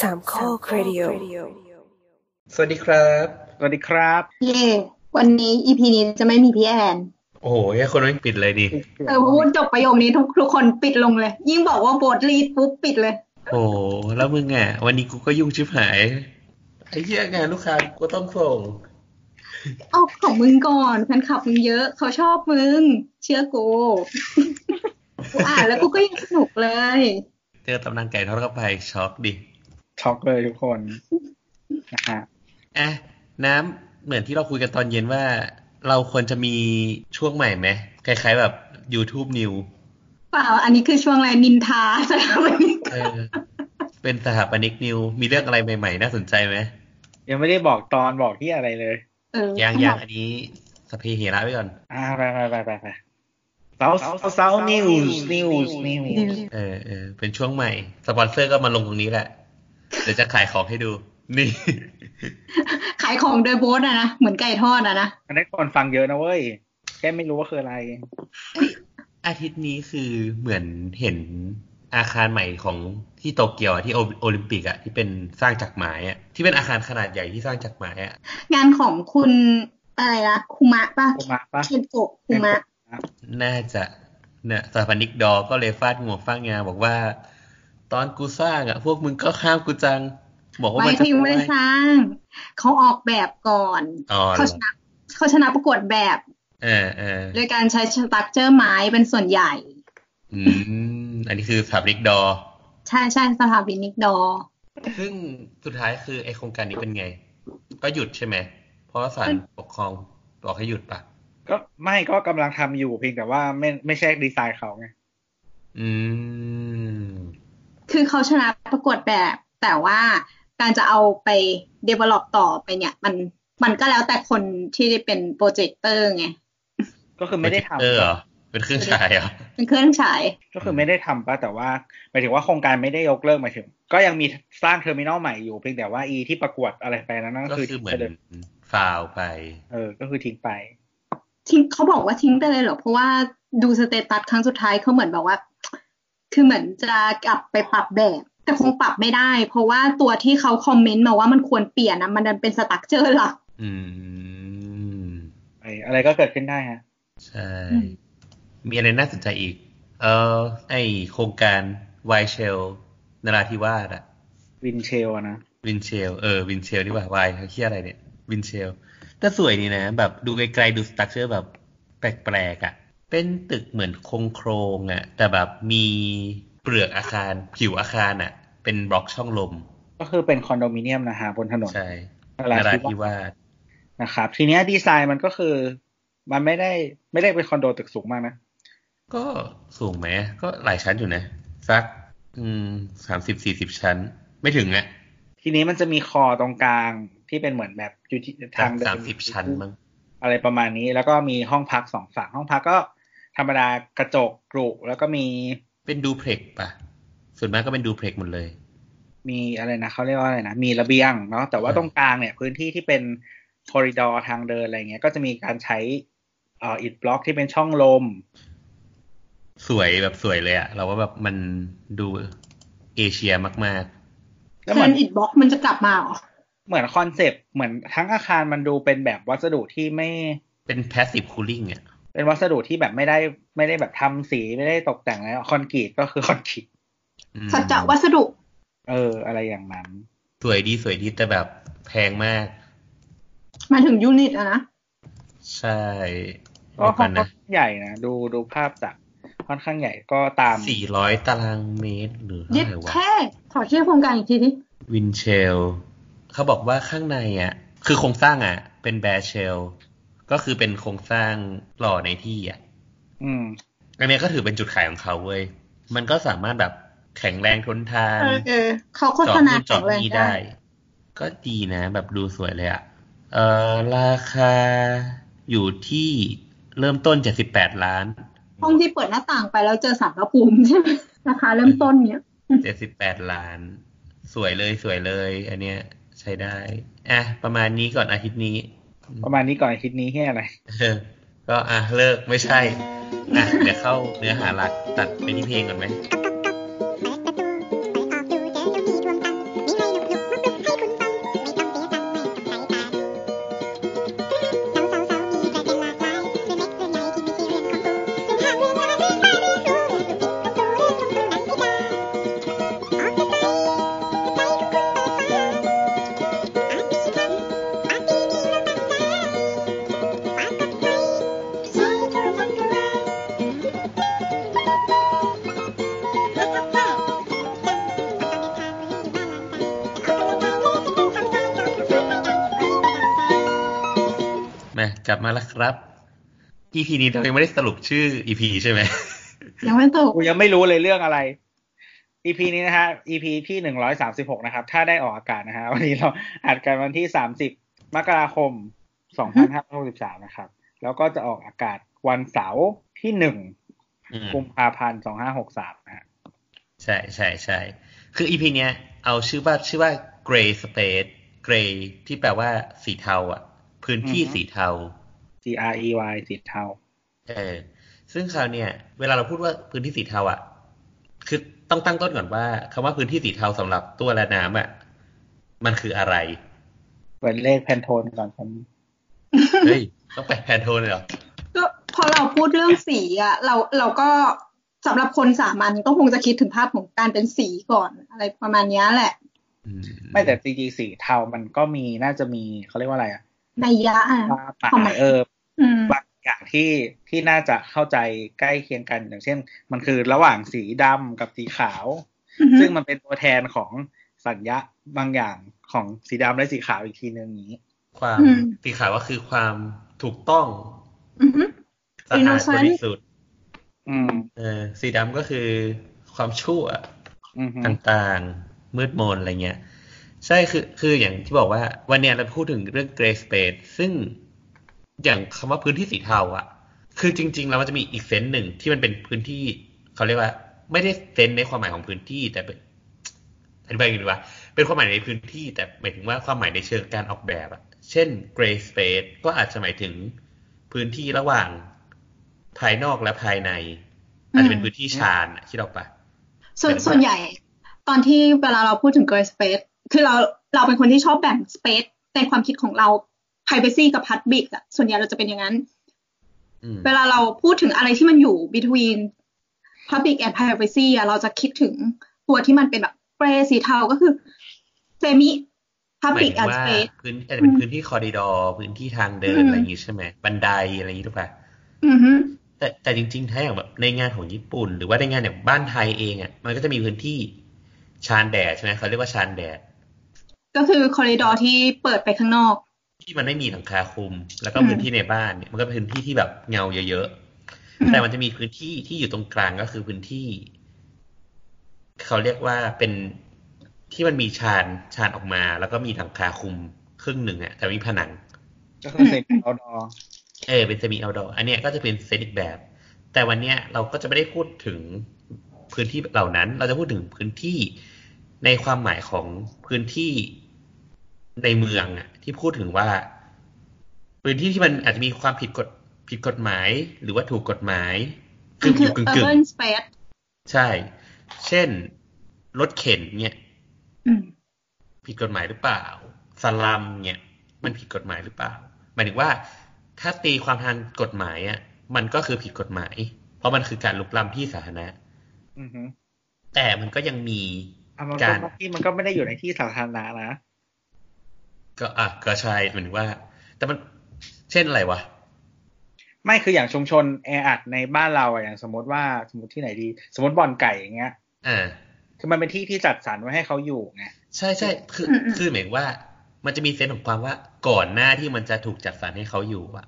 สามข้อครดิโอสวัสดีครับ สวัสดีครับ เย่วันนี้อีพีนี้จะไม่มีพี่แอน โอ้โหแค่คนไม่ปิดเลยดิ เออพูดจบประโยคนี้ทุกทุกคนปิดลงเลย ยิ่งบอกว่าโบทรีดปุ๊บปิดเลย โอ้โหแล้วมึงอะวันนี้กูก็ยุ่งชิบหาย ไอ้เหี้ยงานลูกค้ากูก็ต้องส่งเอาของมึงก่อนแฟนคลับมึงเยอะ เขาชอบมึง เชื่อกูกูอ่านแล้วกูก็ยังสนุกเลย เจอตำนานไก่ทอดเข้าไปช็อกดิ ช็อกเลยทุกคนนะฮะอะน้ำเหมือนที่เราคุยกันตอนเย็นว่า เราควรจะมีช่วงใหม่ไหมคล้ายๆแบบ YouTube New เปล่า อันนี้คือช่วงอะไรนินทาใช่ไหมเออเป็นสถาปนิกนิว มีเรื่องอะไรใหม่ๆ น่าสนใจไหม ยังไม่ได้บอกตอนบอกที่อะไรเลยเออยังยังอันนี้สัพเพเหระไว้ก่อน อ่าไปไปไปไปไปเสาเสา news newsส์นิวส์เออเออเป็นช่วงใหม่ สปอนเซอร์ก็มาลงตรงนี้แหละ เดี๋ยวจะขายของให้ดู นี่ ขายของโดยโบสอะนะ เหมือนไก่ทอดอะนะอันนี้คนฟังเยอะนะเว้ย แค่ไม่รู้ว่าคืออะไร อาทิตย์นี้คือเหมือนเห็นอาคารใหม่ของที่โตเกียวอะที่โอโอลิมปิกอะที่เป็นสร้างจากไม้อะที่เป็นอาคารขนาดใหญ่ที่สร้างจากไม้อะงานของคุณอะไรนะคุมะป่ะคุมะปะเคนโกะคุมะ น่าจะเนี่ยสถาปนิกดอก็เลยฟาดงวงฟาดงาบอกว่า ตอนกูสร้างอะพวกมึงก็ข้ามกูจัง บอกว่าไม่มันจะเขายังไม่ได้สร้าง เขาออกแบบก่อนอ๋อเหรเขาอชนะเขาชนะประกวดแบบเออเออโดยการใช้สตั๊กเจอร์ไม้เป็นส่วนใหญ่ อืม อันนี้คือสถาปนิกดอ ใช่ใช่สถาปนิกดอ ซึ่งสุดท้ายคือไอโครงการนี้เป็นไง ก็หยุดใช่ไหม เพราะว่าศาลปกครองบอกให้หยุดปะก็ไม่ก็กำลังทำอยู่เพียงแต่ว่าไม่ไม่ใช่ดีไซน์เขาไง อืม คือเขาชนะประกวดแบบ แต่ว่าการจะเอาไป develop ต่อไปเนี่ย มันมันก็แล้วแต่คนที่เป็นโปรเจคเตอร์ไง ก็คือไม่ได้ทำเออเหรอเป็นเครื่องฉายเหรอเป็นเครื่องฉาย ก็คือไม่ได้ทำปะแต่ว่าหมายถึงว่าโครงการไม่ได้ยกเลิกหมายถึง ก็ยังมีสร้าง terminal ใหม่อยู่เพียงแต่ว่าอีที่ประกวดอะไรไปนั้นก็ก็คือคือเหมือนฟาวล์ไป เออ ก็คือทิ้งไป ทิ้งเขาบอกว่าทิ้งไปเลยเหรอ เพราะว่าดู status ครั้งสุดท้ายเขาเหมือนแบบว่า คือเหมือนจะกลับไปปรับแบบแต่คงปรับไม่ได้ เพราะว่าตัวที่เขา comment มาว่ามันควรเปลี่ยนนะมันดันเป็น structure หลักอืมไอ้อะไรก็เกิดขึ้นได้ฮะใช่ มีอะไรน่าสนใจอีก เออไอ้โครงการ Windshell นราธิวาสอะ Windshell อะนะ Windshell เออ Windshell นี่ว่าวายเขาเคียอะไรเนี่ย Windshell ก็สวยนี่นะ แบบดูไกลๆดู structure แบบแปลกๆอะ่ะ เป็นตึกเหมือนโครงโครงๆอะ่ะแต่แบบมีเปลือกอาคารผิวอาคารอะ่ะเป็นบล็อกช่องลม ก็คือเป็นคอนโดมิเนียมนะฮะบนถนนใช่นนราราธิธิวาสวาสนะครับ ทีเนี้ยดีไซน์มันก็คือ มันไม่ได้ไม่ได้เป็นคอนโดตึกสูงมากนะ ก็สูงไหมก็หลายชั้นอยู่นะ สักอืมสามสิบสี่สิบชั้น ไม่ถึงอะ่ะทีนี้มันจะมีคอตรงกลางที่เป็นเหมือนแบบอยู่ที่ทางเดินสามสิบชั้นมั้งอะไรประมาณนี้แล้วก็มีห้องพักสองฝั่งห้องพักก็ ธรรมดากระจกกรุแล้วก็มีเป็นดูเพล็กปะส่วนมากก็เป็นดูเพล็กหมดเลย มีอะไรนะเขาเรียกว่าอะไรนะ มีระเบียงเนาะแต่ว่าอ่าตรงกลางเนี่ย พื้นที่ที่เป็น corridor ทางเดินอะไรเงี้ย ก็จะมีการใช้เอ่ออิฐบล็อกที่เป็นช่องลม สวยแบบสวยเลยอะเราว่าแบบมันดูเอเชียมากแล้วเหรมือนเทรนด์อิฐบล็อกมันจะกลับมาเหรอเหมือน concept เหมือนทั้งอาคารมันดูเป็นแบบวัสดุที่ไม่ๆเป็น passive cooling อะ เป็นวัสดุที่แบบไม่ได้ไม่ได้แบบทำสีไม่ได้ตกแต่งอะไรคอนกรีตก็คือคอนกรีตอืมสัจจะวัสดุ เออ อะไรอย่างนั้น สวยดีสวยดีแต่แบบแพงมากมาถึง unit อะนะ ใช่ก็เดี๋ยวค่กัอนนนะข้างใหญ่นะ ดูดูภาพจากค่อนข้างใหญ่ก็ตามสี่ร้อยตารางเมตรหรือเท่าเย็ดไหร่วะแค่ขอชื่อโครงการอีกทีที่ Windshell เขาบอกว่าข้างในอะ คือโครงสร้างอะ เป็น bare shell ก็คือเป็นโครงสร้างหล่อในที่อะ อืมอันเนี้ยก็ถือเป็นจุดขายของเขาเว้ย มันก็สามารถแบบแข็งแรงทนทาน เออเออเขาโฆจอษดณานู่นจอแข็ดงแรงนี่ได้ได้ ก็ดีนะ แบบดูสวยเลยอะเอ่อราคาอยู่ที่เริ่มต้นเจ็ดสิบแปดล้าน ห้องที่เปิดหน้าต่างไปแล้วเจอสารพระภูมิใช่ไหมราคาเริ่มต้นเนี้ยเจ็ดสิบแปดล้าน สวยเลยสวยเลย อันเนี้ยใช้ได้ อะ ประมาณนี้ก่อนอาทิตย์นี้ ประมาณนี้ก่อนอาทิตย์นี้แค่อะไรก็อะเลิกไม่ใช่อะเดี๋ยวเข้าเนื้อหาหลักตัดไปที่เพลงก่อนไหม กลับมาแล้วครับ EP นี้เรายังไม่ได้สรุปชื่อ EP ใช่ไหมยังไม่ตกกูยังไม่รู้เลยเรื่องอะไร EP นี้นะฮะ EP ที่หนึ่งร้อยสามสิบหกนะครับ ถ้าได้ออกอากาศนะฮะวันนี้เราอัดกันวันที่สามสิบมกราคมสองพันห้าร้อยหกสิบสามนะครับ แล้วก็จะออกอากาศวันเสาร์ที่หนึ่งอืมกุมภาพันธ์สองห้าหกสามนะฮะใช่ใช่ใช่คือ EP เนี้ย เอาชื่อว่าชื่อว่า Gray Space Gray ที่แปลว่าสีเทาอะ พื้นที่สีเทา G R E Y สีเทา เออ ซึ่งคราวเนี่ย เวลาเราพูดว่าพื้นที่สีเทาอะ คือต้องตั้งต้นก่อนว่าคำว่าพื้นที่สีเทาสำหรับตัวและน้ำอะ มันคืออะไร เปิดเลขแพนโทนก่อนครับเฮ้ย ต้องแปลแพนโทนเลยเหรอ ก็พอเราพูดเรื่องสีอะ เราเราก็สำหรับคนสามัญก็คงจะคิดถึงภาพของการเป็นสีก่อน อะไรประมาณเนี้ยแหละอืมไม่แต่จริงๆสีเทามันก็มีน่าจะมีเขาเรียกว่าอะไรอะในยยะอะป่าความหมายเอออืม บางอย่างที่ที่น่าจะเข้าใจใกล้เคียงกันอย่างเช่น มันคือระหว่างสีดำกับสีขาวอือฮึซึ่งมันเป็นตัวแทนของสัญญาบางอย่างของสีดำและสีขาวอีกทีนึงนี้ ความอืมสีขาวก็คือความถูกต้องอือฮึสะอาด Innocent บริสุทธิ์อืมเออสีดำก็คือความชั่วอืมฮึต่างๆ มืดมนอะไรเงี้ย ใช่คือคืออย่างที่บอกว่า วันเนี้ยเราพูดถึงเรื่อง gray space ซึ่ง อย่างคำว่าพื้นที่สีเทาอะคือจริง ๆ แล้วมันจะมีอีกเซนส์หนึ่งที่มันเป็นพื้นที่เขาเรียกว่า ไม่ได้เซนส์ในความหมายของพื้นที่ แต่เป็นอธิบายกันดีกว่าเป็นความหมายในพื้นที่ แต่หมายถึงว่าความหมายในเชิงการออกแบบอะเช่น gray space ก็อาจจะหมายถึงพื้นที่ระหว่างภายนอกและภายใน อาจจะเป็นพื้นที่ชานอะคิดออกปะส่วนส่วนใหญ่ ตอนที่เวลาเราพูดถึง gray space คือเราเราเป็นคนที่ชอบแบ่ง space ในความคิดของเรา privacy กับ public อะส่วนใหญ่เราจะเป็นอย่างนั้นอืมเวลาเราพูดถึงอะไรที่มันอยู่ between public and privacy อะเราจะคิดถึงตัวที่มันเป็นแบบ gray สีเทาก็คือ semi หมาย public ถึง and ว่า space พื้นอาจจะเป็นพื้นที่คอริดอร์พื้นที่ทางเดินอืมอะไรอย่างงี้ใช่ไหมบันไดอะไรอย่างงี้ถูกปะอือฮึแต่แต่จริงๆถ้าอย่างแบบในงานของญี่ปุ่น หรือว่าในงานอย่างบ้านไทยเองอะมันก็จะมีพื้นที่ชานแดดใช่ไหมเขาเรียกว่าชานแดด ก็คือ corridor ที่เปิดไปข้างนอก ที่มันไม่มีหลังคาคลุม แล้วก็อืมพื้นที่ในบ้านเนี่ยมันก็เป็นพื้นที่ที่แบบเงาเยอะอืๆมแต่มันจะมีพื้นที่ที่อยู่ตรงกลางก็คือพื้นที่ เขาเรียกว่าเป็นที่มันมีชานชานออกมา แล้วก็มีหลังคาคลุมครึ่งหนึ่งอะแต่มีผนัง ก็คือเซ็นเอาดอเออเป็นเซมิเอาดออันเนี้ยก็จะเป็นเซตอีกแบบ แต่วันเนี้ยเราก็จะไม่ได้พูดถึงพื้นที่เหล่านั้น เราจะพูดถึงพื้นที่ในความหมายของพื้นที่ในเมืองอะ ที่พูดถึงว่า พื้นที่ที่มันอาจจะมีความผิดกฎผิดกฎหมาย หรือว่าถูกกฎหมายมันคืออยู่กึ่งกึ่ง urban space ใช่ เช่น รถเข็นเนี่ยอืมผิดกฎหมายหรือเปล่าสลัมเนี่ย มันผิดกฎหมายหรือเปล่าหมายถึงว่า ถ้าตีความทางกฎหมายอะ มันก็คือผิดกฎหมาย เพราะมันคือการลุกล้ำที่สาธารณะอือฮึแต่มันก็ยังมีอะมันการก็ที่มันก็ไม่ได้อยู่ในที่สาธารณะนะ ก็อะก็ใช่หมายถึงว่า แต่มันเช่นอะไรวะ ไม่คืออย่างชุมชนแออัดในบ้านเราอะอย่างสมมติว่าสมมติที่ไหนดี สมมติบ่อนไก่อย่างเงี้ยอ่าคือมันเป็นที่ที่จัดสรรไว้ให้เขาอยู่ไงใช่ใช่คืออืมอืมคือหมายถึงว่า มันจะมีเซนส์ของความว่าก่อนหน้าที่มันจะถูกจัดสรรให้เขาอยู่อะ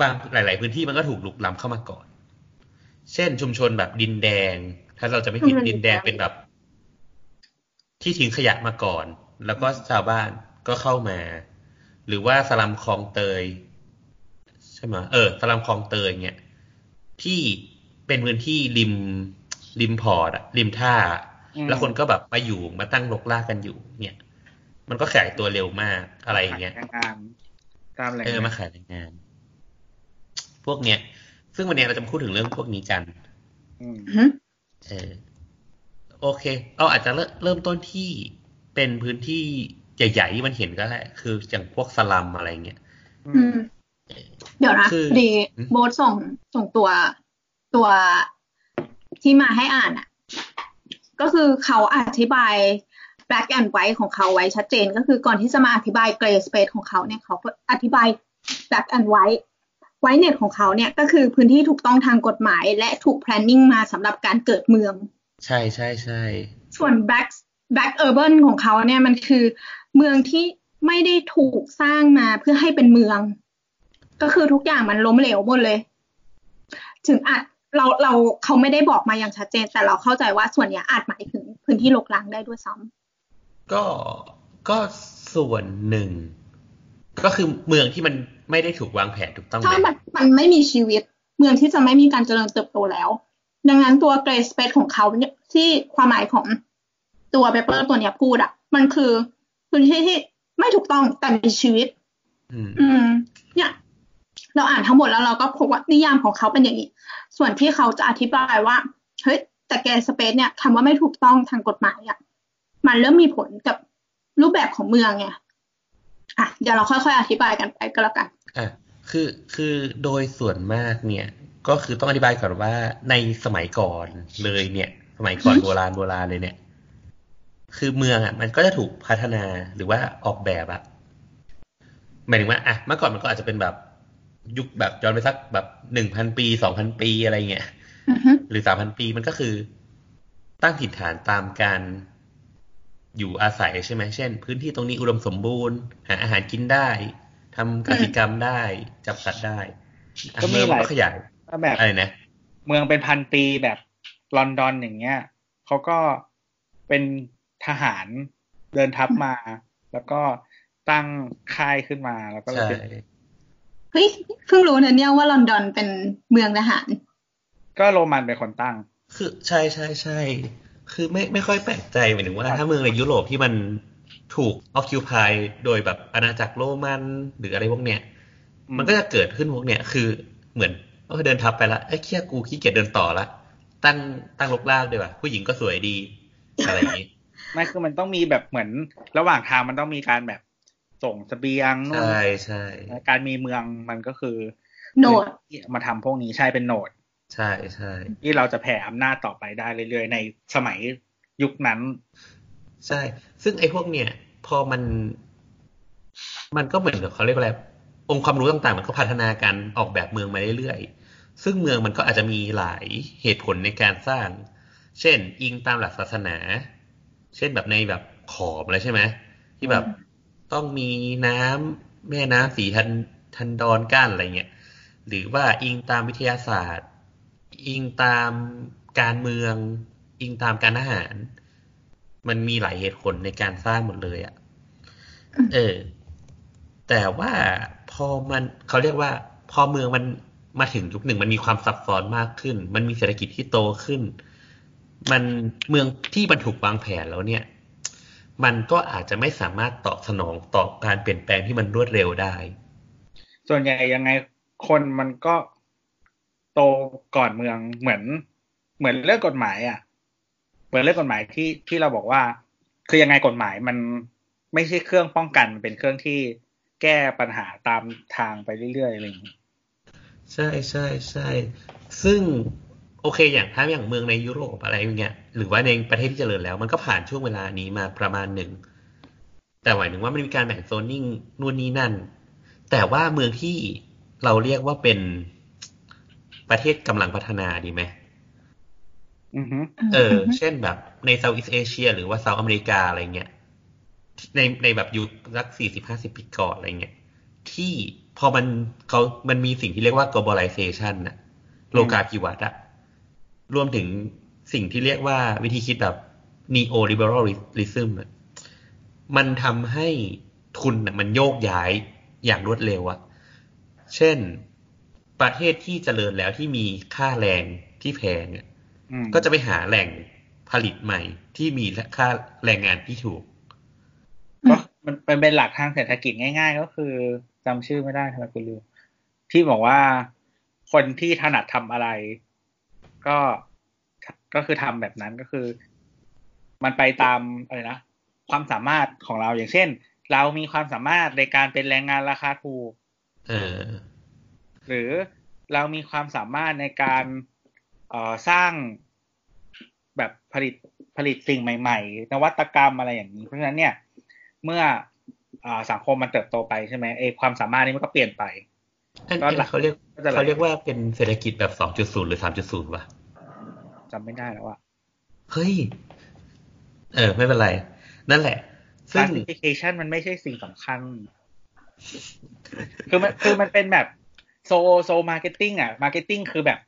บางหลาย ๆ พื้นที่มันก็ถูกลุกล้ำเข้ามาก่อน เช่นชุมชนแบบดินแดง ถ้าเราจะไม่ผิดอืมดินแดงเป็นแบบ ที่ทิ้งขยะมาก่อน แล้วก็ชาวบ้านก็เข้ามา หรือว่าสลัมคลองเตย ใช่ไหมเออ สลัมคลองเตยเนี่ยที่เป็นพื้นที่ริมริมพอร์ตอะริมท่าอืมแล้วคนก็แบบมาอยู่มาตั้งรกรากกันอยู่ เนี่ย มันก็ขยายตัวเร็วมากอะไรอย่างเงี้ยแรงงานตามแหล่งเออมาขายแรงงาน พวกเนี้ย ซึ่งวันเนี้ยเราจะมาพูดถึงเรื่องพวกนี้กันอืมอือฮึเออโอเค เอาอาจจะเริ่มเริ่มต้นที่ เป็นพื้นที่ใหญ่ๆที่มันเห็นก็ได้คืออย่างพวกสลัมอะไรเงี้ยอือืมมเดี๋ยวนะคือพอดีอืมโบสส่งส่งตัวตัวที่มาให้อ่านอะ ก็คือเขาอธิบาย black and white ของเขาไว้ชัดเจน ก็คือก่อนที่จะมาอธิบาย gray space ของเขาเนี่ยเขาก็อธิบาย black and white whiteness ของเขาเนี่ยก็คือพื้นที่ถูกต้องทางกฎหมาย และถูก planning มาสำหรับการเกิดเมือง ใช่ใช่ใช่ส่วน black black urban ของเขาเนี่ยมันคือเมืองที่ไม่ได้ถูกสร้างมาเพื่อให้เป็นเมือง ก็คือทุกอย่างมันล้มเหลวหมดเลย ถึงอาจเราเราเขาไม่ได้บอกมาอย่างชัดเจน แต่เราเข้าใจว่าส่วนนี้อาจหมายถึงพื้นที่ลกล้างได้ด้วยซ้ำก็ก็ส่วนหนึ่ง ก็คือเมืองที่มันไม่ได้ถูกวางแผนถูกต้องไหมถ้ามันมันไม่มีชีวิต เมืองที่จะไม่มีการเจริญเติบโตแล้ว ดังนั้นตัว grey space ของเขาเนี่ยที่ความหมายของ ตัว paper ตัวเนี้ยพูดอะมันคือพื้นที่ที่ไม่ถูกต้องแต่มีชีวิตอืมอืม เนี่ย เราอ่านทั้งหมดแล้วเราก็พบว่านิยามของเขาเป็นอย่างนี้ ส่วนที่เขาจะอธิบายว่าเฮ้ยแต่ grey space เนี่ยคำว่าไม่ถูกต้องทางกฎหมายอะ่ะมันเริ่มมีผลกับรูปแบบของเมืองไงอะเดี๋ยวเราค่อยๆอธิบายกันไปก็แล้วกันอะคือคือโดยส่วนมากเนี่ย ก็คือต้องอธิบายก่อนว่าในสมัยก่อนเลยเนี่ย สมัยก่อนโบราณโบราณเลยเนี่ย คือเมืองอะ มันก็จะถูกพัฒนาหรือว่าออกแบบอะหมายถึงว่าอะเมื่อก่อนมันก็อาจจะเป็นแบบยุคแบบย้อนไปสักแบบหนึ่งพันปีสองพันปีอะไรเงี้ยอือฮึหรือสามพันปีมันก็คือ ตั้งถิ่นฐานตามการอยู่อาศัยใช่ไหมเช่น พื้นที่ตรงนี้อุดมสมบูรณ์ หาอาหารกินได้ทำกสิกรรมได้ จับสัตว์ได้อะก็มีหลายเองนขยายถ้าแบบอะไรนะเมืองเป็นพันปีแบบลอนดอนอย่างเงี้ยเขาก็เป็น ทหารเดินทัพมา แล้วก็ตั้งค่ายขึ้นมาแล้วก็เลยใช่เป็นเฮ้ยเพิ่งรู้นะเนี่ยว่าลอนดอนเป็นเมืองทหาร ก็โรมันเป็นคนตั้ง คือใช่ใช่ใช่คือไม่ไม่ค่อยแปลกใจหมายถึงว่าครับถ้าเมืองในยุโรปที่มันถูก occupy โดยแบบอาณาจักรโรมันหรืออะไรพวกเนี้ยอืมันก็จะเกิดขึ้นพวกเนี้ยคือเหมือนเออเดินทับไปละไอ้ยเคียกูขี้เกียจเดินต่อละตั้งตั้งลกลากดีกว่าผู้หญิงก็สวยดีอะไรอย่างนี้ ไม่คือมันต้องมีแบบเหมือนระหว่างทางมันต้องมีการแบบส่งเสบียงนู่นใช่ใช่การมีเมืองมันก็คือโหนดที่มาทำพวกนี้ใช่เป็นโหนด ใช่ใช่ที่เราจะแผ่อำนาจต่อไปได้เรื่อยๆ ในสมัยยุคนั้น ใช่ ซึ่งไอ้พวกเนี้ยพอมัน มันก็เหมือนกับเขาเรียกว่าอะไรองค์ความรู้ต่างๆ มันก็พัฒนาการออกแบบเมืองมาเรื่อยๆ ซึ่งเมืองมันก็อาจจะมีหลายเหตุผลในการสร้าง เช่น อิงตามหลักศาสนา เช่นแบบในแบบขอมอะไรใช่ไหมที่แบบต้องมีน้ำแม่น้ำสีทันทันดอนกั้นอะไรเงี้ยหรือว่าอิงตามวิทยาศาสตร์ อิงตามการเมือง อิงตามการทหาร มันมีหลายเหตุผลในการสร้างหมดเลยอะ่ะเออ แต่ว่าพอมันเขาเรียกว่า พอเมืองมันมาถึงยุคหนึ่งมันมีความซับซ้อนมากขึ้น มันมีเศรษฐกิจที่โตขึ้น มันเมืองที่บรรถูกวางแผนแล้วเนี่ย มันก็อาจจะไม่สามารถตอบสนองต่อการเปลี่ยนแปลงที่มันรวดเร็วได้ ส่วนใหญ่ยังไงคนมันก็โตก่อนเมืองเหมือน เหมือนเรื่องกฎหมายอะ เหมือนเรื่องกฎหมายที่ที่เราบอกว่า คือยังไงกฎหมายมันไม่ใช่เครื่องป้องกันมันเป็นเครื่องที่แก้ปัญหาตามทางไปเรื่อยๆอะไรอย่างนี้ใช่ใช่ใช่ซึ่ง โอเคอย่างถ้าอย่างเมืองในยุโรปอะไรอย่างเงี้ยหรือว่าในประเทศที่เจริญแล้ว มันก็ผ่านช่วงเวลานี้มาประมาณหนึ่ง แต่หมายถึงว่ามันมีการแบ่งโซนนิ่งนู่นนี่นั่น แต่ว่าเมืองที่เราเรียกว่าเป็นประเทศกำลังพัฒนาดีไหมอือฮึเออ เช่นแบบในเซาท์อีสเอเชีย หรือว่าเซาท์อเมริกาอะไรเงี้ยในในแบบยุคสักสี่สิบห้าสิบปีก่อนอะไรเงี้ยที่พอมันเขามันมีสิ่งที่เรียกว่า globalization น่ะโลกาภิวัตน์อะ รวมถึงสิ่งที่เรียกว่าวิธีคิดแบบ neoliberalism อะมันทำให้ทุนน่ะมันโยกย้ายอย่างรวดเร็วอะเช่น ประเทศที่เจริญแล้วที่มีค่าแรงที่แพงอะอืมก็จะไปหาแหล่งผลิตใหม่ที่มีค่าแรงงานที่ถูกก็มันเป็นเป็นหลักทางเศรษฐกิจง่าย ๆ ก็คือจำชื่อไม่ได้ทำไมกูลืมที่บอกว่าคนที่ถนัดทำอะไร ก็ก็คือทำแบบนั้นก็คือ มันไปตามอะไรนะความสามารถของเราอย่างเช่น เรามีความสามารถในการเป็นแรงงานราคาถูกเออหรือเรามีความสามารถในการเอ่อสร้างแบบผลิตผลิตสิ่งใหม่ ๆ นวัตกรรมอะไรอย่างนี้ เพราะฉะนั้นเนี่ย เมื่ออาสังคมมันเติบโตไปใช่ไหมเอความสามารถนี้มันก็เปลี่ยนไป อันก็หลันี้กเขาเรียกก็จะหลักเขาเรียกว่าเป็นเศรษฐกิจแบบสองจุดศูนย์หรือสามจุดศูนย์วะจำไม่ได้แล้วอะเฮ้ย เออ ไม่เป็นไร นั่นแหละ ซึ่ง classification มันไม่ใช่สิ่งสำคัญ คือมันคือมันเป็นแบบโซโซมาร์เก็ตติ้งอะมาร์เก็ตติ้งคือแบบ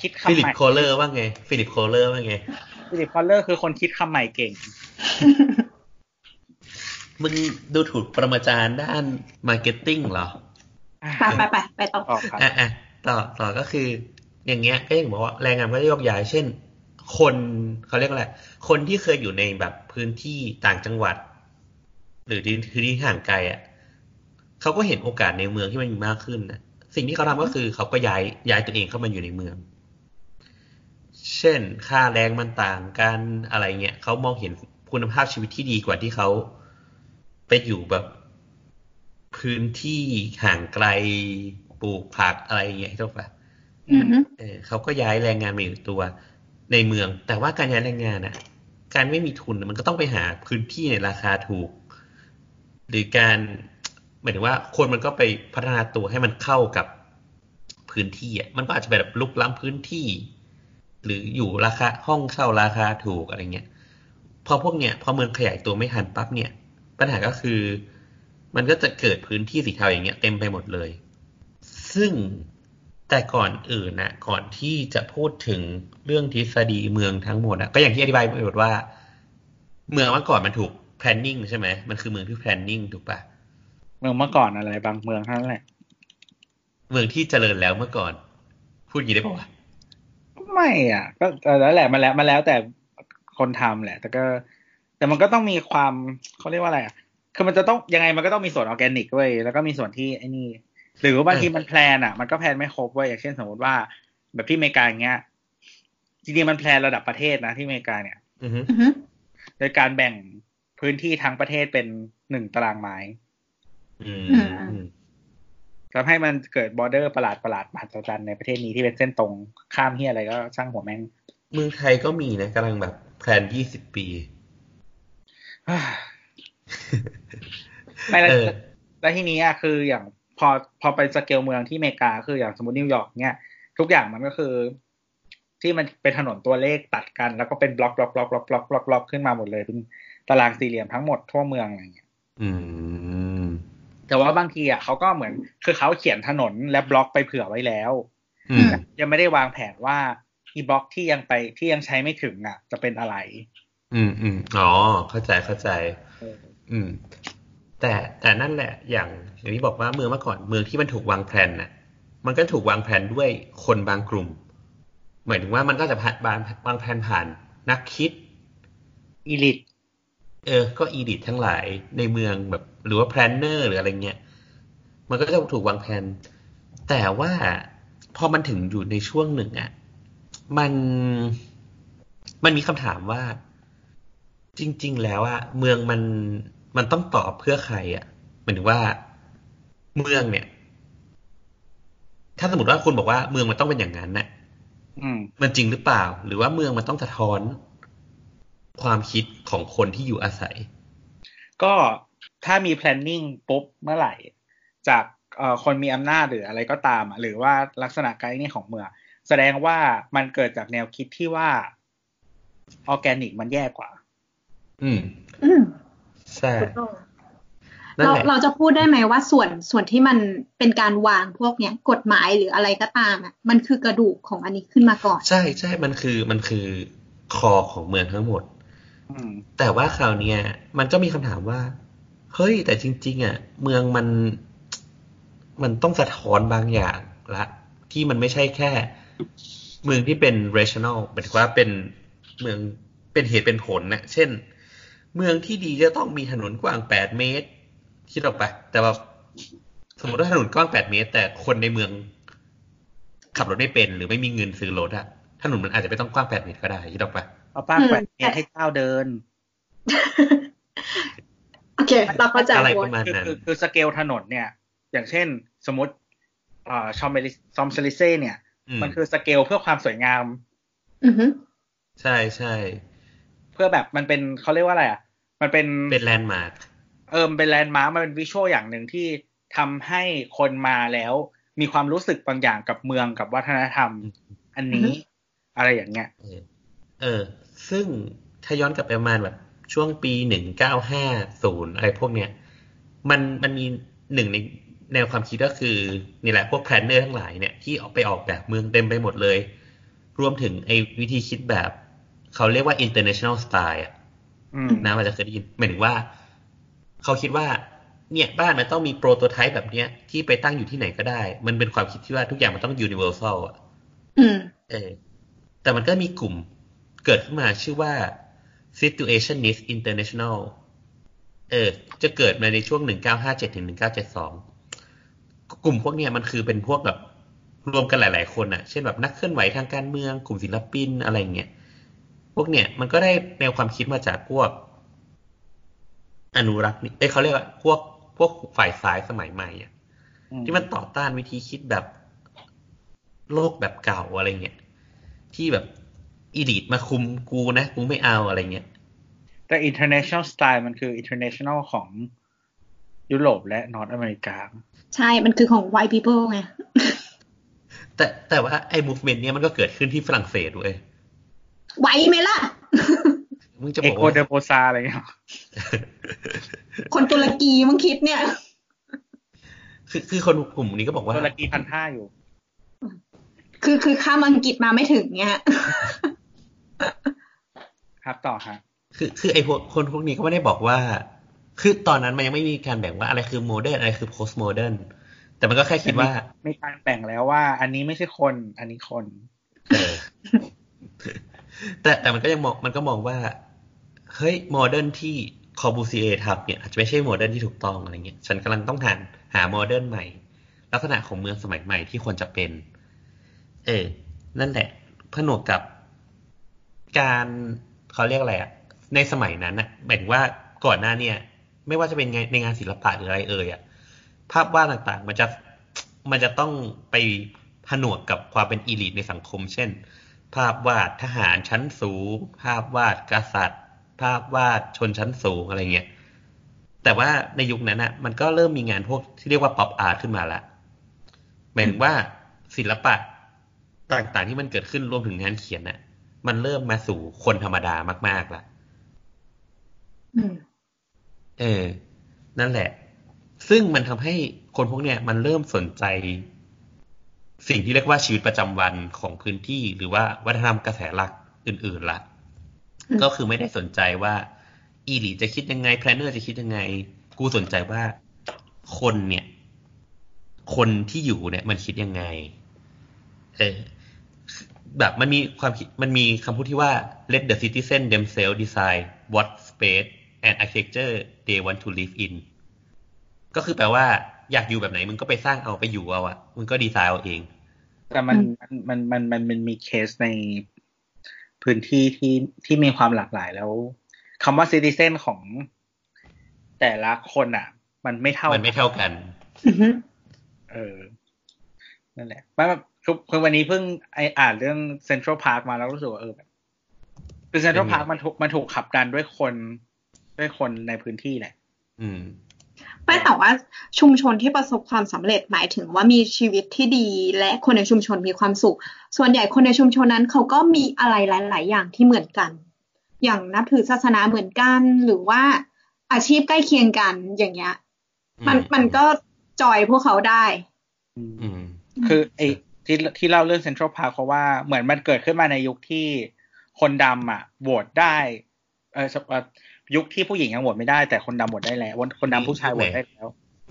คิดฟิคำลิใหปม่โคเลอร์ว่าไง ฟิลิปโคเลอร์ว่าไง ฟิลิปคอลเลอร์คือคนคิดคำใหม่เก่ง มึงดูถูกปรมาจารย์ด้าน marketing เหรอ ไปไปไปไปต่อออกครับอะอะต่อต่อก็คือ อย่างเงี้ยก็อย่างบอกว่าแรงงานก็จะโยกย้ายเช่น คนเขาเรียกว่าอะไรคนที่เคยอยู่ในแบบพื้นที่ต่างจังหวัด หรือที่พื้นที่ห่างไกลอะเขาก็เห็นโอกาสในเมืองที่มันมีมากขึ้นนะสิ่งที่เขาทำก็คือเขาก็ย้ายย้ายตัวเองเข้ามาอยู่ในเมือง เช่น ค่าแรงมันต่างกันอะไรเงี้ยเขามองเห็นคุณภาพชีวิตที่ดีกว่าที่เขาไปอยู่แบบ พื้นที่ห่างไกลปลูกผักอะไรอย่างเงี้ยถูกปะอือฮึเออเขาก็ย้ายแรงงานมาอยู่ตัวในเมือง แต่ว่าการย้ายแรงงานอะการไม่มีทุนมันก็ต้องไปหาพื้นที่ในราคาถูก หรือการหมายถึงว่าคนมันก็ไปพัฒนาตัวให้มันเข้ากับพื้นที่อะมันก็อาจจะแบบลุกล้ำพื้นที่ หรืออยู่ราคาห้องเช่าราคาถูกอะไรเงี้ยพอพวกเนี้ยพอเมืองขยายตัวไม่ทันปั๊บเนี่ย ปัญหาก็คือ มันก็จะเกิดพื้นที่สีเทาอย่างเงี้ยเต็มไปหมดเลย ซึ่งแต่ก่อนอื่นนะก่อนที่จะพูดถึงเรื่องทฤษฎีเมืองทั้งหมดอะก็อย่างที่อธิบายไปหมดว่า เมืองเมื่อก่อนมันถูก planning ใช่ไหมมันคือเมืองที่ planning ถูกปะเมืองเมื่อก่อนอะไรบางเมืองเท่านั้นแหละ เมืองที่เจริญแล้วเมื่อก่อน พูดอย่างนี้ได้ปะวะไม่อะ ก็เออแล้วแหละมันแล้วมันแล้วแต่คนทำแหละ แต่ก็ แต่มันก็ต้องมีความเขาเรียกว่าอะไรอะ คือมันจะต้องยังไงมันก็ต้องมีส่วนออร์แกนิกด้วยแล้วก็มีส่วนที่ไอ้นี่หรือว่าบางทีมัน plan อะ มันก็ plan ไม่ครบเว้ยอย่างเช่นสมมติว่า แบบที่อเมริกาอย่างเงี้ยจริงๆมัน plan ระดับประเทศนะที่อเมริกาเนี่ยอือฮึอือฮึโดยการแบ่งพื้นที่ทั้งประเทศเป็นหนึ่งตารางไมล์อืมอืมอืมทำให้มันเกิด border ประหลาดประหลาดๆมหัศจรรย์ในประเทศนี้ที่เป็นเส้นตรงข้ามเหี้ยอะไรก็ช่างหัวแม่ง เมืองไทยก็มีนะกำลังแบบ plan ยี่สิบปี ไม่แล้วเออแล้วทีนี้อะคืออย่างพอพอไปสเกลเมืองที่อเมริกาคืออย่างสมมตินิวยอร์กเนี่ยทุกอย่างมันก็คือ ที่มันเป็นถนนตัวเลขตัดกัน แล้วก็เป็นบล็อกบล็อกบล็อกบล็อกบล็อกบล็อกบล็อกขึ้นมาหมดเลยเป็นตารางสี่เหลี่ยมทั้งหมดทั่วเมืองอะไรเงี้ยอืมแต่ว่าบางทีอะเขาก็เหมือน คือเขาเขียนถนนและบล็อกไปเผื่อไว้แล้วอืมยังไม่ได้วางแผนว่าอีบล็อกที่ยังไปที่ยังใช้ไม่ถึงอะ จะเป็นอะไร อืมอืมอ๋อ เข้าใจเข้าใจเอออืม แต่แต่นั่นแหละ อย่างอย่างที่บอกว่าเมืองเมื่อก่อนเมืองที่มันถูกวางแผนน่ะ มันก็ถูกวางแผนด้วยคนบางกลุ่ม หมายถึงว่ามันก็จะผ่านวางวางแผนผ่านนักคิด elite เออ ก็ elite ทั้งหลายในเมืองแบบ หรือว่า planner หรืออะไรเงี้ย มันก็จะถูกวางแผน แต่ว่าพอมันถึงอยู่ในช่วงหนึ่งอะ มัน มันมีคำถามว่า จริง ๆ แล้วอะเมืองมัน มันต้องตอบเพื่อใครอะหมายถึงว่าเมืองเนี่ย ถ้าสมมติว่าคุณบอกว่าเมืองมันต้องเป็นอย่างนั้นน่ะอืมมันจริงหรือเปล่า หรือว่าเมืองมันต้องสะท้อนความคิดของคนที่อยู่อาศัย ก็ถ้ามี planning ปุ๊บเมื่อไหร่ จากเอ่อคนมีอำนาจหรืออะไรก็ตามอะหรือว่าลักษณะการนี่ของเมือง แสดงว่ามันเกิดจากแนวคิดที่ว่าออร์แกนิกมันแย่กว่า อืมอืม ใช่ถูกต้องนั่นเราแหละเราจะพูดได้ไหมว่าส่วนส่วนที่มันเป็นการวางพวกเนี้ยกฎหมายหรืออะไรก็ตามอะมันคือกระดูกของอันนี้ขึ้นมาก่อน ใช่ใช่มันคือมันคือคอของเมืองทั้งหมดอืมแต่ว่าคราวเนี้ยมันก็มีคำถามว่า เฮ้ย แต่จริง ๆ อะ เมืองมัน มันต้องสะท้อนบางอย่างละ ที่มันไม่ใช่แค่ เมืองที่เป็น rational หมายถึงว่าเป็นเมืองเป็นเหตุเป็นผลนะเช่น เมืองที่ดีจะต้องมีถนนกว้างแปดเมตร คิดออกปะแต่ว่าสมมติว่าถนนกว้างแปดเมตร แต่คนในเมือง ขับรถไม่เป็นหรือไม่มีเงินซื้อรถอะถนนมันอาจจะไม่ต้องกว้างแปดเมตรก็ได้คิดออกปะเอาป้าอืมแกว่งเมียให้เจ้าเดิน โอเคเราเข้าใจอะไรหมปดระมาณคือนั้นคือคือสเกลถนนเนี่ย อย่างเช่น สมมติเอ่อชอมเบลิซอมเซลิเซ่เนี่ยอืมมันคือสเกลเพื่อความสวยงาม อือฮึใช่ใช่เพื่อแบบมันเป็นเขาเรียกว่าอะไรอะ มันเป็นเป็น landmark เออมันเป็น landmark มันเป็น visual อย่างหนึ่งที่ทำให้คนมาแล้วมีความรู้สึกบางอย่างกับเมืองกับวัฒนธรรม อันนี้อะไรอย่างเงี้ยเออเออ ซึ่งถ้าย้อนกลับไปประมาณแบบช่วงปีหนึ่งเก้าห้าศูนย์อะไรพวกเนี้ยมันมันมีหนึ่งในแนวความคิดก็คือนี่แหละพวก planner ทั้งหลายเนี่ยที่ออกไปออกแบบเมืองเต็มไปหมดเลย รวมถึงไอ้วิธีคิดแบบ เขาเรียกว่า international style อะอืม นะมันจะเคยได้ยินหมายถึงว่า เขาคิดว่า เนี่ยบ้านมันต้องมี prototype แบบเนี้ย ที่ไปตั้งอยู่ที่ไหนก็ได้ มันเป็นความคิดที่ว่าทุกอย่างมันต้อง universal อะอืมเออ แต่มันก็มีกลุ่มเกิดขึ้นมาชื่อว่า situationist international เออ จะเกิดมาในช่วง 1957ถึง1972 กลุ่มพวกเนี้ยมันคือเป็นพวกแบบรวมกันหลาย ๆ คนอะเช่นแบบนักเคลื่อนไหวทางการเมือง กลุ่มศิลปินอะไรเงี้ย พวกเนี้ยมันก็ได้แนวความคิดมาจากพวก อนุรักษ์นี่เอ้ยเขาเรียกว่าพวกพวกฝ่ายซ้ายสมัยใหม่อะที่มันต่อต้านวิธีคิดแบบโลกแบบเก่าอะไรเงี้ยที่แบบอีลิทมาคุมกูนะกูไม่เอาอะไรเงี้ยแต่ international style มันคือ international ของยุโรปและนอร์ทอเมริกา ใช่ มันคือของ white people ไง แต่แต่ว่าไอ้ movement เนี้ยมันก็เกิดขึ้นที่ฝรั่งเศสด้วย ไหวไหมล่ะมึงจะเอบอโกกว่าเดโปซาอะไรเงี้ยคนตุรกีมึงคิดเนี่ย คือคือคนกลุ่มนี้ก็บอกว่าตุรกีพันห้าอยู่ คือคือข้ามอังกฤษมาไม่ถึงเงี้ยครับต่อฮะคือคือไอ้พวกคนพวกนี้ก็ไม่ได้บอกว่า คือตอนนั้นมันยังไม่มีการแบ่งว่าอะไรคือ modern อะไรคือ post modern แต่มันก็แค่คิดว่ามีการแบ่งแล้วว่า อันนี้ไม่ใช่คน อันนี้คนเออ แต่แต่มันก็ยังมองมันก็มองว่าเฮ้ย modern ที่ Corbusier ทำเนี่ยอาจจะไม่ใช่ modern ที่ถูกต้องอะไรเงี้ย ฉันกำลังต้องหาหาโมเดิร์นใหม่ ลักษณะของเมืองสมัยใหม่ที่ควรจะเป็น เออ นั่นแหละผนวกกับการเขาเรียกอะไรอะในสมัยนั้นอะหมายถึงว่าก่อนหน้าเนี่ย ไม่ว่าจะเป็นไงในงานศิลปะหรืออะไรเอ่ยอะภาพวาดต่างๆ มันจะมันจะต้องไปผนวกกับความเป็นอีลิทในสังคม เช่น ภาพวาดทหารชั้นสูง ภาพวาดกษัตริย์ ภาพวาดชนชั้นสูงอะไรเงี้ยแต่ว่าในยุคนั้นอะมันก็เริ่มมีงานพวกที่เรียกว่าป๊อปอาร์ตขึ้นมาละหมายถึงว่าศิลปะต่างๆที่มันเกิดขึ้นรวมถึงงานเขียนน่ะ มันเริ่มมาสู่คนธรรมดามากๆละอืมเออ นั่นแหละ ซึ่งมันทำให้คนพวกเนี้ยมันเริ่มสนใจ สิ่งที่เรียกว่าชีวิตประจำวันของพื้นที่ หรือว่าวัฒนธรรมกระแสหลักอื่นๆละอืมก็คือไม่ได้สนใจว่า อีหลีจะคิดยังไงแพลนเนอร์จะคิดยังไง กูสนใจว่าคนเนี่ย คนที่อยู่เนี่ย มันคิดยังไง เออแบบมันมีความคิดมันมีคำพูดที่ว่า let the citizen themselves decide what space and architecture they want to live in ก็คือแปลว่าอยากอยู่แบบไหน มึงก็ไปสร้างเอาไปอยู่เอาอะมึงก็ดีไซน์เอาเอง แต่มันออืมมันมันมันมันมีเคสในพื้นที่ที่ที่มีความหลากหลายแล้วคำว่า citizen ของแต่ละคนอะ มันไม่เท่ามันไม่เท่ากันอือฮึเออ นั่นแหละว่าคือคือวันนี้เพิ่งไออ่านเรื่องเซ็นทรัลพาร์คมาแล้วรู้สึกว่าเออแบบคือเซ็นทรัลเป็นไงพาร์คมันถูกมันถูกขับดันด้วยคนด้วยคนในพื้นที่แหละ อืม ไม่แต่ว่าชุมชนที่ประสบความสำเร็จหมายถึงว่ามีชีวิตที่ดี และคนในชุมชนมีความสุข ส่วนใหญ่คนในชุมชนนั้นเขาก็มีอะไรหลาย ๆ อย่างที่เหมือนกัน อย่างนับถือศาสนาเหมือนกัน หรือว่าอาชีพใกล้เคียงกันอย่างเงี้ย มันอืมมันก็จอยพวกเขาได้อืมคือไอ้ที่ที่เล่าเรื่องเซ็นทรัลพาร์คเพราะว่าเหมือนมันเกิดขึ้นมาในยุคที่คนดำอะโหวตได้ เออเอ่อ ยุคที่ผู้หญิงยังโหวตไม่ได้แต่คนดำโหวตได้แล้ว คนดำผู้ชายโหวตได้แล้ว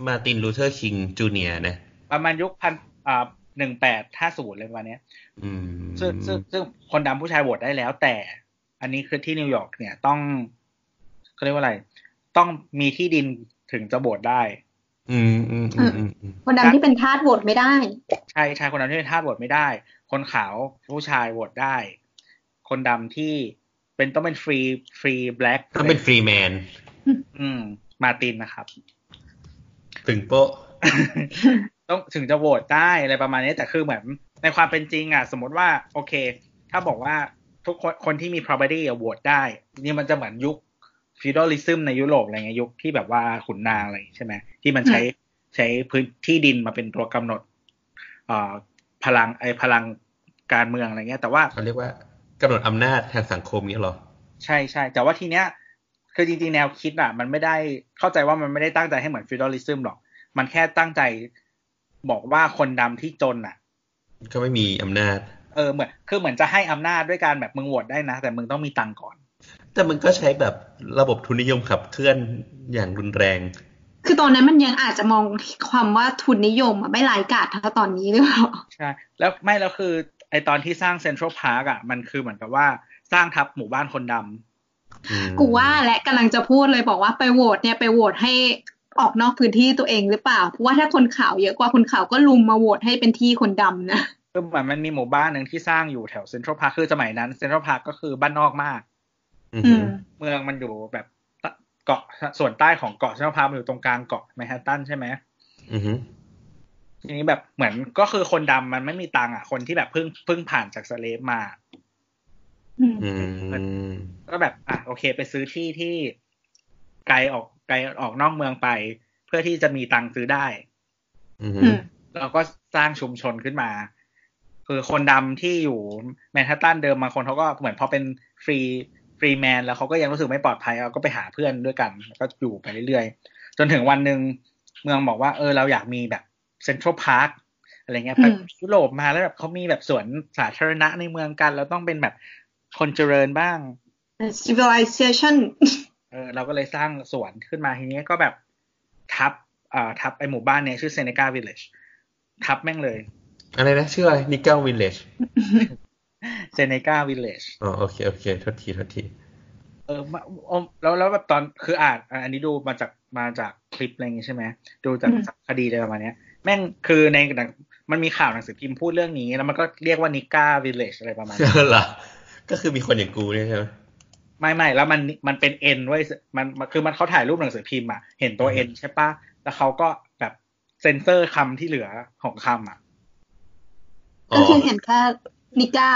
มาร์ตินลูเธอร์คิงจูเนียร์นะ ประมาณยุคพันอ่าหนึ่งแปดห้าศูนย์เลยประมาณเนี้ยอืมซึ่งซึ่งซึ่งคนดำผู้ชายโหวตได้แล้ว แต่ อันนี้คือที่นิวยอร์กเนี่ยต้องเขาเรียกว่าอะไร ต้องมีที่ดินถึงจะโหวตได้ อืมอืมอืมอืมอืมคนดำที่เป็นทาสโหวตไม่ได้ชายชายคนดำที่เป็นทาสโหวตไม่ได้ คนขาวผู้ชายโหวตได้ คนดำที่ เป็นต้องเป็น free free black ต้องเป็น free man อืม มาร์ตินนะครับ ถึงโป๊ะ ต้องถึงจะโหวตได้อะไรประมาณนี้ แต่คือเหมือนในความเป็นจริงอะ สมมติว่า โอเค ถ้าบอกว่าทุกคนคนที่มี property อะโหวตได้ นี่มันจะเหมือนยุค feudalism ในยุโรปอะไรเงี้ยยุคที่แบบว่าขุนนางอะไรใช่ไหมที่มันใช้ใช้พื้นที่ดินมาเป็นตัวกำหนด เอ่อพลังไอพลังการเมืองอะไรเงี้ย แต่ว่าเขาเรียกว่า กำหนดอำนาจทางสังคมนี้เหรอ ใช่ใช่แต่ว่าทีเนี้ยคือจริงๆ แนวคิดอะ มันไม่ได้เข้าใจว่ามันไม่ได้ตั้งใจให้เหมือนฟิวดอลิซึมหรอก มันแค่ตั้งใจบอกว่าคนดำที่จนอะ ก็ไม่มีอำนาจ เออเหมือนคือเหมือนจะให้อำนาจด้วยการแบบมึงโหวตได้นะ แต่มึงต้องมีตังค์ก่อน แต่มันก็ใช้แบบระบบทุนนิยมขับเคลื่อนอย่างรุนแรง คือตอนนั้นมันยังอาจจะมองความว่าทุนนิยมอะไม่ร้ายกาจเท่าตอนนี้หรือเปล่าใช่แล้วไม่แล้วคือไอตอนที่สร้างเซ็นทรัลพาร์คอะมันคือเหมือนกับว่าสร้างทับหมู่บ้านคนดำอืมกูว่าและกำลังจะพูดเลยบอกว่าไปโหวตเนี่ยไปโหวตให้ออกนอกพื้นที่ตัวเองหรือเปล่า เพราะว่าถ้าคนขาวเยอะกว่าคนขาวก็รุมมาโหวตให้เป็นที่คนดำนะคือเหมือนมันมีหมู่บ้านหนึ่งที่สร้างอยู่แถวเซ็นทรัลพาร์คคือสมัยนั้นเซ็นทรัลพาร์คก็คือบ้านนอกมากอือืมมเมืองมันอยู่แบบเกาะส่วนใต้ของเกาะเซ็นทรัลพาร์คมันอยู่ตรงกลางเกาะแมนฮัตตันใช่ไหมอืม ทีนี้แบบเหมือนก็คือคนดำมันไม่มีตังค์อะ คนที่แบบเพิ่งเพิ่งผ่านจากสเลฟมาอืมอืมก็แบบ อะโอเค ไปซื้อที่ที่ไกลออกไกลออกนอกเมืองไป เพื่อที่จะมีตังค์ซื้อได้อืมอืมแล้วก็สร้างชุมชนขึ้นมา คือคนดำที่อยู่แมนฮัตตันเดิมบางคนเขาก็เหมือนพอเป็น free free man แล้วเขาก็ยังรู้สึกไม่ปลอดภัยเขาก็ไปหาเพื่อนด้วยกันแล้วก็อยู่ไปเรื่อยๆ จนถึงวันหนึ่งเมืองบอกว่า เออเราอยากมีแบบ เซ็นทรัลพาร์คอะไรเงี้ยไปยุโรปมาแล้วแบบเขามีแบบสวนสาธารณะในเมืองกัน เราต้องเป็นแบบคนเจริญบ้าง civilization เออเราก็เลยสร้างสวนขึ้นมาทีนี้ก็แบบทับอ่าทับไอหมู่บ้านเนี้ยชื่อเซเนกาวิลเลจทับแม่งเลย อะไรนะ ชื่ออะไรนิเกิลวิลเลจเซเนกาวิลเลจอ๋อโอเค โอเคโทษทีโทษที เออมาอมแล้วแล้วแบบตอนคืออ่านอันนี้ดูมาจากมาจากคลิปอะไรอย่างงี้ใช่ไหมดูจากอืมคดีอะไรประมาณเนี้ย แม่งคือในหนังมันมีข่าวหนังสือพิมพ์พูดเรื่องนี้ แล้วมันก็เรียกว่านิก้าวิลเลจอะไรประมาณนี้เหรอก็คือมีคนอย่างกูเนี่ยใช่ไหมไม่ไม่แล้วมันมันเป็น N เว้ยมันมันคือมันเขาถ่ายรูปหนังสือพิมพ์อะเห็นตัวอืม N ใช่ปะแล้วเขาก็แบบเซนเซอร์คำที่เหลือของคำอะอ๋อก็คือเห็นแค่ nigga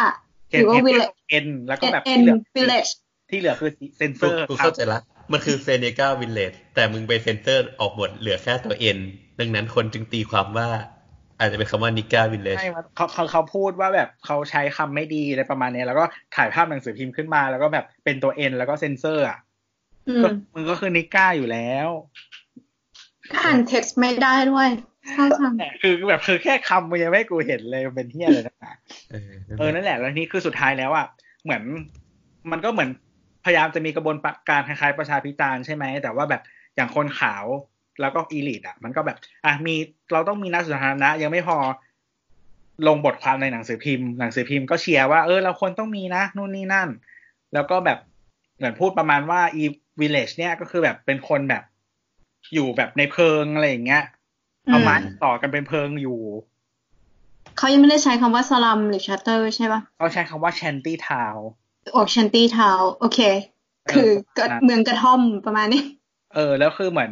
หรือว่า village N แล้วก็แบบ n ที่เหลือ village ที่เหลือคือเซนเซกูอร์กูเข้าใจละ มันคือ Seneca Village แต่มึงไปเซนเซอร์ออกหมดเหลือแค่ตัว N ดังนั้นคนจึงตีความว่า อาจจะเป็นคำว่า nigga village ใช่มันเขาเขาเขาพูดว่าแบบเขาใช้คำไม่ดีอะไรประมาณเนี้ยแล้วก็ถ่ายภาพหนังสือพิมพ์ขึ้นมา แล้วก็แบบเป็นตัวเอ็นแล้วก็เซนเซอร์อะอืก็มมึงก็คือนิก้าอยู่แล้วก็อ่าน text ไม่ได้ด้วยเศร้าจังแต่คือแบบคือแค่คำมึงยังไม่ให้กูเห็นเลยมันเป็นเที่ยอะไรนะเออเออนั่นแหละแล้วนี่คือสุดท้ายแล้วอะเหมือนมันก็เหมือนพ ยายามจะมีกระบวนการคล้ายๆประชาพิจารณ์ใช่ไหม แต่ว่าแบบอย่างคนขาวแล้วก็อีลิทอะ มันก็แบบ อะมีเราต้องมีนักสาธารณะยังไม่พอลงบทความในหนังสือพิมพ์หนังสือพิมพ์ก็เชียร์ว่าเออเราควรต้องมีนะนู่นนี่นั่น แล้วก็แบบเหมือนพูดประมาณว่าอีวิลเลจเนี่ยก็คือแบบเป็นคนแบบ อยู่แบบในเพิงอะไรอย่างเงี้ยเอาไม้ต่อกันเป็นเพิงอยู่เขายังไม่ได้ใช้คำว่าสลัมหรือ shelter ใช่ปะเขาใช้คำว่า shanty town ออกชันตี้ทาวโอเค คือก็เมืองกระท่อมประมาณนี้ เออ แล้วคือเหมือน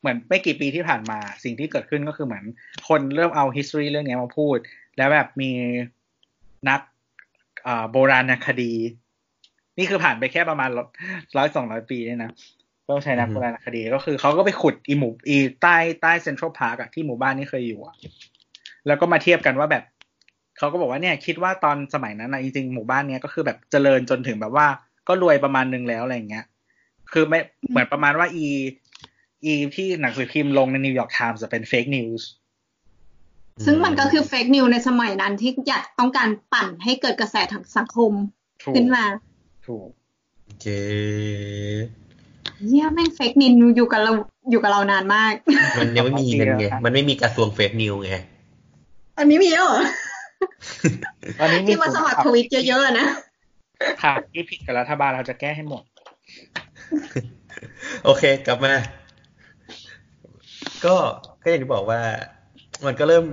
เหมือนไม่กี่ปีที่ผ่านมาสิ่งที่เกิดขึ้นก็คือเหมือน คนเริ่มเอา history เรื่องนี้มาพูด แล้วแบบมีนักอ่าโบราณคดี นี่คือผ่านไปแค่ประมาณร้อยสองร้อยปีเนี่ยนะก็ใช้นักโบราณคดีก็คือเขาก็ไปขุดอีหมู่อีใต้ใต้เซ็นทรัลพาร์คอะที่หมู่บ้านนี้เคยอยู่อะแล้วก็มาเทียบกันว่าแบบ เขาก็บอกว่าเนี่ยคิดว่าตอนสมัยนั้นนะจริงๆหมู่บ้านเนี้ยก็คือแบบเจริญจนถึงแบบว่า ก็รวยประมาณนึงแล้วอะไรอย่างเงี้ย คือไม่เหมือนประมาณว่าอีอีที่หนังสือพิมพ์ลงใน New York Times จะเป็น fake newsซึ่งมันก็คือ fake news ในสมัยนั้นที่อยากต้องการปั่นให้เกิดกระแสทางสังคมถูกขึ้นมา ถูกเจเยี่ยแม่ง fake news อยู่กับเราอยู่กับเรานานมาก มันยังไม่มีนั่นไง มันไม่มีกระทรวง fake news ไง อันนี้มีแล้วเหรอ ตอนนี้มีที่มาสมัครทวิตเยอะๆนะข่าวที่ผิดกับรัฐบาลเราจะแก้ให้หมด โอเค กลับมา ก็ก็อย่างที่บอกว่า มันก็เริ่ม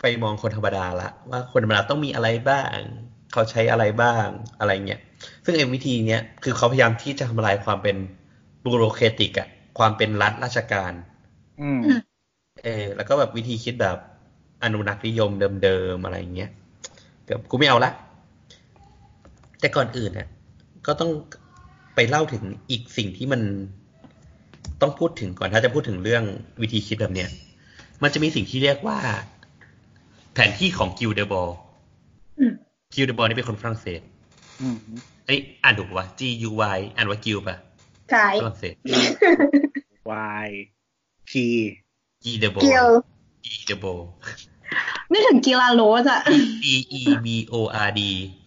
ไปมองคนธรรมดาละว่าคนธรรมดาต้องมีอะไรบ้าง เขาใช้อะไรบ้างอะไรเงี้ยซึ่งไอ้วิธีเนี้ยคือเขาพยายามที่จะทำลายความเป็นบูโรเคติกอะความเป็นรัฐราชการ อืมเออแล้วก็แบบวิธีคิดแบบ อนุรักษ์นิยมเดิมๆอะไรเงี้ยเกือบกูไม่เอาละ แต่ก่อนอื่นเนี่ยก็ต้องไปเล่าถึงอีกสิ่งที่มันต้องพูดถึงก่อนถ้าจะพูดถึงเรื่องวิธีคิดแบบเนี้ยมันจะมีสิ่งที่เรียกว่า แผนที่ของ Guy Debord อืม Guy Debord นี่เป็นคนฝรั่งเศสอืมอันนี้อ่านถูกปะ G U Y อ่านว่ากิลปะกายฝรั่งเศส Y G กีเดโบกิลกีเดโบ ไม่ถึงกีฬาโรสอะ D E B O R D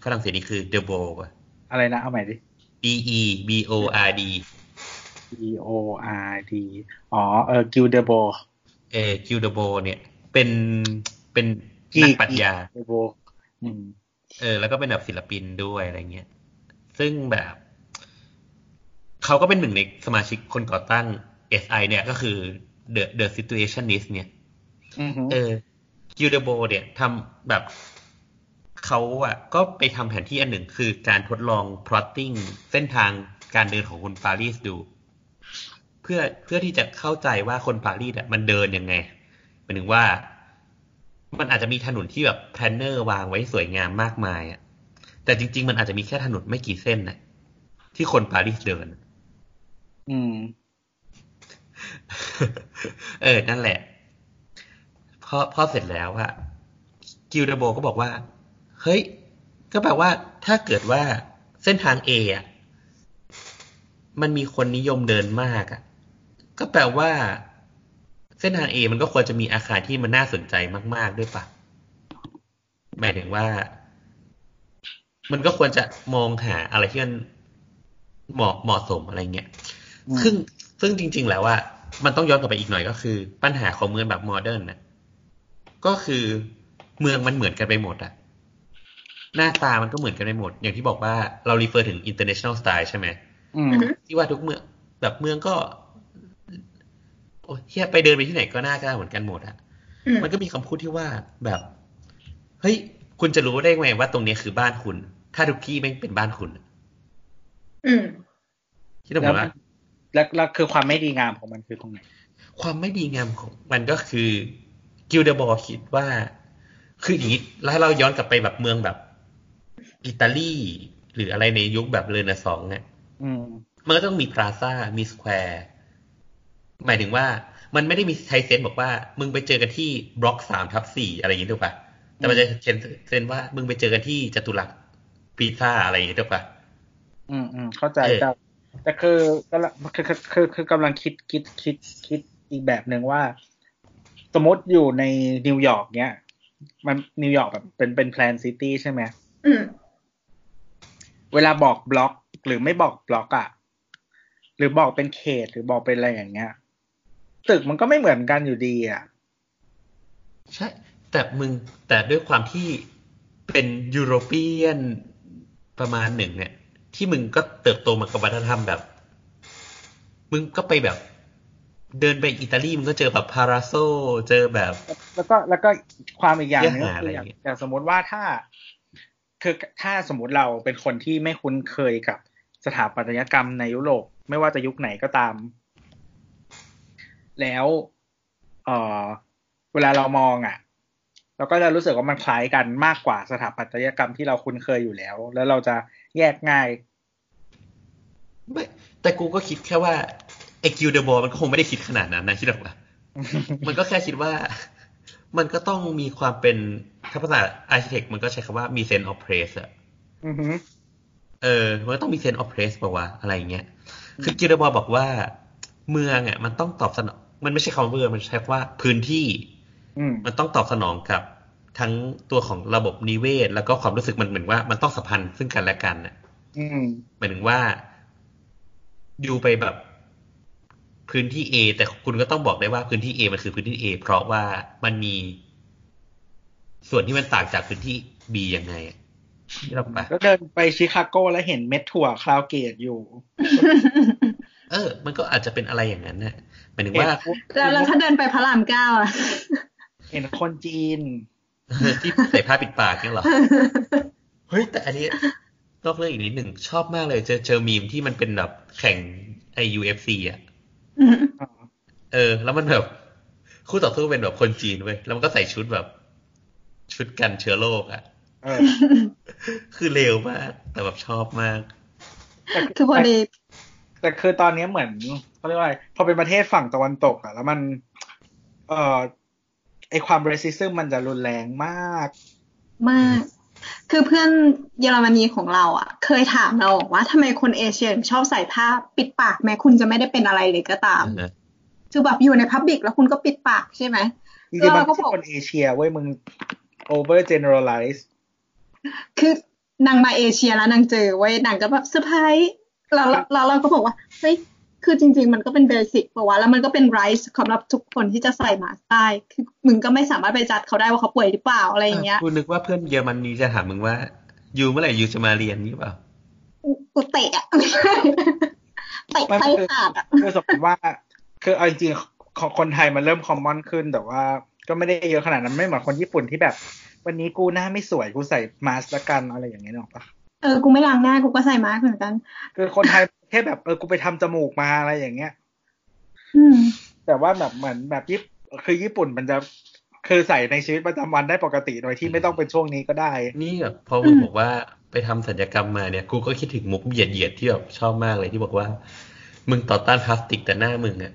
ฝรั่งเศสนี่คือ the bow อะอะไรนะ เอาใหม่ดิ D E B O R D G O R D อ๋อ เออกิลเดโบเอกิลเดโบเนี่ย เป็นเป็นนักปรัชญาเดโบอืมเออ แล้วก็เป็นแบบศิลปินด้วยอะไรเงี้ย ซึ่งแบบเขาก็เป็นหนึ่งในสมาชิกคนก่อตั้ง SI เนี่ยก็คือ The The Situationist เนี่ยอือฮึเออ Guy Debord เนี่ยทำแบบเขาอะก็ไปทำแผนที่อันหนึ่งคือการทดลอง plotting เส้นทางการเดินของคนปารีสดู เพื่อเพื่อที่จะเข้าใจว่าคนปารีสอะมันเดินยังไงหมายถึงว่า มันอาจจะมีถนนที่แบบ planner วางไว้สวยงามมากมายอะแต่จริง ๆ มันอาจจะมีแค่ถนนไม่กี่เส้นนะที่คนปารีสเดิน อืม เออ นั่นแหละ พอพอเสร็จแล้วอะกิลเดโบก็บอกว่า เฮ้ย ก็แปลว่าถ้าเกิดว่าเส้นทาง A อะมันมีคนนิยมเดินมากอะก็แปลว่า เส้นทาง A มันก็ควรจะมีอาคารที่มันน่าสนใจมาก ๆ ด้วยปะหมายถึงว่า มันก็ควรจะมองหาอะไรที่มันเหมาะเหมาะสมอะไรเงี้ยอืมซึ่งซึ่งจริง ๆ แล้วว่ามันต้องย้อนกลับไปอีกหน่อยก็คือ ปัญหาของเมืองแบบโมเดิร์นนะ ก็คือเมืองมันเหมือนกันไปหมดอะหน้าตามันก็เหมือนกันไปหมด อย่างที่บอกว่าเรา refer ถึง international style ใช่ไหมอืมที่ว่าทุกเมืองแบบเมืองก็โอ้ยเฮียไปเดินไปที่ไหนก็หน้าก็เหมือนกันหมดอะอืมมันก็มีคำพูดที่ว่าแบบ เฮ้ย คุณจะรู้ได้ไงว่าตรงนี้คือบ้านคุณ ถ้าทุกที่แม่งเป็นบ้านคุณ อืมคิดดูแล้วว่าแล้วแล้วคือความไม่ดีงามของมันคือตรงไหน ความไม่ดีงามของมันก็คือ กิลเดบอร์คิดว่า คืออย่างนี้แล้วเราย้อนกลับไปแบบเมืองแบบ อิตาลี หรืออะไรในยุคแบบเรเนซองส์เนี่ยอืมมันก็ต้องมีพลาซ่ามี square หมายถึงว่ามันไม่ได้มีใช้ sense บอกว่า มึงไปเจอกันที่บล็อกสามทับสี่อะไรอย่างนี้ถูกปะแต่มันจะ sense sense ว่ามึงไปเจอกันที่จตุรัสพิซซ่าอะไรอย่างนี้ถูกปะอืมอืมเข้าใจเออแต่แต่คือก็ละคือคือคือคือกำลังคิดคิดคิดคิดอีกแบบหนึ่งว่า สมมติอยู่ในนิวยอร์กเนี้ย มันนิวยอร์กแบบเป็นเป็น planned city ใช่ไหมอืมเวลาบอกบล็อก หรือไม่บอกบล็อกอะหรือบอกเป็นเขตหรือบอกเป็นอะไรอย่างเงี้ย ตึกมันก็ไม่เหมือนกันอยู่ดีอะใช่ แต่มึงแต่ด้วยความที่เป็นยุโรเปียนประมาณหนึ่งเนี่ย ที่มึงก็เติบโตมากับวัฒนธรรมแบบ มึงก็ไปแบบ เดินไปอิตาลีมึงก็เจอแบบพาราโซเจอแบบ แล้วก็แล้วก็ความอีกอย่างหนึงก็เรื่องหาคืออะไรอย่างเงี้ยอย่างสมมติว่าถ้าคือถ้าสมมติเราเป็นคนที่ไม่คุ้นเคยกับสถาปัตยกรรมในยุโรปไม่ว่าจะยุคไหนก็ตาม แล้วเออเวลาเรามองอะ เราก็จะรู้สึกว่ามันคล้ายกันมากกว่าสถาปัตยกรรมที่เราคุ้นเคยอยู่แล้ว แล้วเราจะแยกง่ายไม่แต่กูก็คิดแค่ว่า ไอ Guy Debord มันก็คงไม่ได้คิดขนาดนั้นนะคิดหรอกปะมันก็แค่คิดว่า มันก็ต้องมีความเป็นถ้าภาษา architect มันก็ใช้คำว่ามี sense of place อะอือหือเออ มันก็ต้องมี sense of place ป่าวะอะไรอย่างเงี้ย คือ Guy Debord บอกว่า เมืองอะ มันต้องตอบสนอง มันไม่ใช่คำว่าเมืองมันใช้คำว่าพื้นที่อืมมันต้องตอบสนองกับทั้งตัวของระบบนิเวศ แล้วก็ความรู้สึกมันเหมือนว่ามันต้องสัมพันธ์ซึ่งกันและกันน่ะอืมหมายถึงว่าอยู่ไปแบบ พื้นที่ A แต่คุณก็ต้องบอกได้ว่าพื้นที่ A มันคือพื้นที่ A เพราะว่ามันมีส่วนที่มันต่างจากพื้นที่ B ยังไงอะที่เราไปะก็เดินไปชิคาโกแล้วเห็นเม็ดถั่วคลาวเกตอยู่ เออ มันก็อาจจะเป็นอะไรอย่างนั้นนะหมายถึงว่าแล้วแล้วถ้าเดินไปพระรามเก้าอะ เห็นคนจีน ที่ใส่ผ้าปิดปากเนี่ยเหรอ เฮ้ย แต่อันนี้นอกเรื่องอีกนิดหนึ่งชอบมากเลยเจอเจอมีมที่มันเป็นแบบแข่งไอ UFC อะอืม เออ แล้วมันแบบ คู่ต่อสู้เป็นแบบคนจีนเว้ยแล้วมันก็ใส่ชุดแบบ ชุดกันเชื้อโรคอะเออคือเร็วมาก แต่แบบชอบมากแต่คือพอดีแต่คือตอนนี้เหมือนเขาเรียกว่าอะไรพอเป็นประเทศฝั่งตะวันตกอะแล้วมัน เอ่อไอความ racism มันจะรุนแรงมาก มาก คือเพื่อนเยอรมนีของเราอะ เคยถามเราว่าทำไมคนเอเชียถึงชอบใส่ผ้าปิดปากแม้คุณจะไม่ได้เป็นอะไรเลยก็ตามนะคือแบบอยู่ใน public แล้วคุณก็ปิดปากใช่ไหมจริงๆมันเราก็ไม่ใช่บอกคนเอเชียเว้ยมึง over generalize คือนางมาเอเชียแล้วนางเจอเว้ยนางก็แบบเซอร์ไพรส์แล้วแล้วแล้วเราก็บอกว่าเฮ้ย คือจริง ๆ มันก็เป็นเบสิกบอกว่าแล้วมันก็เป็นไรส์สำหรับทุกคนที่จะใส่มาสก์ได้คือมึงก็ไม่สามารถไปจัดเขาได้ว่าเขาป่วยหรือเปล่าอะไรอย่างเงี้ยกูนึกว่าเพื่อนเยอรมนีจะถามมึงว่ายูเมื่อไหร่ยูจะมาเรียนนี่เปล่ากูเตะอะไม่ใช่เตะไส้ขาดอะคือสมมติว่า คือเอาจริงๆของคนไทยมันเริ่มคอมมอนขึ้นแต่ว่าก็ไม่ได้เยอะขนาดนั้นไม่เหมือนคนญี่ปุ่นที่แบบ วันนี้กูหน้าไม่สวยกูใส่มาสก์ละกันอะไรอย่างเงี้ยหรอกปะ เออ กูไม่ล้างหน้า กูก็ใส่มาสก์เหมือนกัน คือคนไทยแค่แบบเออ กูไปทำจมูกมาอะไรอย่างเงี้ย อืม แต่ว่าแบบเหมือนแบบญี่ปุ่นคือญี่ปุ่นมันจะคือใส่ในชีวิตประจำวันได้ปกติโดยที่ไม่ต้องเป็นช่วงนี้ก็ได้ นี่แบบพอมึงอืมบอกว่าไปทำศัลยกรรมมาเนี่ย กูก็คิดถึงมุกเหยียดเหยียดๆที่แบบชอบมากเลยที่บอกว่า มึงต่อต้านพลาสติกแต่หน้ามึงอะ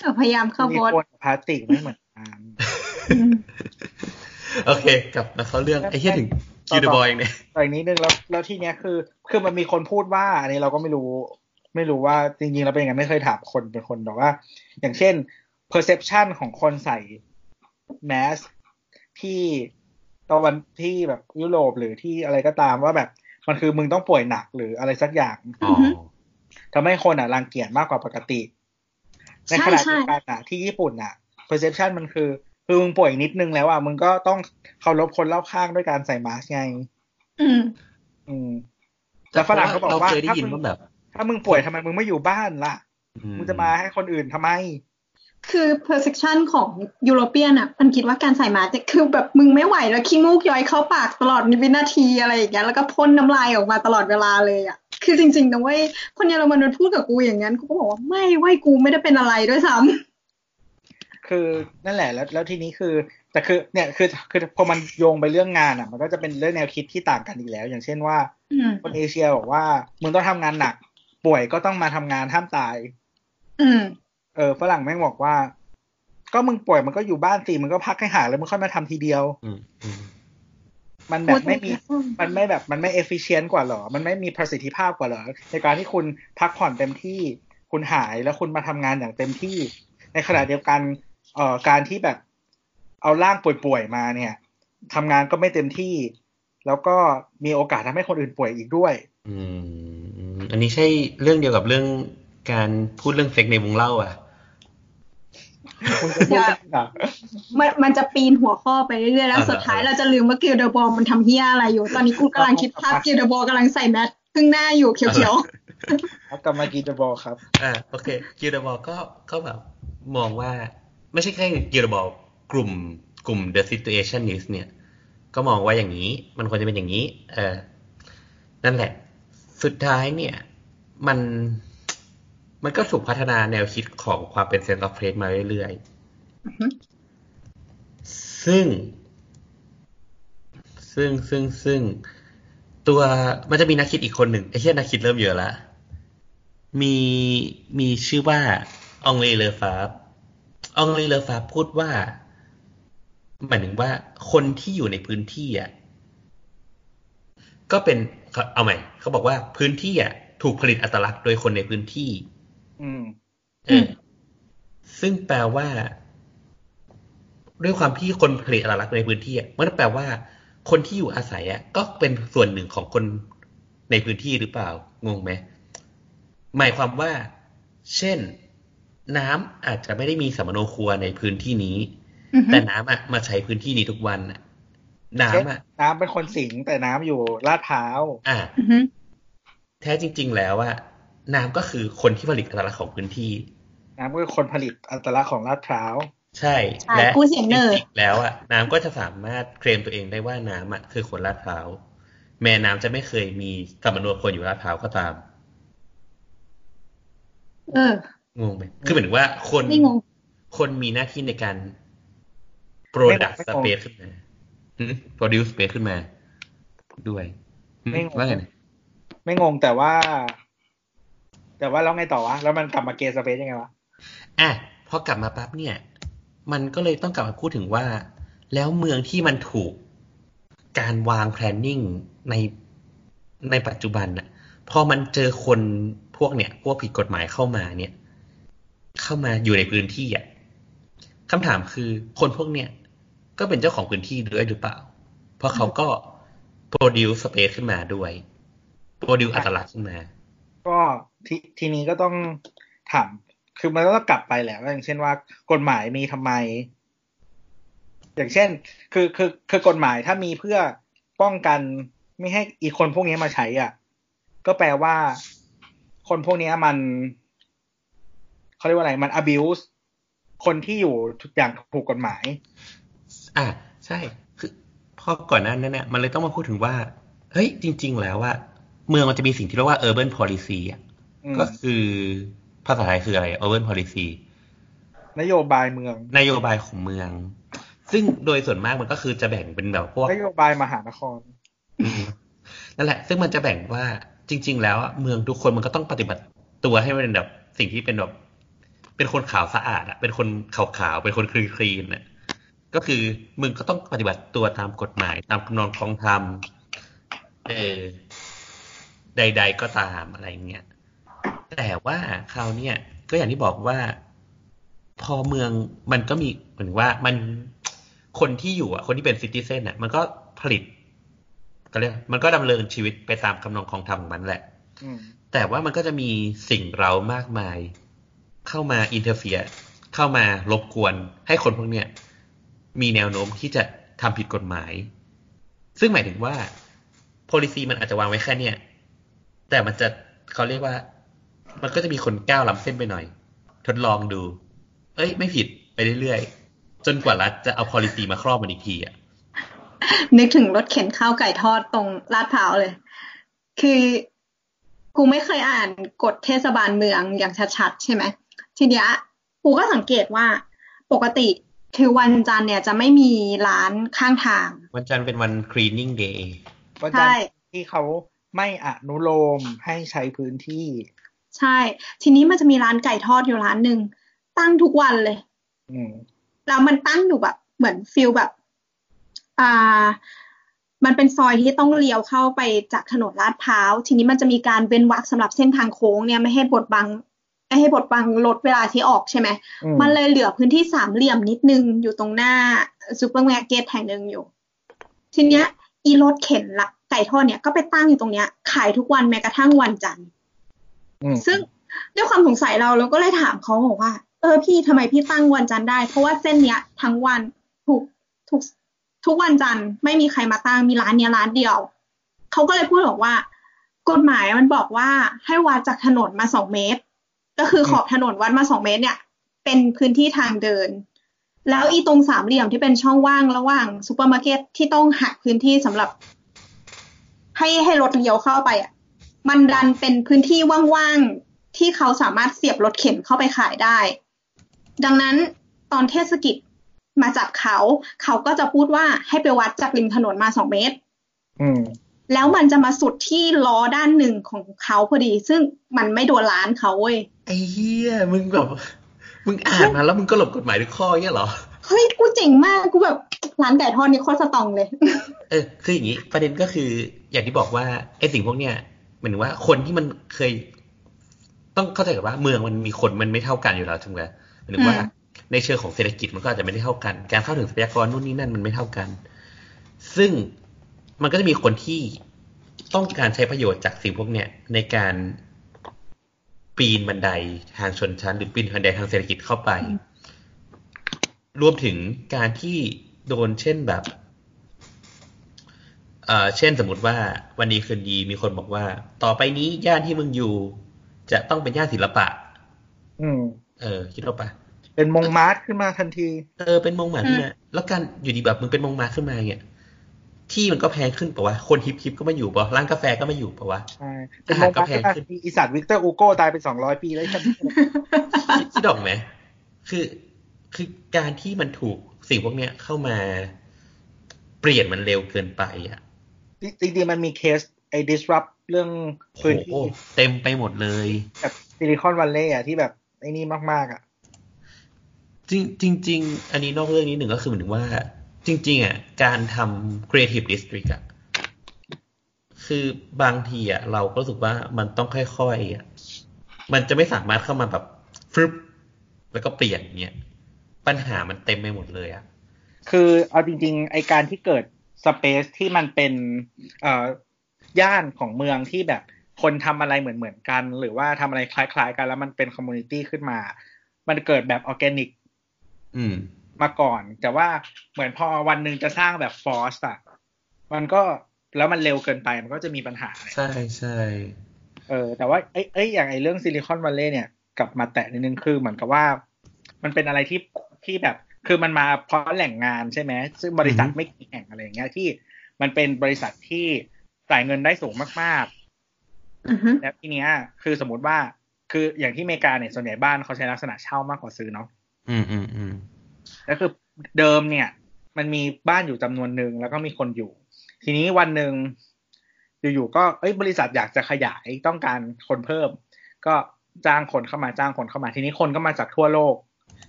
เออพยายามเข้ามีโบสคนกับพลาสติกไม่เหมือนกันอืมโอเค กลับมาเข้าเรื่องไอ้เหี้ยถึง คิวเดบอยเนี่ยต่อีกนิดนึงแล้วแล้วที่เนี้ยคือ คือมันมีคนพูดว่าอันนี้เราก็ไม่รู้ ไม่รู้ว่าจริงๆแล้วเป็นยังไงไม่เคยถามคนเป็นคนแต่ว่า อย่างเช่น perception ของคนใส่แมสที่ตะวันที่แบบยุโรปหรือที่อะไรก็ตามว่าแบบมันคือมึงต้องป่วยหนักหรืออะไรสักอย่างทำให้คนอะรังเกียจมากกว่าปกติ ในขณะเดียวกันอะที่ญี่ปุ่นอะ perception มันคือ คือมึงป่วยนิดนึงแล้วอะมึงก็ต้องเคารพคนรอบข้างด้วยการใส่มาสก์ไง อืม อืมแล้วฝรั่งเขาบอกเราว่าเคยได้ถ้ายินมึงว่าแบบ ถ้ามึงป่วยทำไมมึงไม่อยู่บ้านล่ะอืมึงจะมาให้คนอื่นทำไม คือ perception ของยุโรเปียนอะ มันคิดว่าการใส่มาสก์เนี่ยคือแบบมึงไม่ไหวแล้วขี้มูกย้อยเข้าปากตลอดวินาทีอะไรอย่างเงี้ยแล้วก็พ่นน้ำลายออกมาตลอดเวลาเลยอะคือจริงๆนะเว้ยคนเยอรมันมันพูดกับกูอย่างนั้นกูก็บอกว่าไม่เว้ยกูไม่ได้เป็นอะไรด้วยซ้ำ คือนั่นแหละแล้วแล้วทีนี้คือ แต่คือเนี่ยคือคือพอมันโยงไปเรื่องงานอะ มันก็จะเป็นเรื่องแนวคิดที่ต่างกันอีกแล้ว อย่างเช่นว่าอืมคนเอเชียบอกว่ามึงต้องทำงานหนัก ป่วยก็ต้องมาทำงานห้ามตายอืมเออฝรั่งแม่งบอกว่า ก็มึงป่วยมันก็อยู่บ้านสิมึงก็พักให้หายแล้วมึงค่อยมาทำทีเดียวอืมอืมมันแบบไม่มี มันไม่แบบ มันไม่ efficient กว่าเหรอ มันไม่มีประสิทธิภาพกว่าเหรอ ในการที่คุณพักผ่อนเต็มที่ คุณหายแล้วคุณมาทำงานอย่างเต็มที่ ในขณะเดียวกัน เอ่อการที่แบบเอาร่างป่วยๆมาเนี่ยทำงานก็ไม่เต็มที่ แล้วก็มีโอกาสทำให้คนอื่นป่วยอีกด้วย อืมอันนี้ใช่เรื่องเดียวกับเรื่องการพูดเรื่องเซ็กในวงเหล้า อะคุณจะพูดได้เหรอมันมันจะปีนหัวข้อไปเรื่อยๆแล้วอ่าสุดท้ายเราจะลืมว่า Guy Debord มันทำเหี้ยอะไรอยู่ ตอนนี้กูกำลังคิดภาพ Guy Debord กำลังใส่แมสครึ่งหน้าอยู่เขียวครับกลับมา Guy Debord ครับอ่าโอเค Guy Debord ก็ก็แบบมองว่า ไม่ใช่แค่ Guy Debord กลุ่มกลุ่ม The Situationist เนี่ย ก็มองว่าอย่างนี้ มันควรจะเป็นอย่างนี้ เออ นั่นแหละ สุดท้ายเนี่ย มันมันก็ถูกพัฒนาแนวคิดของความเป็น sense of place มาเรื่อยๆอือฮึๆซึ่ง ซึ่งซึ่งซึ่งตัวมันจะมีนักคิดอีกคนหนึ่งไอ้เช่นนักคิดเริ่มเยอะละ มีมีชื่อว่าองลีเลอฟาบ องลีเลอฟาบพูดว่าหมายถึงว่าคนที่อยู่ในพื้นที่อะก็เป็นเอาใหม่เขาบอกว่าพื้นที่อะถูกผลิตอัตลักษณ์โดยคนในพื้นที่ อืมเออซึ่งแปลว่า ด้วยความที่คนผลิตอัตลักษณ์ในพื้นที่อะมันก็แปลว่า คนที่อยู่อาศัยอะ ก็เป็นส่วนหนึ่งของคนในพื้นที่หรือเปล่า งงไหมหมายความว่า เช่น น้ำอาจจะไม่ได้มีสัมมโนครัวในพื้นที่นี้อือฮึแต่น้ำอะมาใช้พื้นที่นี้ทุกวันอะน้ำอะ น้ำเป็นคนสิงแต่น้ำอยู่ลาดพร้าวอะอือฮึแท้จริง ๆ แล้วอะน้ำก็คือคนที่ผลิตอัตลักษณ์ของพื้นที่ น้ำก็คือคนผลิตอัตลักษณ์ของลาดพร้าวใช่ใช่และกูเสียงเนอร์จริงๆแล้วอะน้ำก็จะสามารถเคลมตัวเองได้ว่าน้ำอะคือคนลาดพร้าวแม่น้ำจะไม่เคยมีสัมมโนคนอยู่ลาดพร้าวก็ตาม เออ งงไหมคือหมายถึงว่าคนไม่งงคนมีหน้าที่ในการ product ไม่งง space ขึ้นมาหึ produce space ขึ้นมาด้วยหึไม่งงว่าไงนะไม่งงแต่ว่า แต่ว่าแล้วไงต่อวะ แล้วมันกลับมาเกย์สเปซยังไงวะ อะพอกลับมาปั๊บเนี่ย มันก็เลยต้องกลับมาพูดถึงว่า แล้วเมืองที่มันถูกการวาง planning ในในปัจจุบันน่ะ พอมันเจอคนพวกเนี่ย พวกผิดกฎหมายเข้ามาเนี่ย เข้ามาอยู่ในพื้นที่อะคำถามคือคนพวกเนี้ยก็เป็นเจ้าของพื้นที่ด้วยหรือเปล่า เพราะเขาก็ produce space ขึ้นมาด้วย produce อัตลักษณ์ขึ้นมา ก็ทีทีนี้ก็ต้องถามคือมันก็ต้องกลับไปแหละว่าอย่างเช่นว่ากฎหมายมีทำไม อย่างเช่น คือคือคือกฎหมายถ้ามีเพื่อป้องกันไม่ให้อีกคนพวกนี้มาใช้อะ ก็แปลว่า คนพวกนี้มัน เขาเรียกว่าอะไรมัน abuse คนที่อยู่ทุกอย่างถูกกฎหมาย อ่าใช่คือพอก่อนหน้านั้นเนี่ยมันเลยต้องมาพูดถึงว่า เฮ้ย จริง ๆ แล้วว่า เมืองมันจะมีสิ่งที่เรียกว่า urban policy อะอืมก็คือภาษาไทยคืออะไร urban policy นโยบายเมือง นโยบายของเมือง ซึ่งโดยส่วนมากมันก็คือจะแบ่งเป็นแบบพวกนโยบายมหานครอืมนั่นแหละ ซึ่งมันจะแบ่งว่าจริง ๆ แล้วอะเมืองทุกคนมันก็ต้องปฏิบัติตัวให้มันเป็นแบบสิ่งที่เป็นแบบ เป็นคนขาวสะอาดอะเป็นคนขาวๆเป็นคนคลีนๆน่ะก็คือมึงก็ต้องปฏิบัติตัวตามกฎหมาย ตามคำนองคลองธรรมเออใด ๆ ก็ตามอะไรเงี้ยแต่ว่าคราวเนี้ยก็อย่างที่บอกว่า พอเมืองมันก็มีเหมือนว่ามันคนที่อยู่อะ คนที่เป็น citizen อะ มันก็ผลิตก็เรียกมันก็ดำเนินชีวิตไปตามทำนองคลองธรรมของมันแหละอืมแต่ว่ามันก็จะมีสิ่งเร้ามากมาย เข้ามา interfere เข้ามารบกวนให้คนพวกเนี้ยมีแนวโน้มที่จะทำผิดกฎหมาย ซึ่งหมายถึงว่า policy มันอาจจะวางไว้แค่เนี้ยแต่มันจะเขาเรียกว่า มันก็จะมีคนก้าวล้ำเส้นไปหน่อย ทดลองดู เอ้ย ไม่ผิดไปเรื่อยๆ จนกว่ารัฐจะเอา policy มาครอบมันอีกทีอะนึกถึงรถเข็นข้าวไก่ทอดตรงลาดพร้าวเลย คือกูไม่เคยอ่านกฎเทศบาลเมืองอย่างชัดๆ ใช่ไหม ทีเนี้ยกูก็สังเกตว่าปกติคือวันจันทร์เนี่ยจะไม่มีร้านข้างทาง วันจันทร์เป็นวัน cleaning day วันใช่จันทร์ที่เขาไม่อนุโลมให้ใช้พื้นที่ ใช่ ทีนี้มันจะมีร้านไก่ทอดอยู่ร้านหนึ่งตั้งทุกวันเลยอืมแล้วมันตั้งอยู่แบบ เหมือนฟิลแบบ อ่า มันเป็นซอยที่ต้องเลี้ยวเข้าไปจากถนนลาดพร้าว ทีนี้มันจะมีการเว้นวรรคสำหรับเส้นทางโค้งเนี่ยไม่ให้บดบัง ไม่ให้บดบังรถเวลาที่ออกใช่ไหมอืมมันเลยเหลือพื้นที่สามเหลี่ยมนิดนึงอยู่ตรงหน้าซูเปอร์มาร์เก็ตแห่งหนึ่งอยู่ ทีเนี้ย อีรถเข็นละไก่ทอดเนี่ยก็ไปตั้งอยู่ตรงเนี้ย ขายทุกวันแม้กระทั่งวันจันทร์อืมซึ่งด้วยความสงสัยเราเราก็เลยถามเขาบอกว่า เออพี่ทำไมพี่ตั้งวันจันทร์ได้ เพราะว่าเส้นเนี้ยทั้งวันถูกทุกทุกวันจันทร์ไม่มีใครมาตั้งมีร้านเนี้ยร้านเดียวเขาก็เลยพูดบอกว่า กฎหมายมันบอกว่าให้วัดจากถนนมาสองเมตร ก็คือขอบถนนวัดมาสองเมตรเนี่ย เป็นพื้นที่ทางเดิน แล้วอีตรงสามเหลี่ยมที่เป็นช่องว่างระหว่างซูเปอร์มาร์เก็ตที่ต้องหักพื้นที่สำหรับ ให้ให้รถเลี้ยวเข้าไปอะ มันดันเป็นพื้นที่ว่างๆที่เขาสามารถเสียบรถเข็นเข้าไปขายได้ ดังนั้นตอนเทศกิจมาจับเขา เขาก็จะพูดว่าให้ไปวัดจากริมถนนมาสองเมตร อืม แล้วมันจะมาสุดที่ล้อด้านหนึ่งของเขาพอดี ซึ่งมันไม่โดนร้านเขาเว้ยไอ้เหี้ยมึงแบบมึงอ่านมาแล้วมึงก็หลบกฎหมายทุกข้อเงี้ยเหรอเฮ้ยกูเจ๋งมากกูแบบร้านไก่ทอดนี่โคตรสตรองเลย เออคืออย่างนี้ประเด็นก็คือ อย่างที่บอกว่าไอ้สิ่งพวกเนี้ยหมายถึงว่าคนที่มันเคย ต้องเข้าใจกับว่าเมืองมันมีคนมันไม่เท่ากันอยู่แล้วถูกไหมหมายถึงว่าอืมในเชิงของเศรษฐกิจมันก็อาจจะไม่ได้เท่ากัน การเข้าถึงทรัพยากรนู่นนี่นั่นมันไม่เท่ากัน ซึ่ง มันก็จะมีคนที่ต้องการใช้ประโยชน์จากสิ่งพวกเนี้ยในการปีนบันไดทางชนชั้น หรือปีนบันไดทางเศรษฐกิจเข้าไป รวมถึงการที่โดนเช่นแบบเอ่อเช่นสมมติว่าวันดีคืนดีมีคนบอกว่า ต่อไปนี้ย่านที่มึงอยู่ จะต้องเป็นย่านศิลปะ อืม เออ คิดว่าปะเป็นมงมาร์ทขึ้นมาทันที เออเป็นมงหมาขึ้นมาแล้วการอยู่ดีแบบมึงเป็นมงมาขึ้นมาเนี่ย ที่มันก็แพงขึ้นปะวะ คนฮิปฮิปก็มาอยู่ปะร้านกาแฟก็มาอยู่ปะวะใช่เป็นอามหารงก็มาร์ทแพงขึ้นมาขึ้นอีสัตว์วิกเตอร์อูโก้ตายไปสองร้อยปีแล้วใช่ไหมคิดคิดออกไหมคือคือการที่มันถูกสิ่งพวกเนี้ยเข้ามาเปลี่ยนมันเร็วเกินไปอะจริงๆมันมีเคสไอ้ disrupt เรื่องโหพื้นที่เต็มไปหมดเลยแบบซิลิคอนวัลเลย์อะที่แบบไอ้นี่มากๆอะ จริงจริง ๆ อันนี้นอกเรื่องนี้หนึ่งก็คือเหมือนถึงว่า จริง ๆอะการทำ creative district อะคือบางทีอะเราก็รู้สึกว่ามันต้องค่อยๆอะมันจะไม่สามารถเข้ามาแบบฟึบแล้วก็เปลี่ยนเงี้ยปัญหามันเต็มไปหมดเลยอะคือเอาจริง ๆ ไอการที่เกิดสเปซที่มันเป็นเอ่อย่านของเมืองที่แบบคนทำอะไรเหมือนเหมือนกัน หรือว่าทำอะไรคล้าย ๆ กันแล้วมันเป็น community ขึ้นมา มันเกิดแบบออร์แกนิก อืม มาก่อน แต่ว่าเหมือนพอวันหนึ่งจะสร้างแบบ force อะมันก็แล้วมันเร็วเกินไปมันก็จะมีปัญหา ใช่ใช่เออ แต่ว่าเอ้ยเอ้ยอย่างไอเรื่องซิลิคอนวัลเลย์เนี่ย กลับมาแตะนิดนึงคือเหมือนกับว่า มันเป็นอะไรที่ที่แบบ คือมันมาเพราะแหล่งงานใช่ไหมซึ่งบริษัทไม่กี่แห่งอะไรอย่างเงี้ยที่มันเป็นบริษัทที่จ่ายเงินได้สูงมากอือฮึๆแล้วทีเนี้ย คือสมมติว่าคืออย่างที่อเมริกาเนี่ยส่วนใหญ่บ้านเขาใช้ลักษณะเช่ามากกว่าซื้อเนาะอืมอืมอืม แล้วคือเดิมเนี่ย มันมีบ้านอยู่จำนวนหนึ่งแล้วก็มีคนอยู่ ทีนี้วันหนึ่งอยู่ๆก็เอ้ยบริษัทอยากจะขยายต้องการคนเพิ่ม ก็จ้างคนเข้ามาจ้างคนเข้ามา ทีนี้คนก็มาจากทั่วโลก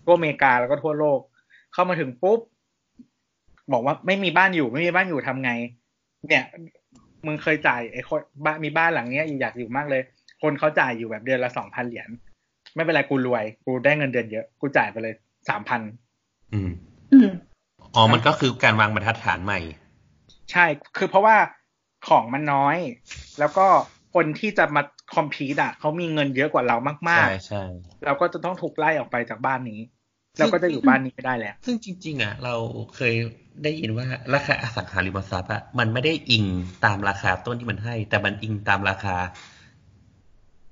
ทั่วอเมริกาแล้วก็ทั่วโลก เข้ามาถึงปุ๊บบอกว่าไม่มีบ้านอยู่ไม่มีบ้านอยู่ทำไง เนี่ยมึงเคยจ่ายไอ้คนบ้านมีบ้านหลังเนี้ยอยู่อยากอยู่มากเลย คนเขาจ่ายอยู่แบบเดือนละสองพันเหรียญไม่เป็นไรกูรวย กูได้เงินเดือนเยอะ กูจ่ายไปเลยสามพัน อืม อืมอ๋อ มันก็คือการวางบรรทัดฐานใหม่ ใช่ คือเพราะว่าของมันน้อย แล้วก็คนที่จะมาคอมพีตอะเขามีเงินเยอะกว่าเรามากใช่ใช่ๆเราก็จะต้องถูกไล่ออกไปจากบ้านนี้ เราก็จะอยู่บ้านนี้ไม่ได้แล้ว ซึ่งจริง ๆ อะ เราเคยได้ยินว่าราคาอสังหาริมทรัพย์อะมันไม่ได้อิงตามราคาต้นที่มันให้ แต่มันอิงตามราคา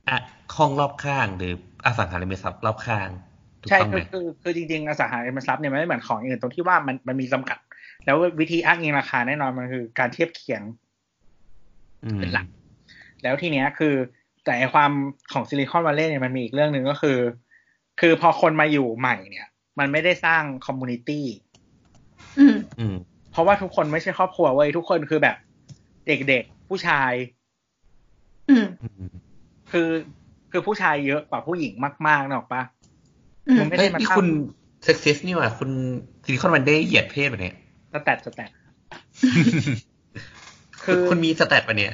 อะห้องรอบข้างหรืออสังหาริมทรัพย์รอบข้างถูก ใช่ต้องไหคืมอคือคือจริงๆอสังหาริมทรัพย์เนี่ยมันไม่เหมือนของอื่นตรงที่ว่ามันมันมีจำกัด แล้ววิธีอ้างอิงราคาแน่นอนมันคือการเทียบเคียงอืมเป็นหลัก แล้วทีเนี้ยคือ แต่ไอ้ความของซิลิคอนวัลเลย์เนี่ยมันมีอีกเรื่องหนึ่งก็คือ คือพอคนมาอยู่ใหม่เนี่ย มันไม่ได้สร้าง community อืมอืมเพราะว่าทุกคนไม่ใช่ครอบครัวเว้ยทุกคนคือแบบเด็กๆผู้ชายอืมอืมคือคือผู้ชายเยอะกว่าผู้หญิงมากๆนะหรอกปะอื มมึงไม่เฮ้ได้ยมานี่เข้าคุณ success นี่หว่า คุณซิลิคอนวัลเลย์เหยียดเพศปะเนี่ยสแตทสแตทคือคุณมีสแตทปะเนี่ย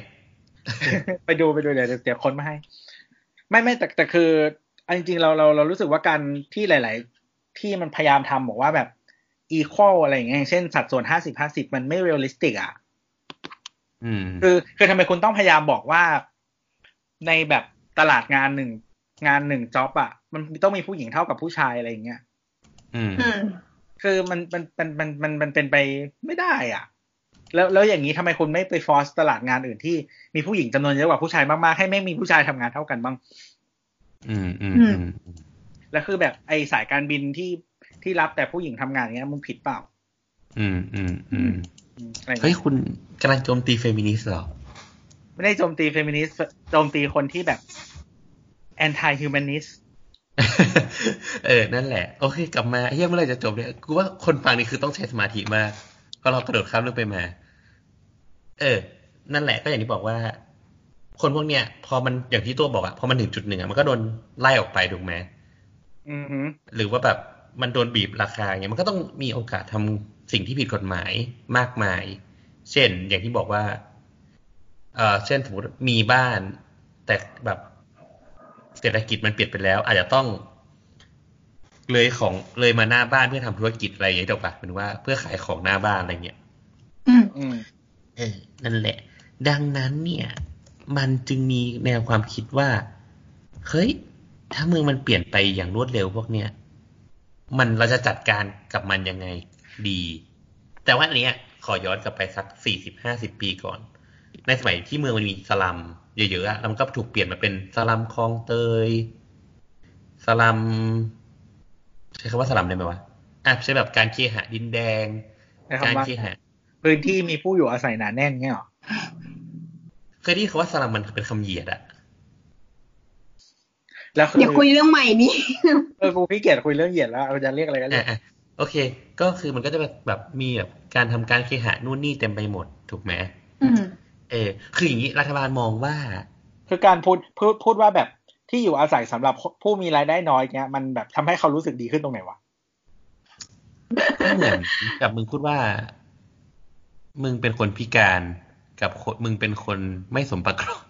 ไปดูไปดูเดี๋ยวเดี๋ยวเดี๋ยวคนมาให้ ไม่ไม่แต่แต่คือเอาจริงๆเราเราเรารู้สึกว่าการที่หลาย ๆ ที่มันพยายามทำบอกว่าแบบ equal อะไรอย่างเงี้ยอย่างเช่นสัดส่วนห้าสิบห้าสิบมันไม่ realistic อะอืมคือคือทำไมคุณต้องพยายามบอกว่าในแบบตลาดงานหนึ่ง งานหนึ่งจ็อบอะมันต้องมีผู้หญิงเท่ากับผู้ชายอะไรอย่างเงี้ยอืมอืมคือมันมันมันมันมันมันเป็นไปไม่ได้อะ แล้วแล้วอย่างนี้ทำไมคุณไม่ไป force ตลาดงานอื่นที่มีผู้หญิงจำนวนเยอะกว่าผู้ชายมากๆให้แม่งมีผู้ชายทำงานเท่ากันบ้าง อืมอืมอือืมมแล้วคือแบบไอสายการบินที่ที่รับแต่ผู้หญิงทำงานอย่างเงี้ยมึงผิดเปล่า อืมอืมอืมอืมอะไรอย่างเฮ้ยเงี้ยคุณกำลังโจมตีเฟมินิสต์เหรอ ไม่ได้โจมตีเฟมินิสต์โจมตีคนที่แบบ anti humanist เออ นั่นแหละ โอเค กลับมาเฮียเมื่อไหรจะจบเนี่ย กูว่าคนฟังนี่คือต้องใช้สมาธิมากก็เรากระโดดข้ามเรื่องไปมา เออ นั่นแหละก็อย่างที่บอกว่า คนพวกเนี้ย พอมันอย่างที่ตัวบอกอะพอมันถึงจุดหนึ่งอะมันก็โดนไล่ออกไปถูกไหมอือหือหรือว่าแบบมันโดนบีบราคาอย่างเงี้ยมันก็ต้องมีโอกาสทำสิ่งที่ผิดกฎหมายมากมาย เช่น อย่างที่บอกว่า เอ่อเช่นสมมติมีบ้าน แต่แบบ เศรษฐกิจมันเปลี่ยนไปแล้ว อาจจะต้อง เลยของเลยมาหน้าบ้านเพื่อทำธุรกิจอะไรอย่างเงี้ยถูกปะหมายถึงว่าเพื่อขายของหน้าบ้านอะไรเงี้ยอืมอืมเออนั่นแหละ ดังนั้นเนี่ย มันจึงมีแนวความคิดว่าเฮ้ยถ้าเมืองมันเปลี่ยนไปอย่างรวดเร็วพวกเนี้ยมันเราจะจัดการกับมันยังไงดี แต่ว่าอันเนี้ยขอย้อนกลับไปสักสี่สิบห้าสิบปีก่อน ในสมัยที่เมืองมันมีสลัม เยอะๆอะแล้วมันก็ถูกเปลี่ยนมาเป็นสลัมคลองเตย สลัม ใช้คำว่าสลัมได้ไหมวะอะใช้แบบการเคหะดินแดงใช้การคำว่าเคหะ พื้นที่มีผู้อยู่อาศัยหนาแน่นเงี้ยหรอเคยได้ยินคำว่าสลัมมันเป็นคำเหยียดอะแล้วคือเดี๋ยวคุยเรื่องใหม่นี้เออกูพี่เกียรคุยเรื่องเหยียดแล้วเราจะเรียกอะไรก็เรียกอะอะโอเค ก็คือมันก็จะแบบแบบมีแบบการทำการเคหะนู่นนี่เต็มไปหมดถูกไหมอืม เออคืออย่างนี้รัฐบาลมองว่า คือการพูดพูดพูดว่าแบบที่อยู่อาศัยสำหรับผู้มีรายได้น้อยเงี้ย มันแบบทำให้เขารู้สึกดีขึ้นตรงไหนวะก็เหมือนกับมึงพูดว่า มึงเป็นคนพิการกับคนมึงเป็นคนไม่สมประกอบ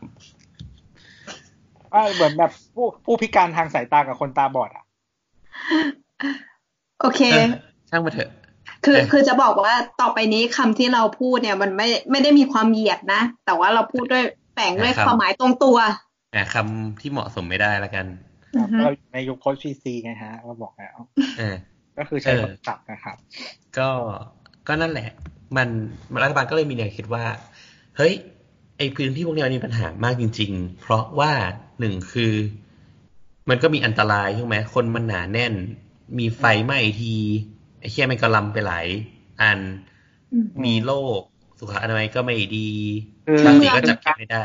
อ่าเหมือนแบบผู้ผู้พิการทางสายตากับคนตาบอดอะ โอเคเออช่างมาเถอะ คือเออคือจะบอกว่าต่อไปนี้คำที่เราพูดเนี่ย มันไม่ไม่ได้มีความเหยียดนะ แต่ว่าเราพูดด้วยแฝงด้วยความหมายตรงตัวอะคำที่เหมาะสมไม่ได้แล้วกันอือฮึเราอยู่ในยุคโค้ชพีซีไงฮะเราบอกแล้วเออก็คือใช้เออคำศัพท์นะครับ ก็ก็นั่นแหละ มันรัฐบาลก็เลยมีแนวคิดว่า เฮ้ยไอพื้นที่พวกนี้มันมีปัญหามากจริง ๆ เพราะว่าหนึ่งคือ มันก็มีอันตรายใช่ไหมคนมันหนาแน่น มีไฟไหม้ที ไอ้เคี้ยมันก็ลำไปหลายอันอืมมีโรคสุขอนามัยก็ไม่ดีคือภาษีก็จับเก็บไม่ได้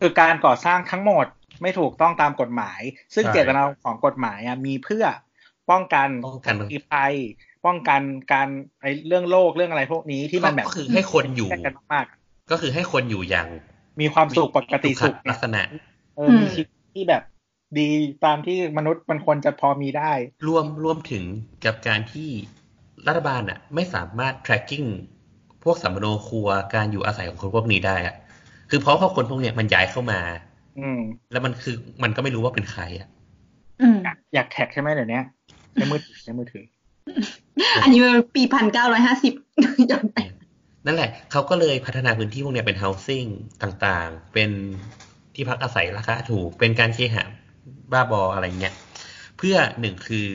คือการก่อสร้างทั้งหมดไม่ถูกต้องตามกฎหมาย ซึ่งใช่เจตนาของกฎหมายอะมีเพื่อป้องกันป้องกันมีภัยป้องกันการไอ้เรื่องโรคเรื่องอะไรพวกนี้ที่มันแบบก็คือให้คนอยู่แยกกันมากก็คือให้คนอยู่อย่างๆมีความสุขปกติสุขลักษณะเออมีชีวิตที่แบบดีตามที่มนุษย์มันควรจะพอมีได้ รวมรวมถึงกับการที่ รัฐบาลอะไม่สามารถ tracking พวกสัมมโนครัวการอยู่อาศัยของคนพวกนี้ได้อะคือเพราะว่าคนพวกเนี้ยมันย้ายเข้ามา อืม แล้วมันคือมันก็ไม่รู้ว่าเป็นใครอะอืมอยากอยากแท็กใช่ไหมเดี๋ยวนี้ใช้มือถือใช้มือถือ อันนี้มันปีพันเก้าร้อยห้าสิบย้อนไปนั่นแหละ เขาก็เลยพัฒนาพื้นที่พวกเนี้ยเป็น housing ต่างๆ เป็นที่พักอาศัยราคาถูก เป็นการเคหะบ้าบออะไรเงี้ย เพื่อหนึ่งคือ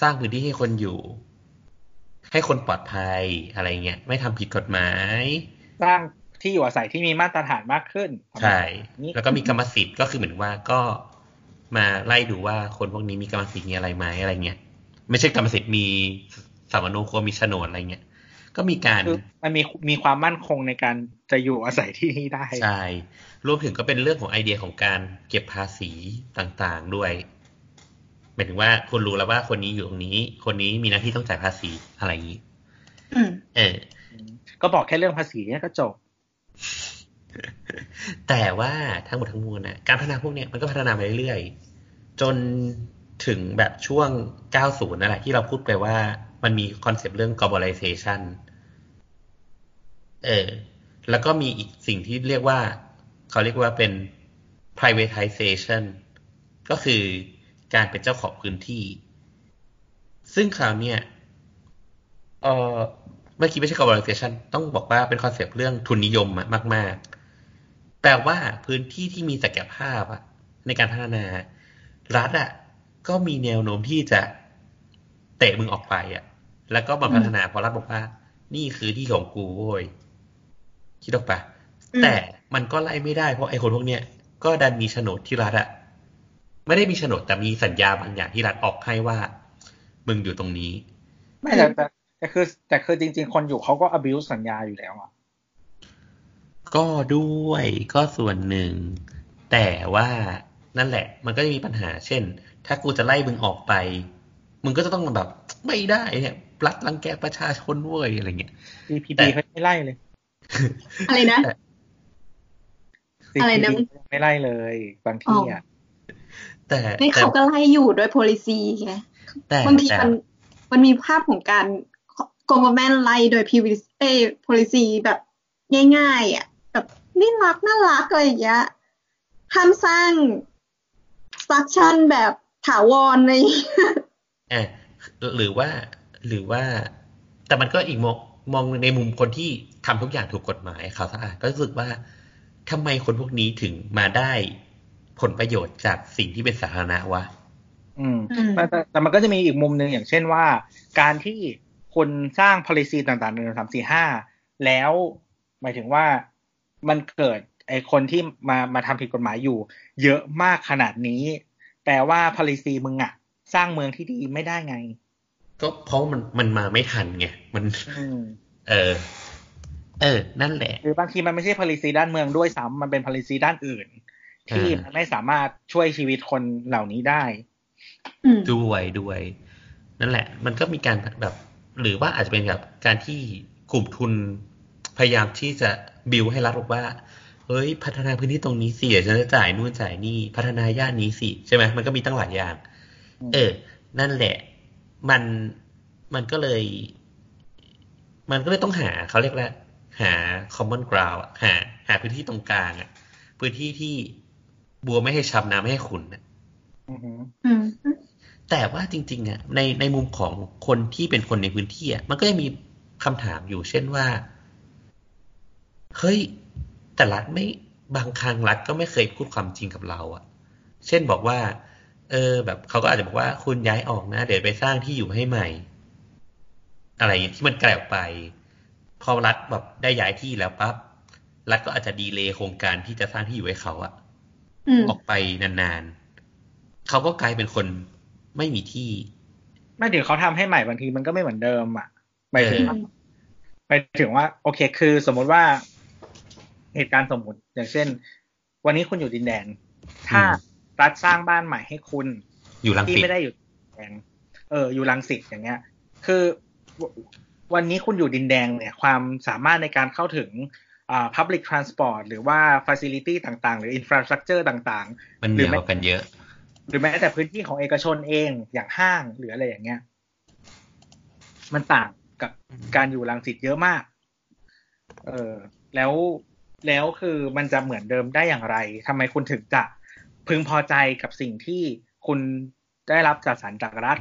สร้างพื้นที่ให้คนอยู่ ให้คนปลอดภัยอะไรเงี้ยไม่ทำผิดกฎหมาย สร้างที่อยู่อาศัยที่มีมาตรฐานมากขึ้น ใช่นี่แล้วก็มีกรรมสิทธิ์ก็คือเหมือนว่าก็มาไล่ดูว่าคนพวกนี้มีกรรมสิทธิ์มีอะไรไหมอะไรเงี้ยไม่ใช่กรรมสิทธิ์มีสามโนครัวมีโฉนดอะไรเงี้ยก็มีการคือมันมีมีความมั่นคงในการจะอยู่อาศัยที่นี่ได้ ใช่ รวมถึงก็เป็นเรื่องของไอเดียของการเก็บภาษีต่างๆด้วยหมายถึงว่าคุณรู้แล้วว่าคนนี้อยู่ตรงนี้ คนนี้มีหน้าที่ต้องจ่ายภาษีอะไรอย่างนี้อืมเออ ก็บอกแค่เรื่องภาษีเนี่ยก็จบ แต่ว่าทั้งหมดทั้งมวลนะการพัฒนาพวกเนี้ยมันก็พัฒนามาเรื่อยๆ จนถึงแบบช่วง 90 นั่นแหละที่เราพูดไปว่ามันมี concept เรื่อง globalization เออ แล้วก็มีอีกสิ่งที่เรียกว่า เขาเรียกว่าเป็น privatization ก็คือ การเป็นเจ้าของพื้นที่ ซึ่งคราวเนี้ยเออเมื่อกี้ไม่ใช่ globalization ต้องบอกว่าเป็นคอนเซปต์เรื่องทุนนิยมอะมาก ๆแปลว่าพื้นที่ที่มีศักยภาพอะในการพัฒนา รัฐอะก็มีแนวโน้มที่จะเตะมึงออกไปอะแล้วก็มาพัฒนาเพราะรัฐบอกว่า นี่คือที่ของกูโว้ยคิดออกปะอืมแต่มันก็ไล่ไม่ได้เพราะไอ้คนพวกเนี้ยก็ดันมีโฉนดที่รัฐอะ ไม่ได้มีโฉนดแต่มีสัญญาบางอย่างที่รัฐออกให้ว่า มึงอยู่ตรงนี้ ไม่แต่แต่แต่คือ แต่คือจริง ๆ คนอยู่เขาก็ abuse สัญญาอยู่แล้วอะก็ด้วยก็ส่วนหนึ่ง แต่ว่านั่นแหละ มันก็จะมีปัญหา เช่น ถ้ากูจะไล่มึงออกไป มึงก็จะต้องแบบ ไม่ได้เนี่ยรัฐรังแกประชาชนเว้ยอะไรเงี้ย CPD แต่เขาไม่ไล่เลย อะไรนะ อะไร CPD นะไม่ไล่เลย บางที่อะ แต่นี่แต่เขาก็ไล่อยู่โดย policy ไงแต่บางทีแต่มันมันมีภาพของการ government ไล่โดย PVC เอ้ย policy แบบง่ายๆอะแบบนี่รักน่ารักอะไรอย่างเงี้ยห้ามสร้าง structure แบบถาวรในอะหรือว่าหรือว่า แต่มันก็อีกมองมองในมุมคนที่ทำทุกอย่างถูกกฎหมายข่าวสะอาดก็รู้สึกว่าทำไมคนพวกนี้ถึงมาได้ ผลประโยชน์จากสิ่งที่เป็นสาธารณะวะอืมอืมแต่แต่แต่มันก็จะมีอีกมุมหนึ่งอย่างเช่นว่า การที่คุณสร้าง policy ต่างๆหนึ่งสามสี่ห้าแล้ว หมายถึงว่ามันเกิดไอคนที่มามาทำผิดกฎหมายอยู่ เยอะมากขนาดนี้ แปลว่า policy มึงอะสร้างเมืองที่ดีไม่ได้ไง ก็เพราะมันมันมาไม่ทันไงมันอืมเออ เออ นั่นแหละ หรือบางทีมันไม่ใช่ policy ด้านเมืองด้วยซ้ำมันเป็น policy ด้านอื่น ที่อ่ามัมันไม่สามารถช่วยชีวิตคนเหล่านี้ได้อืมด้วยด้วย นั่นแหละ มันก็มีการแบบ หรือว่าอาจจะเป็นแบบการที่กลุ่มทุนพยายามที่จะบิวให้รัฐบอกว่าเฮ้ย พัฒนาพื้นที่ตรงนี้สิเดี๋ยวฉันจะจ่ายนู่นจ่ายนี่พัฒนาย่านนี้สิใช่ไหมมันก็มีตั้งหลายอย่างอืมเออ นั่นแหละ มันมันก็เลย มันก็เลยต้องหาเขาเรียกว่าหา common ground อะหาหาพื้นที่ตรงกลางอะพื้นที่ที่ บัวไม่ให้ช้ำน้ำไม่ให้ขุนอะอือหืออืมแต่ว่าจริง ๆอะในในมุมของคนที่เป็นคนในพื้นที่อะมันก็ยังมีคำถามอยู่ เช่นว่า เฮ้ยแต่รัฐไม่บางครั้งรัฐก็ไม่เคยพูดความจริงกับเราอะเช่นบอกว่า เออ แบบเขาก็อาจจะบอกว่าคุณย้ายออกนะ เดี๋ยวไปสร้างที่อยู่ให้ใหม่ อะไรอย่างเงี้ยที่มันไกลออกไป พอรัฐแบบได้ย้ายที่แล้วปั๊บรัฐก็อาจจะดีเลย์โครงการที่จะสร้างที่อยู่ให้เขาอะ อืมออกไปนานๆเขาก็กลายเป็นคนไม่มีที่ไม่ถึงเขาทำให้ใหม่บางทีมันก็ไม่เหมือนเดิมอะหมายถึงเออหมายถึงว่า โอเค คือสมมุติว่า เหตุการณ์สมมุติอย่างเช่น วันนี้คุณอยู่ดินแดน ถ้ารัฐสร้างบ้านใหม่ให้คุณ อยู่ลังที่สิตไม่ได้อยู่ดินแดงเออ อยู่รังสิตอย่างเงี้ย คือววันนี้คุณอยู่ดินแดงเนี่ย ความสามารถในการเข้าถึงอ่า public transport หรือว่า facility ต่าง ๆ หรือ infrastructure ต่างมันเหนือกว่ากันเยอะๆหรือแม้แต่พื้นที่ของเอกชนเองอย่างห้างหรืออะไรอย่างเงี้ย มันต่างกับการอยู่รังสิตเยอะมาก เออแล้วแล้วคือมันจะเหมือนเดิมได้อย่างไรทำไมคุณถึงจะพึงพอใจกับสิ่งที่คุณได้รับจัดสรรจากรัฐ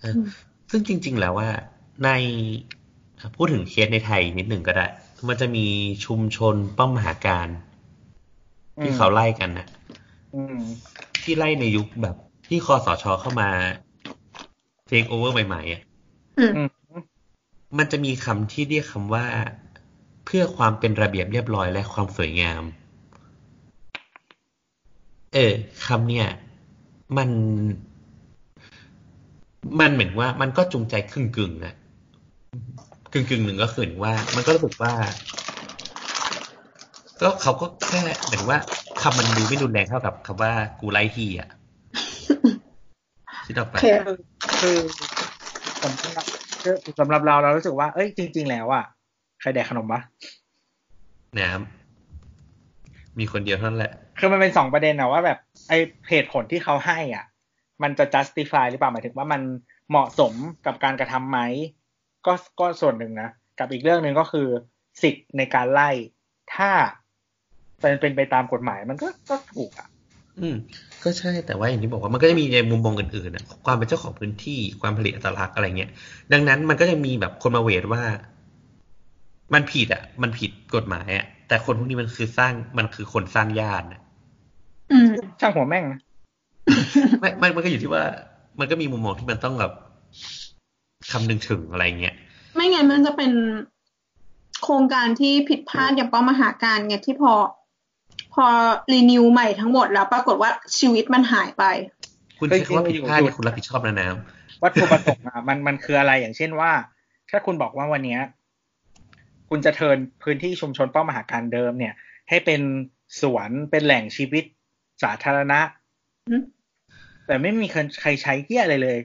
เออซึ่งจริง ๆ แล้วว่าใน พูดถึงเคสในไทยนิดหนึ่งก็ได้ มันจะมีชุมชนป้อมมหาการ ที่เขาไล่กันนะอืมที่ไล่ในยุคแบบ ที่คอสชเข้ามาเทคโอเวอร์ใหม่ๆอะอืมอืมมันจะมีคำที่เรียกคำว่าเพื่อความเป็นระเบียบเรียบร้อยและความสวยงาม เออคำเนี่ย มัน มันเหมือนว่ามันก็จูงใจครึ่งกึ่งๆนะ กึ่งกึ่งๆหนึ่งก็คือว่า มันก็รู้สึกว่า ก็เขาก็แค่เหมือนว่าคำมันดูไม่รุนแรงเท่ากับคำว่ากูไล่ที่อะคิดออกโอปะเคคือคือสำหรับคือสำหรับเราเรารู้สึกว่า เอ้ยจริง ๆ แล้วอะใครแดกขนมปะน้ำมีคนเดียวเท่านั้นแหละ คือมันเป็นสองประเด็นนะว่าแบบไอเหตุผลที่เขาให้อะ มันจะ justify หรือเปล่าหมายถึงว่ามันเหมาะสมกับการกระทำไหม ก็ก็ส่วนหนึ่งนะ กับอีกเรื่องหนึ่งก็คือสิทธิ์ในการไล่ ถ้าเป็นเป็นไปตามกฎหมายมันก็ก็ถูกอะ อืม ก็ใช่แต่ว่าอย่างที่บอกว่ามันก็จะมีในมุมมองอื่นๆนะความเป็นเจ้าของพื้นที่ความผลิตอัตลักษณ์อะไรเงี้ยดังนั้นมันก็จะมีแบบคนมาเวทว่า มันผิดอะ มันผิดกฎหมายอะแต่คนพวกนี้มันคือสร้างมันคือคนสร้างญาตินะอืมช่างหัวแม่งนะไม่ไม่มันก็อยู่ที่ว่า มันก็มีมุมมองที่มันต้องแบบ คำนึงถึงอะไรเงี้ย ไม่งั้นมันจะเป็นโครงการที่ผิดพลาดอย่างป้อมมหาการไงที่พอ พอรีนิวใหม่ทั้งหมดแล้วปรากฏว่าชีวิตมันหายไป คุณใช้คำว่าผิดพลาดเนี่ยคุณรับผิดชอบนะน้วัตถุประสงค์อะมันมันคืออะไรอย่างเช่นว่า ถ้าคุณบอกว่าวันเนี้ย คุณจะเทิร์นพื้นที่ชุมชนเป้าหมหาการเดิมเนี่ย ให้เป็นสวนเป็นแหล่งชีวิตสาธารณะอืมแต่ไม่มีใครใช้เฮียอะไรเลย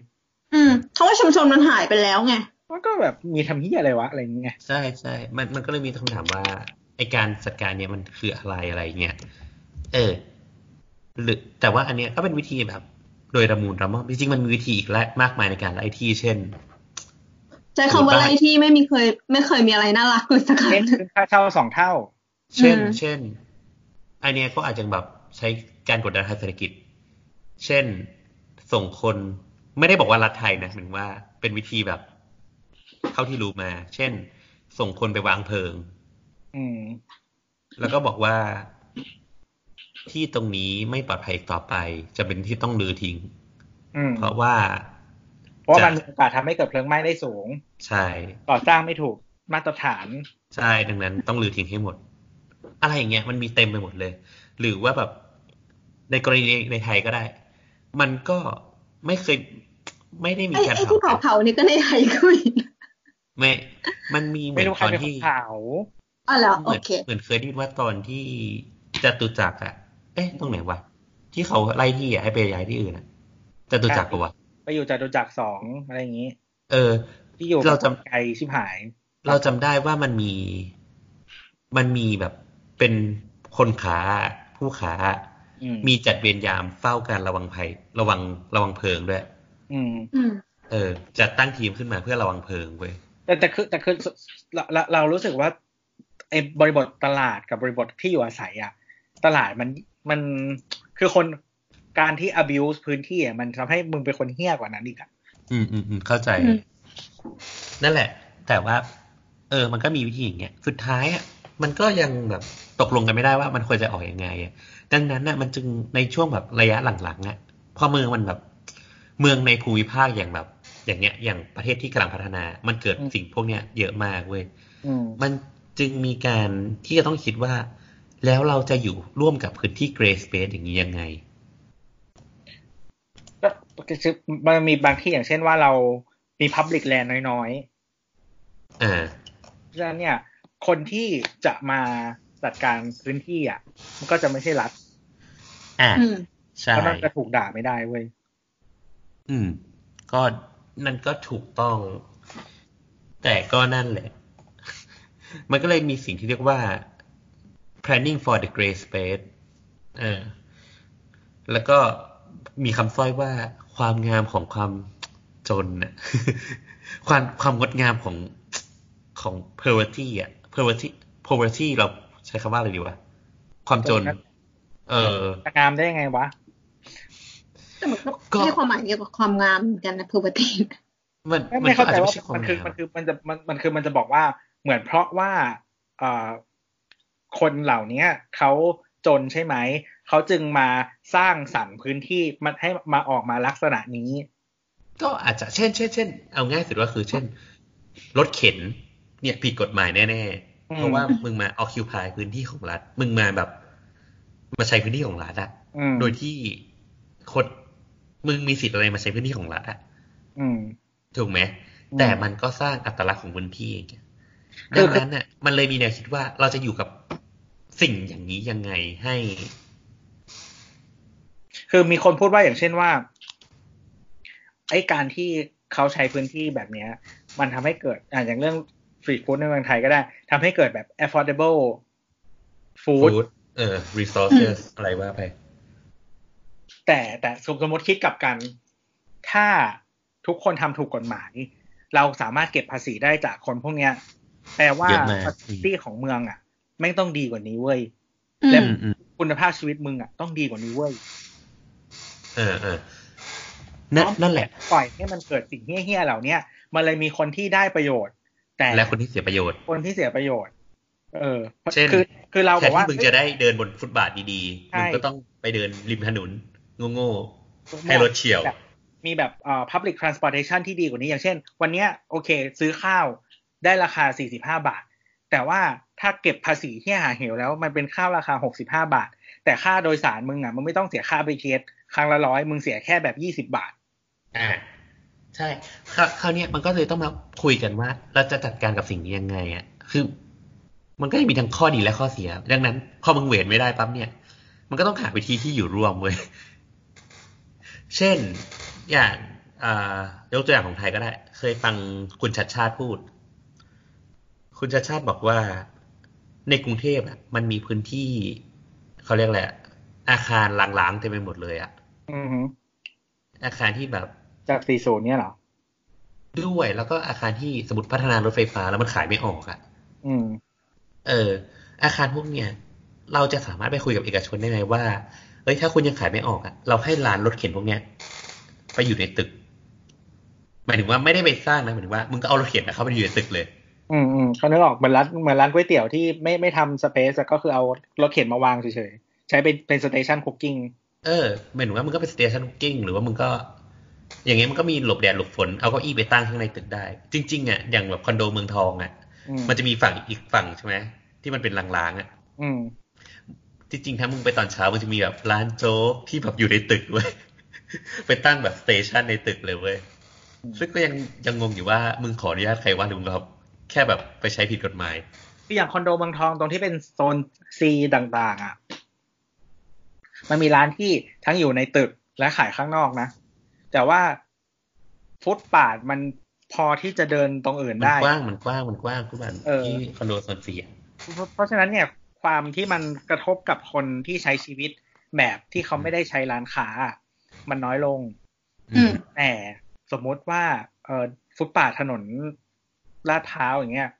อืมเพราะว่าชุมชนมันหายไปแล้วไงมันก็แบบมีทำเฮียอะไรวะอะไรอย่างเงี้ยำใช่ใช่มันมันก็เลยมีคำถามว่าไอการจัดการเนี่ยมันคืออะไรอะไรเงี้ยเออ หรือแต่ว่าอันเนี้ยก็เป็นวิธีแบบ โดยระมูลระม่อมจริงๆมันมีวิธีอีกและมากมายในการไล่ที่เช่นใจคำว่าอะไรที่ไม่มีเคย ไม่เคยมีอะไรน่ารักเลยสักครั้เช่นงขึ้นค่าเช่าสองเท่า เช่นอืมเช่นอันเนี้ยก็อาจจะแบบใช้การกดดันทางเศรษฐกิจ เช่นส่งคน ไม่ได้บอกว่ารัฐไทยนะหมายถึงว่าเป็นวิธีแบบเท่าที่รู้มา เช่น ส่งคนไปวางเพลิง อืม แล้วก็บอกว่าที่ตรงนี้ไม่ปลอดภัยอีกต่อไป จะเป็นที่ต้องลือทิ้งอืมเพราะว่า เพราะว่ามันมีโอกาสทำให้เกิดเพลิงไหม้ได้สูง ใช่ก่อสร้างไม่ถูกมาตรฐาน ใช่ดังนั้นต้องลือทิ้งให้หมด อะไรอย่างเงี้ยมันมีเต็มไปหมดเลย หรือว่าแบบในกรณีในไทยก็ได้ มันก็ ไม่เคย ไม่ได้มีไอ้การไอ้ที่เผาเผาๆนี่ก็ในไทยก็มีนะไม่ มันมีเหมืไม่อนรู้ใคตรอนเป็นคที่นเผาอ๋อเหรอเหโอมือนเคเหมือนเคยได้ยินว่าตอนที่จตุจักรอะเอ๊ะตรงไหนวะที่เขาไล่ที่อะให้ไปย้ายที่อื่นอะจตุจักรปะวะไปอยู่จตุจักรสองอะไรอย่างนี้ เออ ที่อยู่เราจำไกลชิบหาย เราจำได้ว่ามันมี มันมีแบบเป็นคนขาผู้ขาอื มมีจัดเวรยามเฝ้าการระวังภัย ระวังระวังเพลิงด้วยอืมอืมเออ จัดตั้งทีมขึ้นมาเพื่อระวังเพลิงเว้ยแต่แต่คือแต่คือเราเราเรารู้สึกว่าไอ้บริบทตลาดกับบริบทที่อยู่อาศัยอะตลาดมันมันคือคนการที่ abuse พื้นที่อะมันทำให้มึงเป็นคนเฮี้ยกว่านั้นอีกอะอืมอืมอืมเข้าใจอืมนั่นแหละ แต่ว่า เออ มันก็มีวิธีอย่างเงี้ย สุดท้ายอะมันก็ยังแบบตกลงกันไม่ได้ว่ามันควรจะออกยังไงอะ ดังนั้นน่ะมันจึงในช่วงแบบระยะหลังๆอะพอเมืองมันแบบเมืองในภูมิภาคอย่างแบบ อย่างเงี้ย อย่างประเทศที่กำลังพัฒนา มันเกิดสิ่งพวกเนี้ยเยอะมากเว้ยอืมมันจึงมีการที่จะต้องคิดว่า แล้วเราจะอยู่ร่วมกับพื้นที่เกรสเปซอย่างนี้ยังไงก็คือมันมีบางที่อย่างเช่นว่าเรามี public land น้อยอ่าๆเพราะฉะนั้นเนี่ย คนที่จะมา จัดการพื้นที่อะ มันก็จะไม่ใช่รัฐอ่าอืมใช่เพราะนั่นจะถูกด่าไม่ได้เว้ยอืม ก็นั่นก็ถูกต้อง แต่ก็นั่นแหละ มันก็เลยมีสิ่งที่เรียกว่า planning for the gray space เออ แล้วก็มีคำสร้อยว่าความงามของความจนน่ะความความงดงามของของ poverty อะ poverty poverty เรา ใช้คำว่าอะไรดีวะ ความจน เออจะงามได้ยังไงวะแต่มันก็ก็ให้ความหมายเกี่ยวกับความงามเหมือนกันนะพูปตีมันไม่มันไม่ก็เข้าอาจใจจะไม่ว่าใช่ความมันคืองามมันคือมันจะมันมันคือมันจะบอกว่าเหมือนเพราะว่าเอ่อคนเหล่านี้เขาจนใช่ไหม เขาจึงมาสร้างสรรค์พื้นที่มันให้มาออกมาลักษณะนี้ ก็อาจจะเช่นเช่นเช่นเอาง่ายสุดก็คือเช่นรถเข็น เนี่ยผิดกฎหมายแน่อืมๆ เพราะว่ามึงมา occupy พื้นที่ของรัฐ มึงมาแบบ มาใช้พื้นที่ของรัฐอะอืมโดยที่คนมึงมีสิทธิ์อะไรมาใช้พื้นที่ของรัฐอะอืมถูกไหมอืมแต่มันก็สร้างอัตลักษณ์ของพื้นที่เองคืดัองนั้นน่ะมันเลยมีแนวคิดว่าเราจะอยู่กับสิ่งอย่างนี้ยังไงให้ คือมีคนพูดว่าอย่างเช่นว่า ไอ้การที่เขาใช้พื้นที่แบบเนี้ย มันทำให้เกิดอ่าอย่างเรื่อง ฟรีฟู้ดในเมืองไทยก็ได้ทำให้เกิดแบบ affordable food food เออ resources อะไรว่าไป แต่แต่สมสมมติคิดกลับกัน ถ้าทุกคนทำถูกกฎหมาย เราสามารถเก็บภาษีได้จากคนพวกเนี้ย แปลว่าเยอะมากภาษีของเมืองอะ ไม่งต้องดีกว่านี้เว้ยอืและมอืมอืมคุณภาพชีวิตมึงอะต้องดีกว่านี้เว้ยเออเออนั่นนั่นแหละ ปล่อยให้มันเกิดสิ่งเฮี้ยๆเหล่าเนี้ยมันเลยมีคนที่ได้ประโยชน์ แต่และคนที่เสียประโยชน์ คนที่เสียประโยชน์ เออเช่นคือคือเราบแทอนกว่าที่มึงจะได้เดินบนฟุตบาทดีๆใช่มึงก็ต้องไปเดินริมถนนโง่ๆให้รถเฉียวแบบมีแบบเอ่อ public transportation ที่ดีกว่านี้ อย่างเช่น วันเนี้ยโอเค ซื้อข้าวได้ราคา 45 บาท แต่ว่าถ้าเก็บภาษีที่หาเหวแล้วมันเป็นข้าวราคา 65 บาท แต่ค่าโดยสารมึงอะมึงไม่ต้องเสียค่าไปเทสครั้งละร้อยมึงเสียแค่แบบ 20 บาทอ่า ใช่คราวคราวเนี้ยมันก็เลยต้องมาคุยกันว่า เราจะจัดการกับสิ่งนี้ยังไงอะคือมันก็จะมีทั้งข้อดีและข้อเสีย ดังนั้นพอมึงเวทไม่ได้ปั๊บเนี่ย มันก็ต้องหาวิธีที่อยู่ร่วมเว้ยเช่นอย่างอ่ายกตัวอย่างของไทยก็ได้ เคยฟังคุณชัดชาติพูด คุณชัดชาติบอกว่าในกรุงเทพอะ มันมีพื้นที่เขาเรียกอะไรอะอาคารล้างๆเต็มไปหมดเลยอะอือฮึอาคารที่แบบ จาก 40 เนี่ยเหรอ ด้วยแล้วก็อาคารที่สมมติพัฒนารถไฟฟ้าแล้วมันขายไม่ออกอะ่ะ อืม เออ อาคารพวกเนี้ยเราจะสามารถไปคุยกับเอกชนได้ไหมว่าเอ้ยถ้าคุณยังขายไม่ออกอะ่ะ เราให้ร้านรถเข็นพวกเนี้ยไปอยู่ในตึกหมายถึงว่าไม่ได้ไปสร้างนะหมายถึงว่ามึงก็เอารถเข็นนะเข้าไปอยู่ในตึกเลย อืมอืมเขานึกออกเหมือนร้านเหมือนร้านก๋วยเตี๋ยวที่ไม่ไม่ทำสเปซก็คือเอารถเข็นมาวางเฉยๆใช้เป็นเป็น station cooking เออหมายถึงว่ามึงก็เป็น station cooking หรือว่ามึงก็ อย่างเงี้ยมันก็มีหลบแดดหลบฝนเอาเก้าอี้ไปตั้งข้างในตึกได้ จริงๆอะอย่างแบบคอนโดเมืองทองอะอืมมันจะมีฝั่งอีกฝั่งใช่ไหมที่มันเป็นร้างๆอะอืมที่จริงถ้ามึงไปตอนเช้ามันจะมีแบบร้านโจ๊กที่แบบอยู่ในตึกเว้ยไปตั้งแบบ station ในตึกเลยเว้ยอืมซึ่งก็ยังยังงงอยู่ว่ามึงขออนุญาตใครวะหรือมึงแบบแค่แบบไปใช้ผิดกฎหมายคืออย่างคอนโดเมืองทองตรงที่เป็นโซนซีต่าง ๆ อะ มันมีร้านที่ทั้งอยู่ในตึกและขายข้างนอกนะ แต่ว่าฟุตปาดมันพอที่จะเดินตรงอื่นมันได้กว้างมันกว้างมันกว้างทุกวันเออที่คอนโดโซนสี่อะเพราะเพราะฉะนั้นเนี่ยความที่มันกระทบกับคนที่ใช้ชีวิตแบบที่เขาไม่ได้ใช้ร้านค้าอะมันน้อยลงอืมแต่สมมุติว่าเออฟุตปาดถนนลาดพร้าวอย่างเงี้ย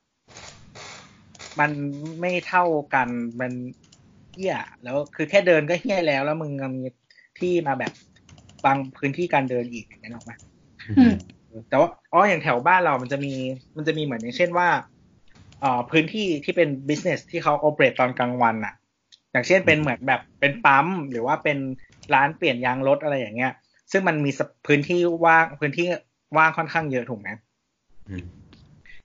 มันไม่เท่ากันมันเหี้ยแล้วคือแค่เดินก็เหี้ยแล้ว แล้วมึงยังมีที่มาแบบ บางพื้นที่การเดินอีกอย่างเงี้ยหรอกไหมอืมแต่ว่าอ๋ออย่างแถวบ้านเรามันจะมีมันจะมีเหมือนอย่างเช่นว่าเอ่อพื้นที่ที่เป็น business ที่เขา operate ตอนกลางวันอะอย่างเช่นเป็นเหมือนแบบเป็นปั๊มหรือว่าเป็นร้านเปลี่ยนยางรถอะไรอย่างเงี้ย ซึ่งมันมีสะพื้นที่ว่างพื้นที่ว่างค่อนข้างเยอะถูกไหมอืม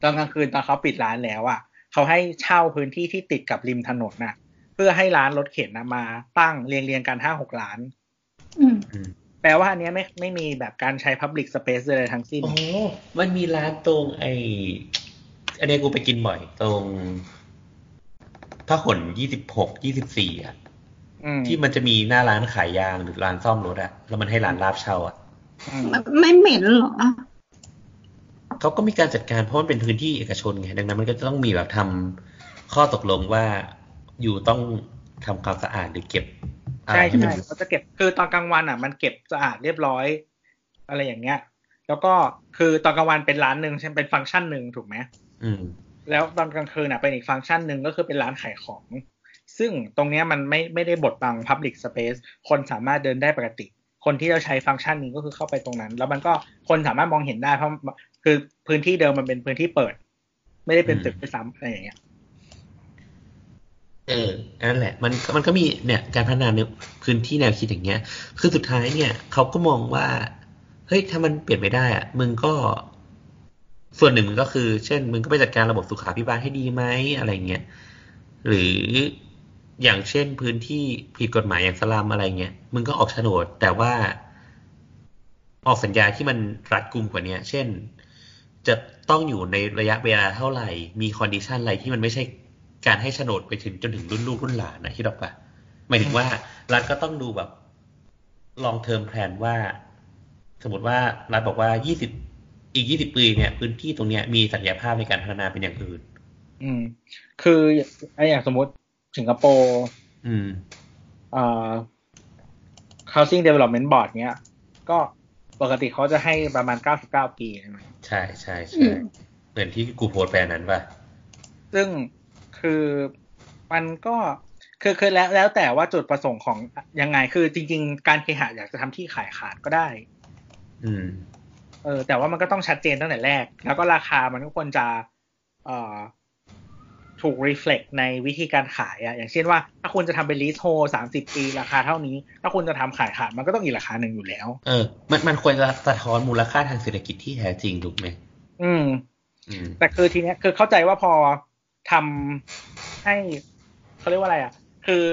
ตอนกลางคืนตอนเขาปิดร้านแล้วอะเขาให้เช่าพื้นที่ที่ติดกับริมถนนน่ะ เพื่อให้ร้านรถเข็นนะมาตั้งเรียงเรียงๆกันห้าหกร้านอืมอืม แปลว่าอันเนี้ยไม่ไม่มีแบบการใช้ Public Space เลยทั้งสิ้น โอ้มันมีร้านตรงไออันเนี้ยกูไปกินบ่อย ตรงพหลยี่สิบหกยี่สิบสี่อะอืมที่มันจะมีหน้าร้านขายยางหรือร้านซ่อมรถอะแล้วมันให้ร้านลาบเช่าอะอืมไม่เหม็นเหรอเขาก็มีการจัดการเพราะมันเป็นพื้นที่เอกชนไงดังนั้นมันก็จะต้องมีแบบทำข้อตกลงว่าอยู่ต้องทำความสะอาดหรือเก็บอะไร ใช่ที่ใช่มันเขาจะเก็บคือตอนกลางวันอะ มันเก็บสะอาดเรียบร้อย อะไรอย่างเงี้ย แล้วก็คือตอนกลางวันเป็นร้านหนึ่งใช่ไหมเป็นฟังก์ชันหนึ่งถูกไหมอืม แล้วตอนกลางคืนอะเป็นอีกฟังก์ชันหนึ่งก็คือเป็นร้านขายของ ซึ่งตรงเนี้ยมันไม่ไม่ได้บดบัง Public Space คนสามารถเดินได้ปกติ คนที่จะใช้ฟังก์ชันนี้ก็คือเข้าไปตรงนั้น แล้วมันก็คนสามารถมองเห็นได้เพราะคือพื้นที่เดิมมันเป็นพื้นที่เปิด ไม่ได้เป็นอืมตึกไปซ้ำอะไรอย่างเงี้ย เออนั่นแหละ มันมันก็มีเนี่ยการพัฒนาในพื้นที่แนวคิดอย่างเงี้ย คือสุดท้ายเนี่ยเขาก็มองว่า เฮ้ยถ้ามันเปลี่ยนไม่ได้อะมึงก็ ส่วนหนึ่งมันก็คือ เช่น มึงก็ไปจัดการระบบสุขาภิบาลให้ดีไหมอะไรเงี้ยหรืออย่างเช่นพื้นที่ผิดกฎหมายอย่างสลัมอะไรเงี้ยมึงก็ออกโฉนด แต่ว่า ออกสัญญาที่มันรัดกุมกว่าเนี้ยเช่น จะต้องอยู่ในระยะเวลาเท่าไหร่ มี condition อะไรที่มันไม่ใช่ การให้โฉนดไปถึงจนถึงรุ่นลูกรุ่นหลานนะคิดออกปะหมายถึงว่ารัฐก็ต้องดูแบบลองเทอมแพลนว่า สมมติว่ารัฐบอกว่ายี่สิบอีกยี่สิบปีเนี่ยพื้นที่ตรงเนี้ยมีศักยภาพในการพัฒนาเป็นอย่างอื่น อืม คือไออย่างสมมติสิงคโปร์อืมเอ่อ housing development board เนี้ย ก็ปกติเขาจะให้ประมาณ99ปีใช่ไหมใช่ใช่อืใช่มเหมือนที่กูโพสต์ไปอันนั้นป่ะ ซึ่ง คือมันก็คือคือแล้วแล้วแต่ว่าจุดประสงค์ของยังไง คือจริง ๆ การเคหะอยากจะทำที่ขายขาดก็ได้ อืม เออ แต่ว่ามันก็ต้องชัดเจนตั้งแต่แรก แล้วก็ราคามันก็ควรจะ เอ่อ ถูก reflect ในวิธีการขายอะอย่างเช่นว่า ถ้าคุณจะทำเป็น lease hold สามสิบปีราคาเท่านี้ ถ้าคุณจะทำขายขาดมันก็ต้องอีกราคาหนึ่งอยู่แล้ว เออ มันมันควรจะสะท้อนมูลค่าทางเศรษฐกิจที่แท้จริงถูกไหมอืมอืมแต่คือทีเนี้ยคือเข้าใจว่าพอ ทำให้เขาเรียกว่าอะไรอะ คือ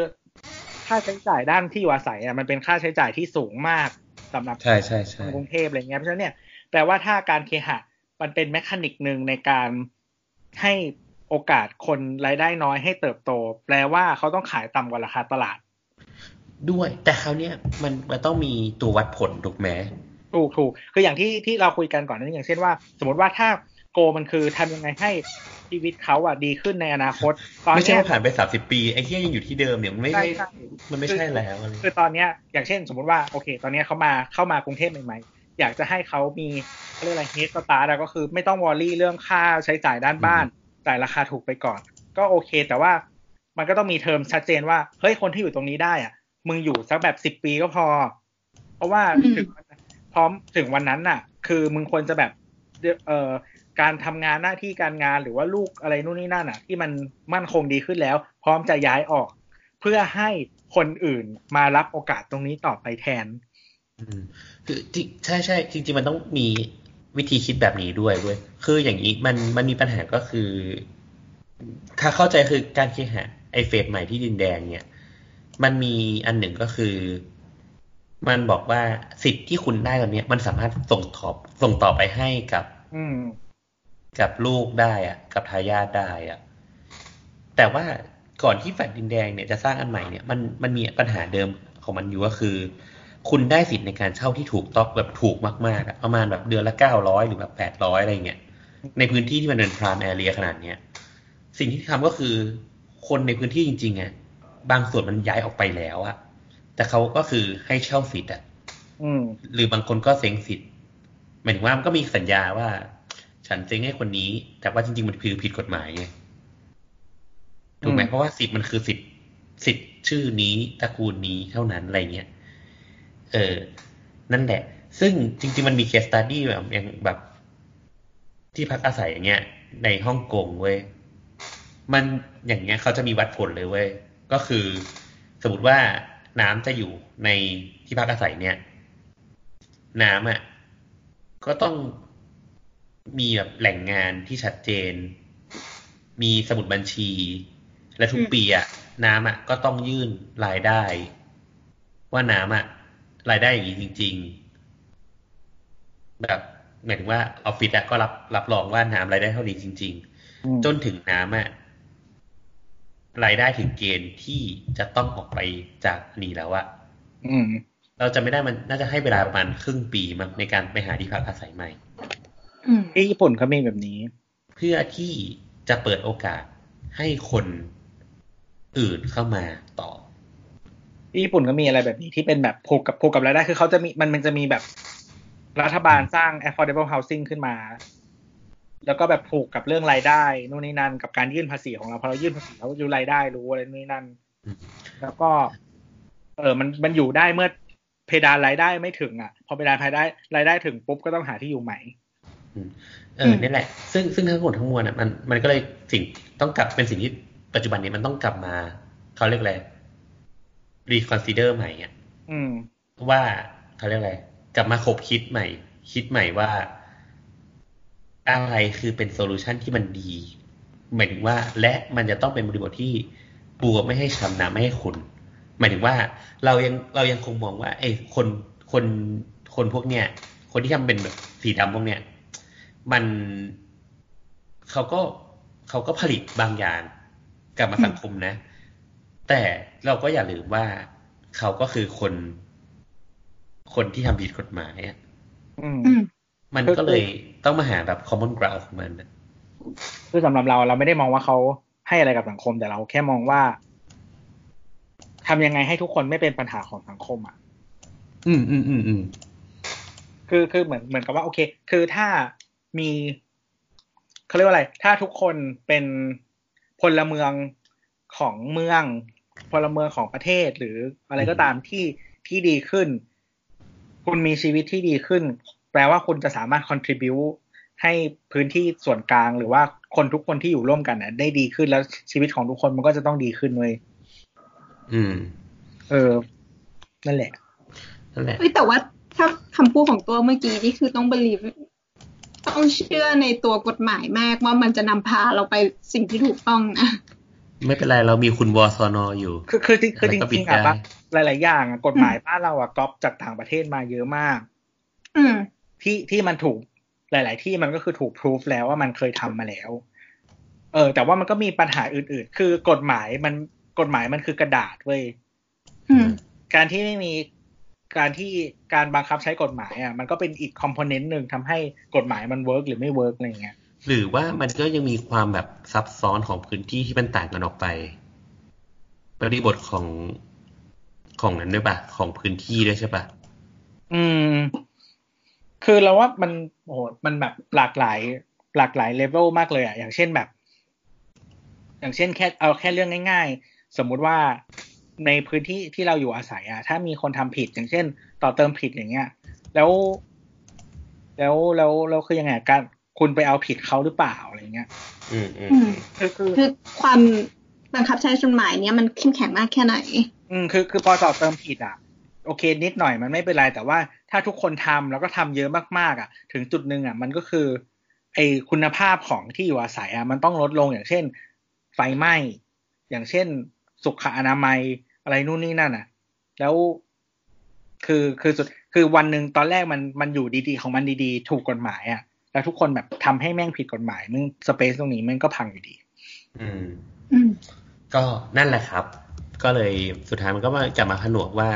ค่าใช้จ่ายด้านที่อยู่อาศัยอะมันเป็นค่าใช้จ่ายที่สูงมากสำหรับใช่ใช่ใช่กรุงเทพอะไรเงี้ยเพราะฉะนั้นเนี่ยแปลว่าถ้าการเคหะมันเป็นแมคานิกหนึ่งในการให้โอกาสคนรายได้น้อยให้เติบโต แปลว่าเขาต้องขายต่ำกว่าราคาตลาด ด้วยแต่คราวเนี้ยมันมันต้องมีตัววัดผลถูกไหมถูกถูกคืออย่างที่ที่เราคุยกันก่อนนั้นอย่างเช่นว่า สมมติว่าถ้า โกมันคือทำยังไงให้ชีวิตเขาอะดีขึ้นในอนาคต ตอนไม่ใช่เนี้ยว่าผ่านไปสามสิบปีไอ้เหี้ยยังอยู่ที่เดิมเนี่ยมันไม่ใช่ไม่ใช่มันไม่ใช่แล้วอะไรคือตอนเนี้ยอย่างเช่นสมมติว่าโอเค ตอนเนี้ยเขามาเข้ามากรุงเทพใหม่ๆอยากจะให้เขามีเขาเรียกอะไรเฮดสตาร์ก็คือไม่ต้องวอรี่เรื่องค่าใช้จ่ายด้านบ้านจ่ายราคาถูกไปก่อน ก็โอเค แต่ว่ามันก็ต้องมีเทอมชัดเจนว่าเฮ้ยคนที่อยู่ตรงนี้ได้อะมึงอยู่สักแบบสิบปีก็พอ เพราะว่าอืมถึงพร้อมถึงวันนั้นน่ะ คือมึงควรจะแบบเอ่อ การทำงานหน้าที่การงานหรือว่าลูกอะไรนู่นนี่นั่นอะ ที่มันมั่นคงดีขึ้นแล้ว พร้อมจะย้ายออก เพื่อให้คนอื่นมารับโอกาสตรงนี้ต่อไปแทนอืมคือจริงใช่ใช่จริง ๆ มันต้องมีวิธีคิดแบบนี้ด้วยเว้ยคืออย่างนี้มันมันมีปัญหาก็คือ ถ้าเข้าใจคือการเคหะไอเฟสใหม่ที่ดินแดงเนี่ย มันมีอันหนึ่งก็คือ มันบอกว่าสิทธิ์ที่คุณได้ตอนเนี้ยมันสามารถส่งตอบส่งต่อไปให้กับอืม กับลูกได้อะกับทายาทได้อะแต่ว่าก่อนที่แฟลตดินแดงเนี่ยจะสร้างอันใหม่เนี่ยมันมันมีปัญหาเดิมของมันอยู่ก็คือ คุณได้สิทธิ์ในการเช่าที่ถูกต้องแบบถูกมากๆอะประมาณแบบเดือนละเก้าร้อยหรือแบบแปดร้อยอะไรเงี้ยในพื้นที่ที่มันเป็นพรามแอเรียขนาดเนี้ยสิ่งที่ทำก็คือคนในพื้นที่จริงๆอะบางส่วนมันย้ายออกไปแล้วอะแต่เขาก็คือให้เช่าสิทธิ์อะอืมหรือบางคนก็เซ็งสิทธิ์หมายถึงว่ามันก็มีสัญญาว่า ฉันเซ็งให้คนนี้ แต่ว่าจริง ๆ มันคือผิดกฎหมายไงถูกไหมอืมเพราะว่าสิทธิ์มันคือสิทธิ์สิทธิ์ชื่อนี้ตระกูลนี้เท่านั้นอะไรเงี้ยเออ นั่นแหละ ซึ่งจริง ๆ มันมีเคสตัดดี้แบบอย่างแบบ ที่พักอาศัยอย่างเงี้ย ในฮ่องกงเว้ยมันอย่างเงี้ยเขาจะมีวัดผลเลยเว้ยก็คือ สมมติว่าน้ำจะอยู่ในที่พักอาศัยเนี่ย น้ำอะก็ต้อง มีแบบแหล่งงานที่ชัดเจน มีสมุดบัญชี และทุกอืมปีอะน้ำอะก็ต้องยื่นรายได้ ว่าน้ำอะรายได้อย่างนี้จริง ๆ แบบหมายถึงว่าออฟฟิศอะก็รับรับรองว่าน้ำรายได้เท่านี้จริงอืมๆจนถึงน้ำอะรายได้ถึงเกณฑ์ที่จะต้องออกไปจากนี่แล้วอะอืมเราจะไม่ได้มันน่าจะให้เวลาประมาณครึ่งปีมั้งในการไปหาที่พักอาศัยใหม่อืม ที่ญี่ปุ่นเขามีแบบนี้ เพื่อที่จะเปิดโอกาสให้คนอื่นเข้ามาต่อที่ญี่ปุ่นก็มีอะไรแบบนี้ที่เป็นแบบผูกกับผูกกับรายได้ คือเขาจะมีมันมันจะมีแบบรัฐบาลสร้าง affordable housing ขึ้นมา แล้วก็แบบผูกกับเรื่องรายได้นู่นนี่นั่น กับการยื่นภาษีของเราพอเรายื่นภาษีเราก็รู้รายได้รู้อะไรนู่นนี่นั่นอืมแล้วก็ เออมันมันอยู่ได้เมื่อเพดานรายได้ไม่ถึงอะ พอเพดานรายได้รายได้ถึงปุ๊บก็ต้องหาที่อยู่ใหม่ เออนี่แหละ ซึ่งซึ่งทั้งหมดทั้งมวลอะมันมันก็เลยสิ่งต้องกลับเป็นสิ่งที่ปัจจุบันนี้มันต้องกลับมาเขาเรียกอะไร reconsider ใหม่อะอืมว่าเขาเรียกอะไร กลับมาคบคิดใหม่ คิดใหม่ว่า อะไรคือเป็นโซลูชันที่มันดีหมายถึงว่า และมันจะต้องเป็นบริบทที่บัวไม่ให้ช้ำน้ำไม่ให้ขุนหมายถึงว่าเรายังเรายังคงมองว่าไอ้คนคนคนพวกเนี้ยคนที่ทำเป็นแบบสีดำพวกเนี้ย มันเขาก็เขาก็ผลิตบางอย่างกลับมาสังคมนะ แต่เราก็อย่าลืมว่าเขาก็คือคน คนที่ทำผิดกฎหมายอะอืมอืมมันก็เลยต้องมาหาแบบ common ground ของมันอะคือสำหรับเราเราไม่ได้มองว่าเขาให้อะไรกับสังคม แต่เราแค่มองว่าทำยังไงให้ทุกคนไม่เป็นปัญหาของสังคมอะ อืมอืมอืมอืมคือคือเหมือนเหมือนกับว่าโอเค คือถ้า มีเขาเรียกว่าอะไร ถ้าทุกคนเป็นพลเมืองของเมือง พลเมืองของประเทศหรืออะไรก็ตามที่ที่ดีขึ้น คุณมีชีวิตที่ดีขึ้น แปลว่าคุณจะสามารถ contribu ให้พื้นที่ส่วนกลางหรือว่าคนทุกคนที่อยู่ร่วมกันน่ะได้ดีขึ้นแล้วชีวิตของทุกคนมันก็จะต้องดีขึ้นเว้ยอืม เออ นั่นแหละ นั่นแหละเฮ้ยแต่ว่าถ้าคำพูดของตัวเมื่อกี้นี่คือต้อง believe ต้องเชื่อในตัวกฎหมายมากว่ามันจะนำพาเราไปสิ่งที่ถูกต้องนะไม่เป็นไรเรามีคุณวอซอนออยู่ คือคือคือคือจแล้วก็ปิริดงๆอะได้ปะหลาย ๆ อย่างอะกฎหมายบ้านเราอะก๊อปจากต่างประเทศมาเยอะมาก อืมที่ที่มันถูกหลาย ๆ ที่มันก็คือถูกพิสูจแล้วว่ามันเคยทำมาแล้ว เออ แต่ว่ามันก็มีปัญหาอื่น ๆ คือกฎหมายมันกฎหมายมันคือกระดาษเว้ยอืมการที่ไม่มี การที่การบังคับใช้กฎหมายอะมันก็เป็นอีก component หนึ่งทำให้กฎหมายมัน work หรือไม่ work อะไรเงี้ยหรือว่ามันก็ยังมีความแบบซับซ้อนของพื้นที่ที่มันต่างกันออกไปบริบทของของนั้นด้วยปะของพื้นที่ด้วยใช่ปะอืม คือเราว่ามันโอ้โหมันแบบหลากหลาย หลากหลายเลเวลมากเลยอะอย่างเช่นแบบ อย่างเช่นแค่เอาแค่เรื่องง่าย ๆ สมมุติว่า ในพื้นที่ที่เราอยู่อาศัยอะถ้ามีคนทำผิดอย่างเช่น ต่อเติมผิดอย่างเงี้ย แล้ว แล้วแล้วแล้วคือยังไงการคุณไปเอาผิดเขาหรือเปล่าอะไรเงี้ย อืมอืมอืมคือคือคือความบังคับใช้กฎหมายเนี้ยมันเข้มแข็งมากแค่ไหน อืมคือคือพอต่อเติมผิดอะ โอเค นิดหน่อยมันไม่เป็นไร แต่ว่าถ้าทุกคนทำแล้วก็ทำเยอะมากๆอะ ถึงจุดหนึ่งอะ มันก็คือไอคุณภาพของที่อยู่อาศัยอะมันต้องลดลงอย่างเช่น ไฟไหม้อย่างเช่น สุขอนามัย อะไรนู่นนี่นั่นอะ แล้วคือคือสุดคือวันหนึ่งตอนแรกมันมันอยู่ดีๆ ของมันดีๆ ถูกกฎหมายอะ แล้วทุกคนแบบทำให้แม่งผิดกฎหมายมึงสเปซตรงนี้แม่งก็พังอยู่ดีอืมอืม ก็นั่นแหละครับ ก็เลยสุดท้ายมันก็มากลับมาผนวกว่า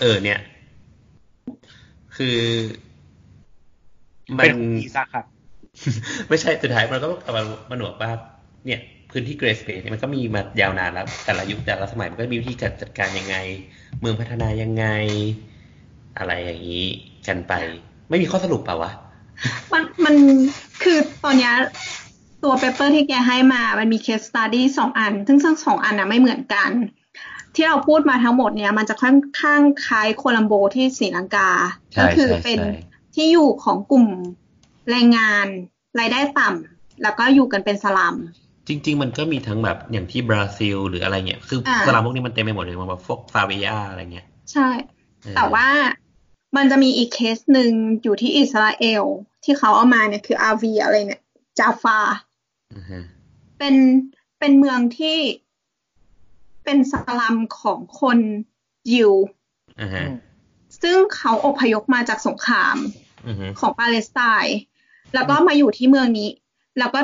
เออ เนี่ย คือ มัเป็นนอีซะครับไม่ใช่สุดท้ายมันก็กลับมาผนวกว่าเนี่ย พื้นที่เกรสเ a เนี่ยมันก็มีมายาวนานแล้ว แต่ละยุคแต่ละสมัยมันก็มีวิธีการจัดการยังไง เมืองพัฒนายังไง อะไรอย่างนี้กันไป ไม่มีข้อสรุปเปล่าวะมันมันคือตอนเนี้ยตัว paper ที่แกให้มา มันมี case study สองอัน ซึ่งทั้งสองอันนะไม่เหมือนกัน ที่เราพูดมาทั้งหมดเนี่ย มันจะค่อนข้างคล้ายโคลัมโบที่ศรีลังกาใช่ก็คืใช่เป็นใช่ที่อยู่ของกลุ่มแรงงานรายได้ต่ำแล้วก็อยู่กันเป็นสลัม จริง ๆ มันก็มีทั้งแบบอย่างที่บราซิล หรืออะไรเงี้ยคืออาสลัมพวกนี้มันเต็มไปหมดเลยมันแบบพวก favela อะไรเงี้ย ใช่เออแต่ว่ามันจะมีอีกเคสหนึ่งอยู่ที่อิสราเอล ที่เขาเอามาเนี่ยคืออาวีอะไรเนี่ย จาฟาอือฮะเป็นเป็นเมืองที่เป็นสลัมของคนยิวอือฮะซึ่งเขาอพยพมาจากสงครามอือฮะของปาเลสไตน์แล้วก็มาอยู่ที่เมืองนี้ แล้วก็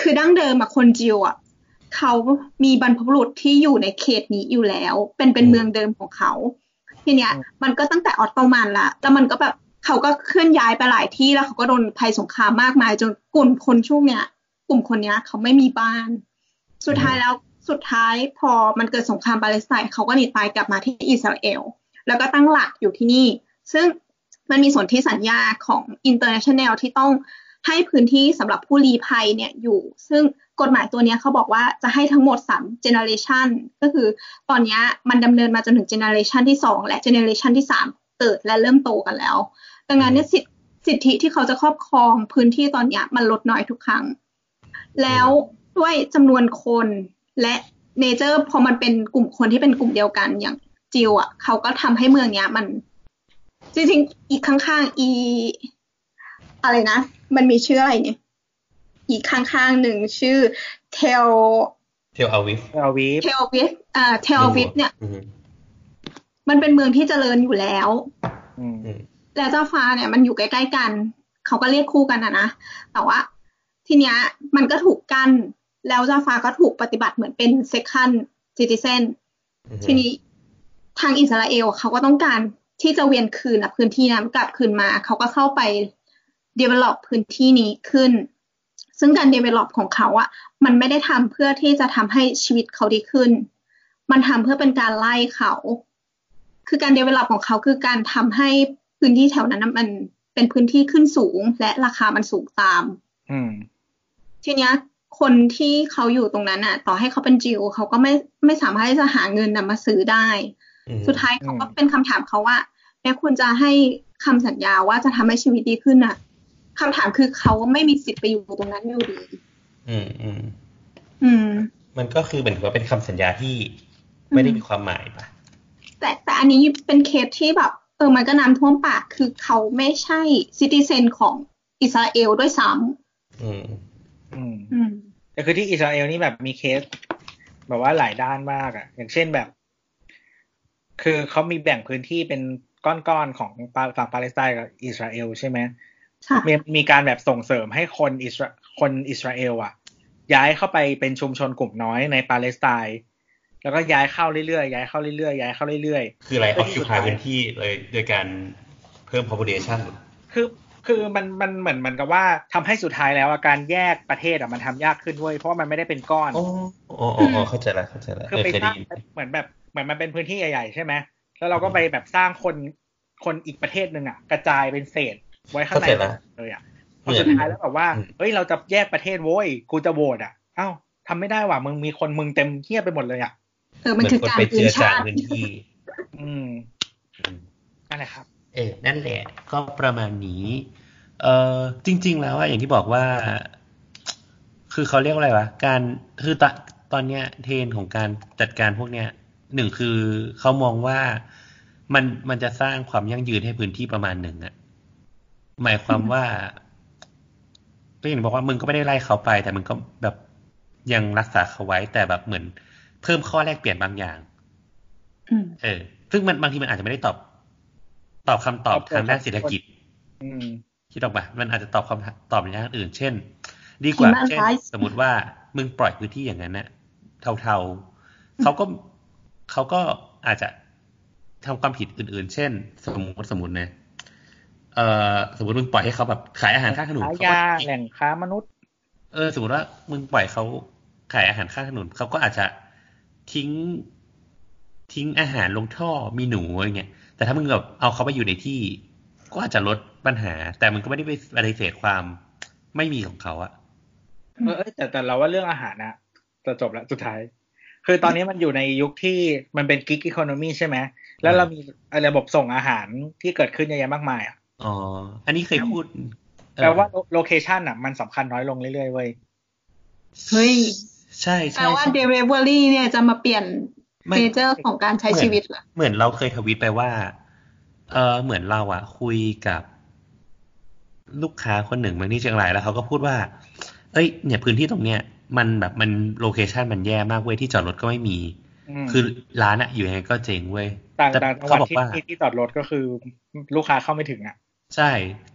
คือดั้งเดิมอะคนจิวอะเขามีบรรพบุรุษที่อยู่ในเขตนี้อยู่แล้ว เป็นเป็นเมืองเดิมของเขา ทีเนี้ย มันก็ตั้งแต่ออตโตมันละแล้วมันก็แบบเขาก็เคลื่อนย้ายไปหลายที่แล้วเขาก็โดนภัยสงครามมากมาย จนกลุ่มคนช่วงเนี้ย กลุ่มคนเนี้ย เขาไม่มีบ้าน สุดท้ายแล้วสุดท้ายพอมันเกิดสงครามปาเลสไตน์เขาก็หนีตายกลับมาที่อิสราเอล แล้วก็ตั้งหลักอยู่ที่นี่ ซึ่งมันมีสนธิสัญญาของ international ที่ต้อง ให้พื้นที่สำหรับผู้ลี้ภัยเนี่ยอยู่ ซึ่งกฎหมายตัวเนี้ยเขาบอกว่าจะให้ทั้งหมด3 generation ก็คือตอนเนี้ยมันดำเนินมาจนถึง generation ที่ 2 และ generation ที่ 3 เกิดและเริ่มโตกันแล้ว ดังนั้นเนี่ยสิทธิสิทธิที่เขาจะครอบครองพื้นที่ตอนเนี้ยมันลดน้อยทุกครั้ง แล้วด้วยจำนวนคนและเนเจอร์พอมันเป็นกลุ่มคนที่เป็นกลุ่มเดียวกันอย่างจิวอะเขาก็ทำให้เมืองเนี้ยมันจริงๆอีกข้างๆอี อะไรนะ มันมีชื่ออะไรเนี่ย อีกข้างๆหนึ่งชื่อเทลเทลอาวิฟอาวีฟเทลวิฟอ่าเทลวิฟเนี่ยอือฮึมันเป็นเมืองที่เจริญอยู่แล้วอืมอืมแล้วเจ้าฟ้าเนี่ยมันอยู่ใกล้ๆกัน เขาก็เรียกคู่กันนะนะแต่ว่าทีเนี้ยมันก็ถูกกั้นแล้วเจ้าฟ้าก็ถูกปฏิบัติเหมือนเป็น second citizen อือฮึทีนี้ทางอิสราเอลเขาก็ต้องการที่จะเวียนคืนอะพื้นที่นั้นกลับคืนมา เขาก็เข้าไป develop พื้นที่นี้ขึ้น ซึ่งการ develop ของเขาอะมันไม่ได้ทำเพื่อที่จะทำให้ชีวิตเขาดีขึ้น มันทำเพื่อเป็นการไล่เขา คือการ develop ของเขาคือการทำให้พื้นที่แถวนั้นน่ะมันเป็นพื้นที่ขึ้นสูง และราคามันสูงตามอืมทีเนี้ยคนที่เขาอยู่ตรงนั้นอะต่อให้เขาเป็นจิวเขาก็ไม่ไม่สามารถที่จะหาเงินนะมาซื้อได้อือฮึสุดท้ายเขาก็อืมเป็นคำถามเขาว่าแม้คุณจะให้คำสัญญาว่าจะทำให้ชีวิตดีขึ้นอะ คำถามคือเขาไม่มีสิทธิ์ไปอยู่ตรงนั้นอยู่ดี อืมอืมอืม มันก็คือเหมือนกับว่าเป็นคำสัญญาที่ไม่ได้มีความหมายปะแต่แต่อันนี้เป็นเคสที่แบบ เออมันก็น้ำท่วมปากคือเขาไม่ใช่ซิติเซนของอิสราเอลด้วยซ้อืม อืมำอืมแต่คือที่อิสราเอลนี่แบบมีเคส แบบว่าหลายด้านมากอะ่ะ อย่างเช่นแบบ คือเขามีแบ่งพื้นที่เป็นก้อนๆของปาฝั่งปาเลสไตน์กับอิสราเอลใช่ไหมค่ะ มีมีการแบบส่งเสริมให้คนอิสราคนอิสราเอลอะ ย้ายเข้าไปเป็นชุมชนกลุ่มน้อยในปาเลสไตน์แล้วก็ย้ายเข้าเรื่อยๆย้ายเข้าเรื่อยๆย้ายเข้าเรื่อยๆ คืออะไร occupy พื้นที่เลยโดยการเพิ่ม population คือคือมันมันเหมือนเหมือนกับว่าทำให้สุดท้ายแล้วอะการแยกประเทศอะมันทำยากขึ้นด้วยเพราะว่ามันไม่ได้เป็นก้อนอ๋ออ๋ออ๋ออ๋อเข้าใจละเข้าใจละคือเออไปเคยสได้ร้างยินเหมือนแบบเหมือนมันเป็นพื้นที่ใหญ่ๆใช่ไหมแล้วเราก็ไปแบบสร้างคนคนอีกประเทศหนึ่งอะกระจายเป็นเศษ ไว้ข้างเข้าในใจละเลยอะพเหมืออนสุดท้ายแล้วแบบว่าอืมเฮ้ยเราจะแยกประเทศโว้ยกูจะโหวตอะเอ้าทำไม่ได้ว่ะมึงมีคนมึงเต็มเทียบไปหมดเลยอะเออเหมันมือนคือคนการไปคืเจืนอจาชางติพื้นที่อืมอืมนั่นแหละครับ เออนั่นแหละ ก็ประมาณนี้ เออจริง ๆ แล้วอะอย่างที่บอกว่า คือเขาเรียกว่าอะไรวะการคือตอนตอนเนี้ย เทรนด์ของการจัดการพวกเนี้ยหนึ่งคือเขามองว่ามันมันจะสร้างความยั่งยืนให้พื้นที่ประมาณหนึ่งอะ หมายความว่าก็อย่างที่บอกว่ามึงก็ไม่ได้ไล่เขาไป แต่มึงก็แบบยังรักษาเขาไว้ แต่แบบเหมือน เพิ่มข้อแลกเปลี่ยนบางอย่างอืมเออ ซึ่งมันบางทีมันอาจจะไม่ได้ตอบ ตอบคำตอบตอบทางด้านเศรษฐกิจอืมคิดออกปะมันอาจจะตอบคำตอบในด้านอื่น เช่น ดีกว่า Human เช่น rights สมมติว่ามึงปล่อยพื้นที่อย่างนั้นนะเทาๆเขาก็เขาก็อาจจะทำความผิดอื่น ๆ เช่น สมมติสมมตินะ เอ่อสมมติมึงปล่อยให้เขาแบบขายอาหารข้างถนนค้าเขาก็ยาแหล่งค้ามนุษย์ เออ สมมติว่ามึงปล่อยเขาขายอาหารข้างถนนเขาก็อาจจะทิ้งทิ้งอาหารลงท่อมีหนูอะไรเงี้ยแต่ถ้ามึงแบบเอาเขาไปอยู่ในที่ ก็อาจจะลดปัญหา แต่มันก็ไม่ได้ไปปฏิเสธความไม่มีของเขาอะเออเอ้ยแต่แต่เราว่าเรื่องอาหารนะจะจบแล้วสุดท้าย คือตอนนี้มันอยู่ในยุคที่มันเป็นกิ๊กอีโคโนมีใช่ไหมแล้วเรามีระบบส่งอาหารที่เกิดขึ้นเยอะแยะมากมายอะ อ๋อ อันนี้เคยพูดเออแปลว่าโลเคชันอะ มันสำคัญน้อยลงเรื่อยๆเว้ย เฮ้ย ใช่แปลใช่ว่าใช่ delivery เนี่ยจะมาเปลี่ยนไม่เนเจอร์ของการใช้ชีวิตเหรอ เหมือนเราเคยทวิตไปว่า เออเหมือนเราอะคุยกับ ลูกค้าคนหนึ่งมาที่เชียงรายแล้วเขาก็พูดว่า เอ้ย เนี่ยพื้นที่ตรงเนี้ยมันแบบมันโลเคชันมันแย่มากเว้ยที่จอดรถก็ไม่มีอืมคือร้านอะอยู่ยังไงก็เจ๊งเว้ยต่างแต่ต่างจังหเขาวัดบอกที่ว่าที่ที่จอดรถก็คือลูกค้าเข้าไม่ถึงอะ ใช่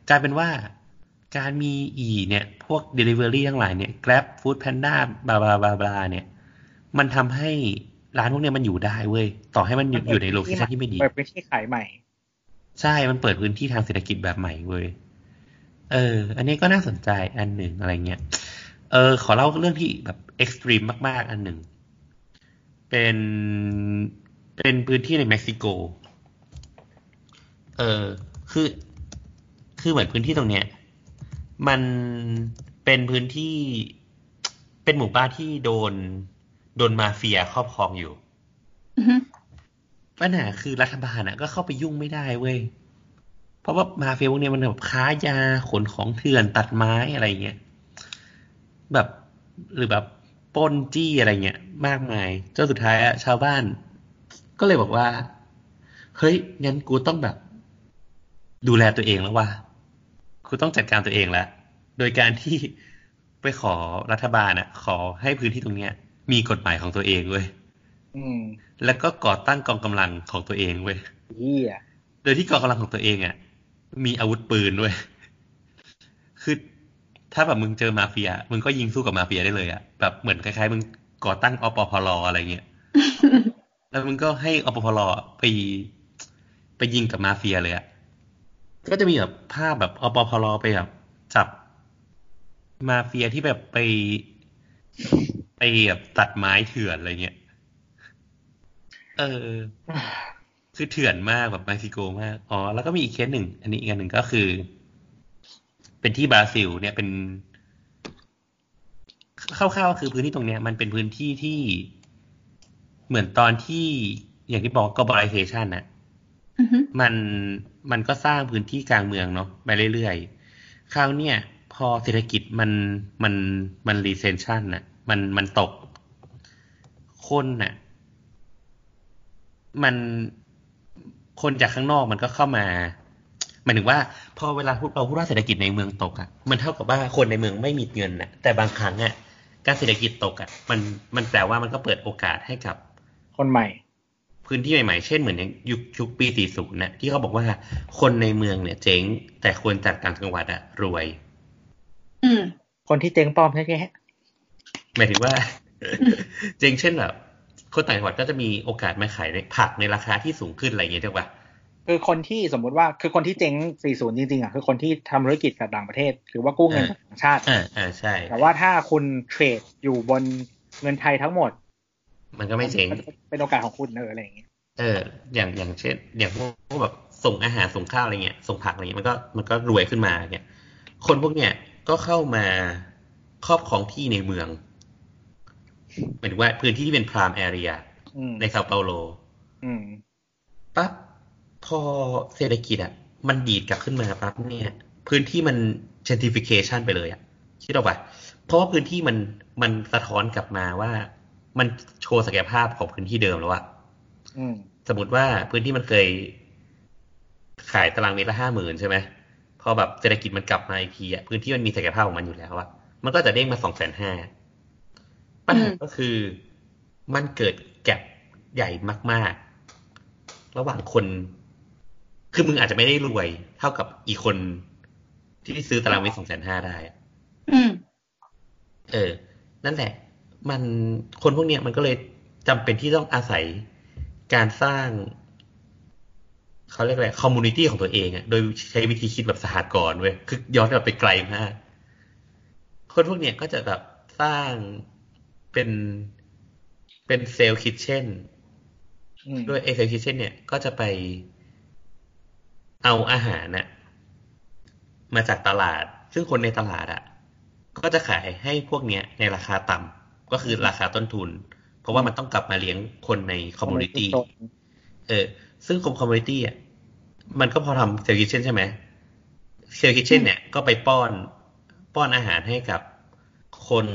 กลายเป็นว่าการมีอีเนี่ย พวก Delivery ทั้งหลายเนี่ย Grab Food Panda บลาบลาบลาบลาเนี่ย มันทำให้ร้านพวกเนี้ยมันอยู่ได้เว้ย ต่อให้มันอยู่อยู่ใน location ที่ไม่ดี เปิดพื้นที่ขายใหม่ ใช่ มันเปิดพื้นที่ทางเศรษฐกิจแบบใหม่เว้ย เออ อันนี้ก็น่าสนใจอันหนึ่งอะไรเงี้ย เออ ขอเล่าเรื่องที่แบบ extreme มากๆ อันหนึ่ง เป็น เป็นพื้นที่ในเม็กซิโก เออ คือ คือเหมือนพื้นที่ตรงเนี้ย มันเป็นพื้นที่เป็นหมู่บ้านที่โดน โดนมาเฟียครอบครองอยู่อือฮึปัญหาคือรัฐบาลอะ ก็เข้าไปยุ่งไม่ได้เว้ย เพราะว่ามาเฟียพวกเนี้ยมันแบบค้ายาขนของเถื่อนตัดไม้อะไรเงี้ยแบบหรือแบบปล้นจี้อะไรเงี้ยมากมายจนสุดท้ายอะชาวบ้าน ก็เลยบอกว่า เฮ้ยงั้นกูต้องแบบ ดูแลตัวเองแล้วว่า กูต้องจัดการตัวเองแล้วโดยการที่ไปขอรัฐบาลอะขอให้พื้นที่ตรงเนี้ย มีกฎหมายของตัวเองเว้ยอืมแล้วก็ก่อตั้งกองกำลังของตัวเองเว้ยเฮียโดยที่กองกำลังของตัวเองอะ มีอาวุธปืนด้วย คือถ้าแบบมึงเจอมาเฟีย มึงก็ยิงสู้กับมาเฟียได้เลยอะ แบบเหมือนคล้ายๆ มึงก่อตั้งอปพลอะไรเงี้ย แล้วมึงก็ให้อปพลไปไปยิงกับมาเฟียเลยอะ ก็จะมีแบบภาพแบบอปพลไปแบบจับมาเฟียที่แบบไปไปแบบตัดไม้เถื่อนอะไรเงี้ย เออ คือเถื่อนมากแบบเม็กซิโกมาก อ๋อ แล้วก็มีอีกเคสหนึ่ง อันนี้อีกอันหนึ่งก็คือ เป็นที่บราซิล เนี่ยเป็นคร่าวๆคือพื้นที่ตรงเนี้ย มันเป็นพื้นที่ที่เหมือนตอนที่อย่างที่บอก globalization น่ะอือฮึมัน มันก็สร้างพื้นที่กลางเมืองเนาะไปเรื่อยๆ คราวเนี้ยพอเศรษฐกิจมันมันมันรีเซนชันน่ะ มันมันตก คนน่ะ มันคนจากข้างนอกมันก็เข้ามาหมายถึงว่า พอเวลาพูดเราพูดว่าเศรษฐกิจในเมืองตกอะ มันเท่ากับว่าคนในเมืองไม่มีเงินน่ะ แต่บางครั้งอะ การเศรษฐกิจตกอะ มันมันแปลว่ามันก็เปิดโอกาสให้กับ คนใหม่ พื้นที่ใหม่ๆ เช่นเหมือนอย่างยุคยุคปี 40นะที่เขาบอกว่าคนในเมืองเนี่ยเจ๊ง แต่คนจากต่างจังหวัดอะรวย อืม คนที่เจ๊งปลอมแท้หมายถึงว่า เจ๊งเช่นแบบคนต่างจังหวัดก็จะมีโอกาสมาขายในผักในราคาที่สูงขึ้นอะไรอย่างเงี้ยถูกปะๆคือคนที่สมมุติว่าคือคนที่เจ๊ง 40 จริงๆอะคือคนที่ทำธุรกิจกับต่างประเทศ หรือว่ากู้เงินจากต่างชาติอ่าอ่าใช่ แต่ว่าถ้าคุณเทรดอยู่บนเงินไทยทั้งหมด มันก็ไม่เจ๊งเป็นโอกาสของคุณเอออะไรอย่างเงี้ยเออ อย่างอย่างเช่น อย่างพวกพวกแบบส่งอาหารส่งข้าวอะไรเงี้ยส่งผักอะไรเงี้ยมันก็มันก็รวยขึ้นมาเงี้ยคนพวกเนี้ยก็เข้ามาครอบครองที่ในเมืองหมายถึงว่าพื้นที่ที่เป็นพรามแอเรียอืมในเซาเปาโลอืมปั๊บพอเศรษฐกิจอะ มันดีดกลับขึ้นมาปั๊บเนี่ย พื้นที่มัน gentrification ไปเลยอะคิดออกปะเพราะว่าพื้นที่มันมันสะท้อนกลับมาว่า มันโชว์ศักยภาพของพื้นที่เดิมแล้วอะอืมสมมติว่าพื้นที่มันเคย ขายตารางเมตรละห้าหมื่นใช่ไหมพอแบบเศรษฐกิจมันกลับมาอีกทีอะพื้นที่มันมีศักยภาพของมันอยู่แล้วอะมันก็จะเด้งมาสองแสนห้าปัญหาก็คือมันเกิดแกลบใหญ่มาก ๆ ระหว่างคน คือมึงอาจจะไม่ได้รวย เท่ากับอีกคนที่ซื้อตารางเมตรสองแสนห้าได้อะอืม เออ นั่นแหละ มันคนพวกเนี้ยมันก็เลยจำเป็นที่ต้องอาศัยการสร้างเขาเรียกอะไร community ของตัวเองอะโดยใช้วิธีคิดแบบสหกรณ์เว้ยคือย้อนกลับไปไกลมากคนพวกเนี้ยก็จะแบบสร้างเป็นเป็น self kitchenอืมด้วยเอ self kitchen เนี่ยก็จะไปเอาอาหารน่ะมาจากตลาด ซึ่งคนในตลาดอะก็จะขายให้พวกเนี้ยในราคาต่ำ ก็คือราคาต้นทุน เพราะว่ามันต้องกลับมาเลี้ยงคนใน community เออ ซึ่ง com community อะมันก็พอทำ self kitchen ใช่ไหม self kitchen เนี่ยก็ไปป้อนป้อนอาหารให้กับคน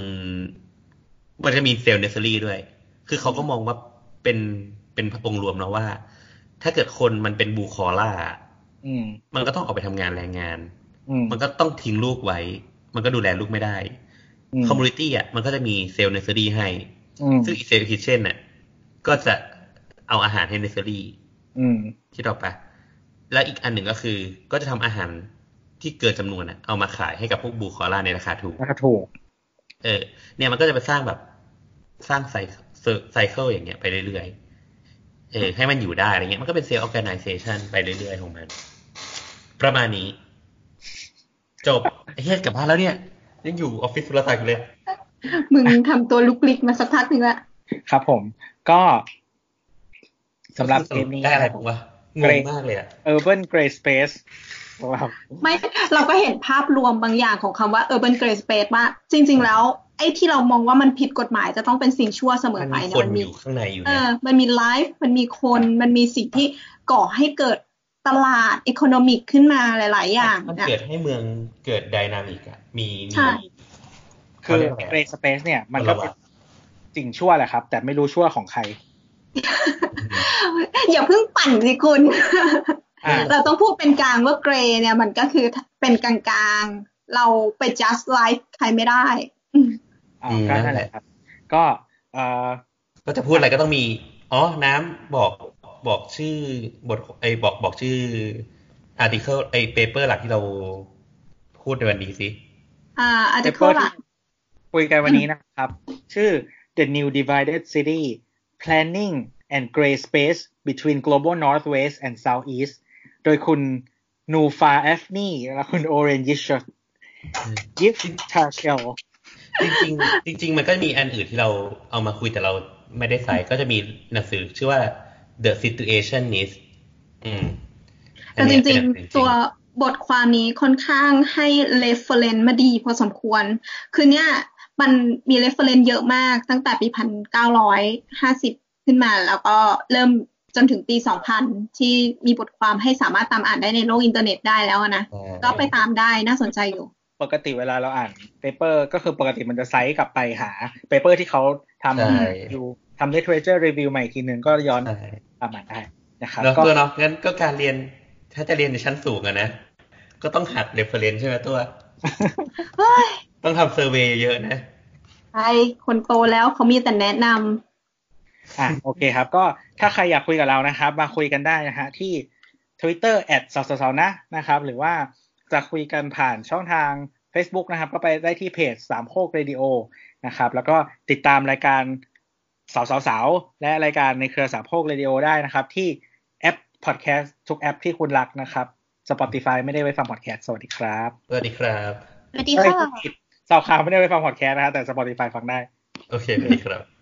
มันจะมี self nursery ด้วย คือเขาก็มองว่าเป็นเป็นองค์รวมนะว่า ถ้าเกิดคนมันเป็น blue collar อืมมันก็ต้องออกไปทำงานแรงงานอืมมันก็ต้องทิ้งลูกไว้ มันก็ดูแลลูกไม่ได้อืม community อะมันก็จะมี self nursery ให้อืมซึ่งอี self kitchen เนี่ยก็จะเอาอาหารให้เนสเซอรี่อืมคิดออกปะแล้วอีกอันหนึ่งก็คือ ก็จะทำอาหารที่เกินจำนวนอะเอามาขายให้กับพวก blue collar ในราคาถูกราคาถูก เออ เนี่ยมันก็จะไปสร้างแบบสร้าง cy cycle อย่างเงี้ยไปเรื่อยๆ เออ ให้มันอยู่ได้อะไรเงี้ยมันก็เป็น self organization ไปเรื่อยๆของมัน ประมาณนี้ จบไอ้เหี้ยกลับบ้านแล้วเนี่ย ยังอยู่ออฟฟิศสุรศักดิ์อยู่เลย มึงทำตัวลุกลิกมาสักพักหนึ่งละครับผม ก็สำหรับเกมนี้ได้อะไรผมวะงงมากเลยอะ Urban Gray Space ครับไม่เราก็เห็นภาพรวมบางอย่างของคำว่า urban gray space ว่า จริง ๆ แล้ว ไอ้ที่เรามองว่ามันผิดกฎหมายจะต้องเป็นสิ่งชั่วเสมมัอนไปมีเนี่คยนมันอมียู่ข้างในอยู่เอนะอมันมีไลฟ์มันมีคนมันมีสิ่งที่ก่อให้เกิด ตลาด e อ o n o น c ขึ้นมาหลาย ๆ อย่างมันอะเกิดให้เมืองเกิดไดนามิกอะมีมีใช่คือเขาเรียกอะไรอะ Gray Space เนี่ย มันก็เป็นสิ่งชั่วแหละครับ แต่ไม่รู้ชั่วของใคร อย่าเพิ่งปั่นสิคุณอ่าเราต้องพูดเป็นกลางว่าเกรย์เนี่ยมันก็คือเป็นกลางๆ เราไป just life ใครไม่ได้อืมอ่าอืมก็นั่นั่นนแหแหละละครับ ก็เอ่อก็จะพูดอะไรก็ต้องมี อ๋อ น้ำบอก บอกชื่อบทไอ้ยบอกบอกชื่ออาร์ติเคิลไอ้เปเปอร์หลักที่เราพูดในวันนี้สิ อ่าอาร์ติเปเคิเปอลร์หลัที่กคุยกันวันนี้นะครับ ชื่อ The New Divided City Planning and Gray Space Between Global Northwest and Southeast โดยคุณนูฟาเอฟนี่และคุณโอเรนยิชยิฟทาเชลจริงๆจริงๆมันก็มีอันอื่นที่เราเอามาคุยแต่เราไม่ได้ใส่ก็จะมีหนังสือชื่อว่า The Situationist อืมแต่จริงๆ ตัวบทความนี้ค่อนข้างให้ reference มาดีพอสมควร คือเนี่ยมันมี reference เยอะมากตั้งแต่ปีพันเก้าร้อยห้าสิบขึ้นมา แล้วก็เริ่มจนถึงปีสองพันที่มีบทความให้สามารถตามอ่านได้ในโลกอินเทอร์เน็ตได้แล้วนะ ก็ไปตามได้น่าสนใจอยู่ ปกติเวลาเราอ่าน paper ก็คือปกติมันจะ cite กลับไปหา paper ที่เขาทำอยู่ ใช่ ทำ literature review ใหม่อีกทีหนึ่งก็ย้อนใช่ตามอ่านได้นะครับเนาะก็ตัวเนาะงั้นก็การเรียนถ้าจะเรียนในชั้นสูงอะนะ ก็ต้องหัด reference ใช่ไหมตัวเฮ้ยต้องทำ survey เยอะนะใช่คนโตแล้วเขามีแต่แนะนำอะโอเคครับ ก็ถ้าใครอยากคุยกับเรานะครับ มาคุยกันได้นะฮะที่ Twitter แอดเสาเสานะนะครับ หรือว่าจะคุยกันผ่านช่องทาง Facebook นะครับ ก็ไปได้ที่เพจสามโคกเรดิโอนะครับ แล้วก็ติดตามรายการ เสาเสาเสาและรายการในเครือสามโคกเรดิโอได้นะครับ ที่แอปพอดแคสต์ทุกแอปที่คุณรักนะครับ Spotify ไม่ได้ไว้ฟังพอดแคสต์สวัสดีครับสวัสดีครับสวัสดีเอ้ยค่ะผิดสาวข่าวไม่ได้ไว้ฟังพอดแคสต์นะฮะแต่ Spotify ฟังได้ โอเคสวัสดีครับ